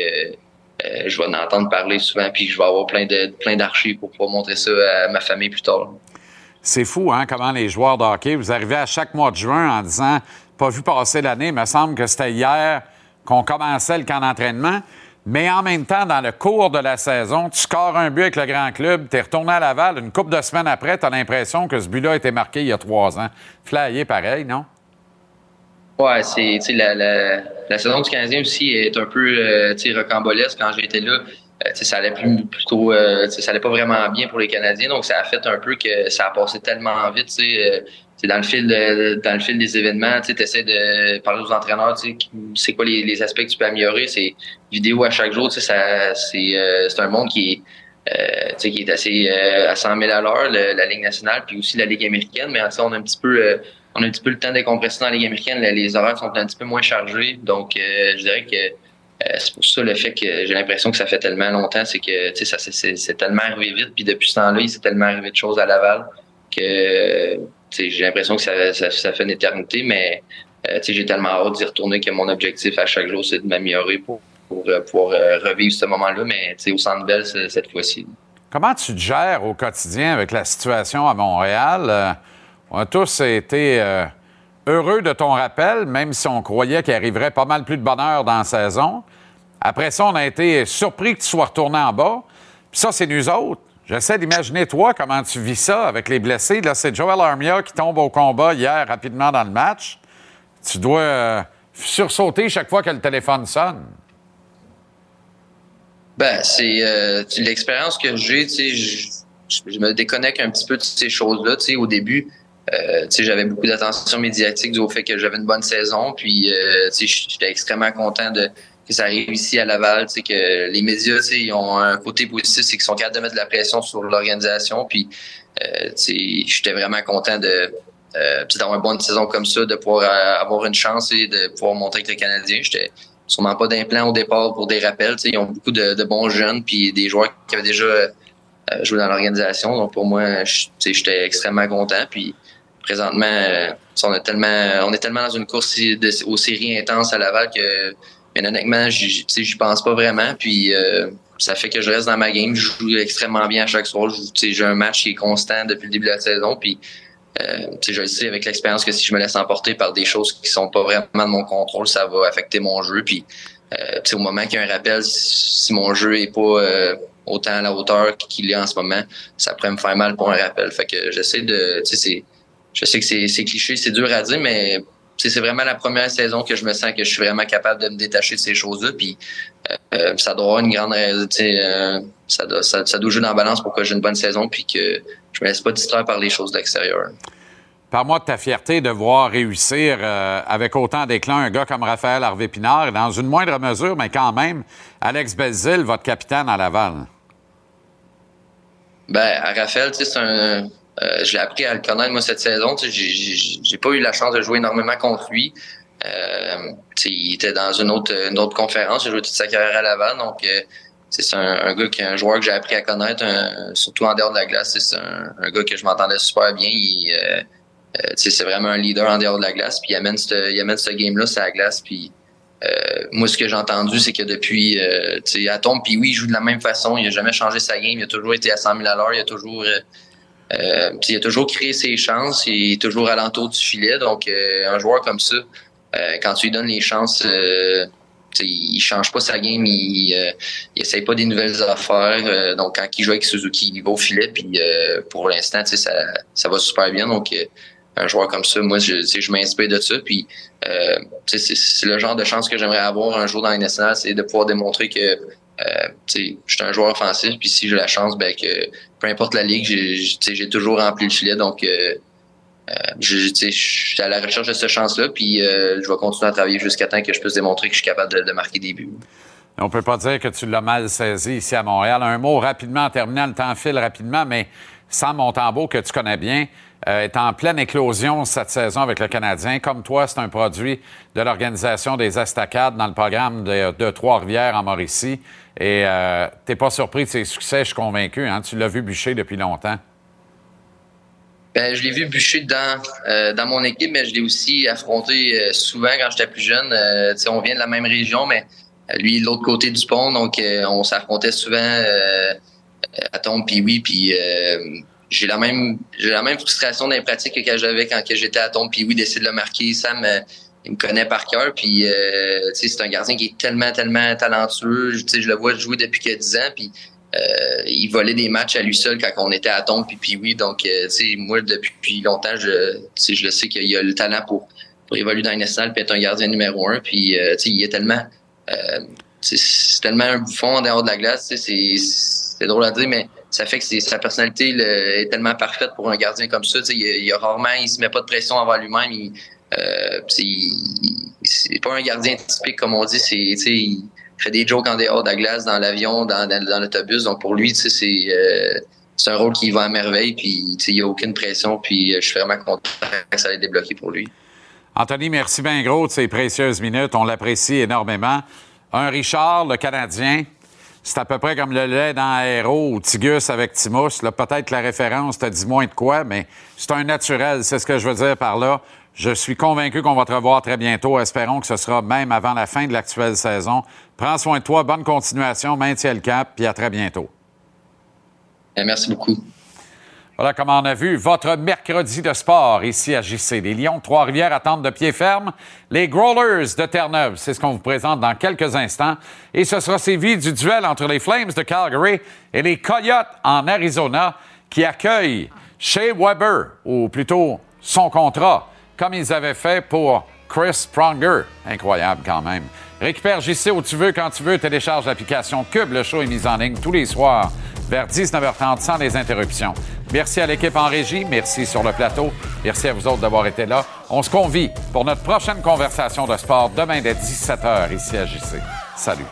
euh, je vais en entendre parler souvent, puis je vais avoir plein plein d'archives pour pouvoir montrer ça à ma famille plus tard. C'est fou, hein, comment les joueurs de hockey, vous arrivez à chaque mois de juin en disant pas vu passer l'année, il me semble que c'était hier qu'on commençait le camp d'entraînement. Mais en même temps, dans le cours de la saison, tu scores un but avec le grand club, tu es retourné à Laval, une couple de semaines après, tu as l'impression que ce but-là a été marqué il y a trois ans. Flyé pareil, non? C'est la, la, la saison du Canadien aussi est un peu euh, rocambolesque quand j'étais là. Euh, ça allait plus, plutôt euh, ça allait pas vraiment bien pour les Canadiens donc ça a fait un peu que ça a passé tellement vite euh, dans le fil dans le fil des événements tu essaies de parler aux entraîneurs c'est quoi les, les aspects que tu peux améliorer c'est vidéo à chaque jour c'est euh, un monde qui est euh, qui est assez euh, à 100 000 à l'heure, la Ligue nationale, puis aussi la Ligue américaine. Mais on a un petit peu, euh, on a un petit peu le temps de décompresser dans la Ligue américaine. Les, horaires sont un petit peu moins chargés. Donc, euh, je dirais que euh, c'est pour ça le fait que j'ai l'impression que ça fait tellement longtemps, c'est que ça c'est- tellement arrivé vite. Puis depuis ce temps-là, il s'est tellement arrivé de choses à Laval que j'ai l'impression que ça, fait une éternité. Mais euh, j'ai tellement hâte d'y retourner que mon objectif à chaque jour, c'est de m'améliorer pour, pour euh, pouvoir revivre ce moment-là. Mais au Centre Bell ce- cette fois-ci. Comment tu te gères au quotidien avec la situation à Montréal? On a tous été euh, heureux de ton rappel, même si on croyait qu'il arriverait pas mal plus de bonheur dans la saison. Après ça, on a été surpris que tu sois retourné en bas. Puis ça, c'est nous autres. J'essaie d'imaginer, toi, comment tu vis ça avec les blessés. Là, c'est Joel Armia qui tombe au combat hier rapidement dans le match. Tu dois euh, sursauter chaque fois que le téléphone sonne. Ben, c'est euh, l'expérience que j'ai, tu sais, je, je me déconnecte un petit peu de ces choses-là. Tu sais, au début, euh, j'avais beaucoup d'attention médiatique dû au fait que j'avais une bonne saison. Puis, euh, j'étais extrêmement content de que ça arrive ici à Laval. Que les médias, ils ont un côté positif, c'est qu'ils sont capables de mettre de la pression sur l'organisation. Puis, euh, j'étais vraiment content de euh, d'avoir une bonne saison comme ça, de pouvoir euh, avoir une chance et de pouvoir monter avec les Canadiens. J'étais sûrement pas d'implant au départ pour des rappels. Ils ont beaucoup de, bons jeunes puis des joueurs qui avaient déjà euh, joué dans l'organisation. Donc pour moi, j'étais extrêmement content. Puis présentement, euh, on tellement, on est tellement dans une course de- aux séries intenses à Laval que, mais honnêtement, j'y pense pas vraiment. Puis euh, ça fait que je reste dans ma game. Je joue extrêmement bien à chaque soir. J'ai un match qui est constant depuis le début de la saison. Puis euh, je le sais avec l'expérience que si je me laisse emporter par des choses qui sont pas vraiment de mon contrôle, ça va affecter mon jeu. Puis euh, au moment qu'il y a un rappel, si mon jeu est pas euh, autant à la hauteur qu'il est en ce moment, ça pourrait me faire mal pour un rappel. Fait que j'essaie de, je sais que c'est, cliché, c'est dur à dire, mais c'est vraiment la première saison que je me sens que je suis vraiment capable de me détacher de ces choses-là. Puis euh, euh, ça doit avoir une grande euh, ça, doit, ça, ça doit jouer dans la balance pour que j'ai une bonne saison puis que je me laisse pas distraire par les choses d'extérieur. Parle-moi de ta fierté de voir réussir euh, avec autant d'éclat un gars comme Raphaël Harvey-Pinard, dans une moindre mesure, mais quand même, Alex Belzil, votre capitaine à Laval. Ben, à Raphaël, tu sais, c'est un. Euh, je l'ai appris à le connaître, moi, cette saison. J'ai- pas eu la chance de jouer énormément contre lui. Euh, il était dans une autre, une autre conférence. J'ai joué toute sa carrière à Laval. Donc, euh, c'est un, un gars qui un joueur que j'ai appris à connaître, un- surtout en dehors de la glace. C'est un, un gars que je m'entendais super bien. Il, euh, euh, c'est vraiment un leader en dehors de la glace. Puis il amène ce, il amène ce game-là sur la glace. Puis euh, moi, ce que j'ai entendu, c'est que depuis, sais, Atom, puis oui, il joue de la même façon. Il a jamais changé sa game. Il a toujours été à 100 000 à l'heure. Il a toujours, euh, Euh, il a toujours créé ses chances, il est toujours alentour du filet. Donc, euh, un joueur comme ça, euh, quand tu lui donnes les chances, euh, il change pas sa game, il, euh, il essaye pas des nouvelles affaires. Euh, donc, quand il joue avec Suzuki, il va au filet. Puis, euh, pour l'instant, ça, ça va super bien. Donc, euh, un joueur comme ça, moi, je, je m'inspire de ça. Puis, euh, c'est le genre de chance que j'aimerais avoir un jour dans les nationale, c'est de pouvoir démontrer que euh, je suis un joueur offensif. Puis, si j'ai la chance, ben que peu importe la ligue, j'ai toujours rempli le filet. Donc, euh, euh, je, suis à la recherche de cette chance-là. Puis, euh, je vais continuer à travailler jusqu'à temps que je puisse démontrer que je suis capable de, marquer des buts. On peut pas dire que tu l'as mal saisi ici à Montréal. Un mot rapidement en terminant, le temps file rapidement, mais Sam Montembeau, que tu connais bien, est en pleine éclosion cette saison avec le Canadien. Comme toi, c'est un produit de l'organisation des Estacades dans le programme de, de Trois-Rivières en Mauricie. Et euh, t'es pas surpris de ses succès, je suis convaincu. Hein? Tu l'as vu bûcher depuis longtemps. Ben, je l'ai vu bûcher dans, euh, dans mon équipe, mais je l'ai aussi affronté euh, souvent quand j'étais plus jeune. Euh, on vient de la même région, mais lui, de l'autre côté du pont, donc on s'affrontait souvent à tombe puis oui, puis j'ai la même j'ai la même frustration dans pratiques que j'avais quand j'étais à tombe puis oui d'essayer de le marquer. Sam, il me connaît par cœur, puis euh, c'est un gardien qui est tellement, tellement talentueux. Tu sais, je le vois jouer depuis a 10 ans, puis euh, il volait des matchs à lui seul quand on était à tombe puis puis oui donc euh, moi depuis longtemps je je le sais qu'il a le talent pour pour évoluer dans les nationales puis être un gardien numéro un. Puis euh, il est tellement euh, c'est tellement un bouffon en dehors de la glace c'est drôle à dire mais ça fait que sa personnalité est tellement parfaite pour un gardien comme ça. Il, il rarement il se met pas de pression envers lui-même euh, c'est pas un gardien typique comme on dit c'est il, fait des jokes en dehors de la glace, dans l'avion, dans, l'autobus. Donc pour lui, euh, c'est un rôle qui va à merveille. Puis il n'y a aucune pression. Puis euh, je suis vraiment content que ça ait débloqué pour lui. Anthony, merci bien gros de ces précieuses minutes. On l'apprécie énormément. Un Richard, le Canadien, c'est à peu près comme le lait dans Aéro ou Tigus avec Timus. Peut-être la référence te dit moins de quoi, mais c'est un naturel. C'est ce que je veux dire par là. Je suis convaincu qu'on va te revoir très bientôt. Espérons que ce sera même avant la fin de l'actuelle saison. Prends soin de toi. Bonne continuation. Maintiens le cap. Puis à très bientôt. Euh, merci beaucoup. Voilà comment on a vu votre mercredi de sport ici à JC. Les Lions de Trois-Rivières attendent de pied ferme les Growlers de Terre-Neuve. C'est ce qu'on vous présente dans quelques instants. Et ce sera suivi du duel entre les Flames de Calgary et les Coyotes en Arizona qui accueillent Shea Weber, ou plutôt son contrat, comme ils avaient fait pour Chris Pronger. Incroyable quand même. Récupère JC où tu veux, quand tu veux. Télécharge l'application Cube. Le show est mis en ligne tous les soirs vers 19h30 sans les interruptions. Merci à l'équipe en régie. Merci sur le plateau. Merci à vous autres d'avoir été là. On se convie pour notre prochaine conversation de sport demain dès 17h ici à JC. Salut.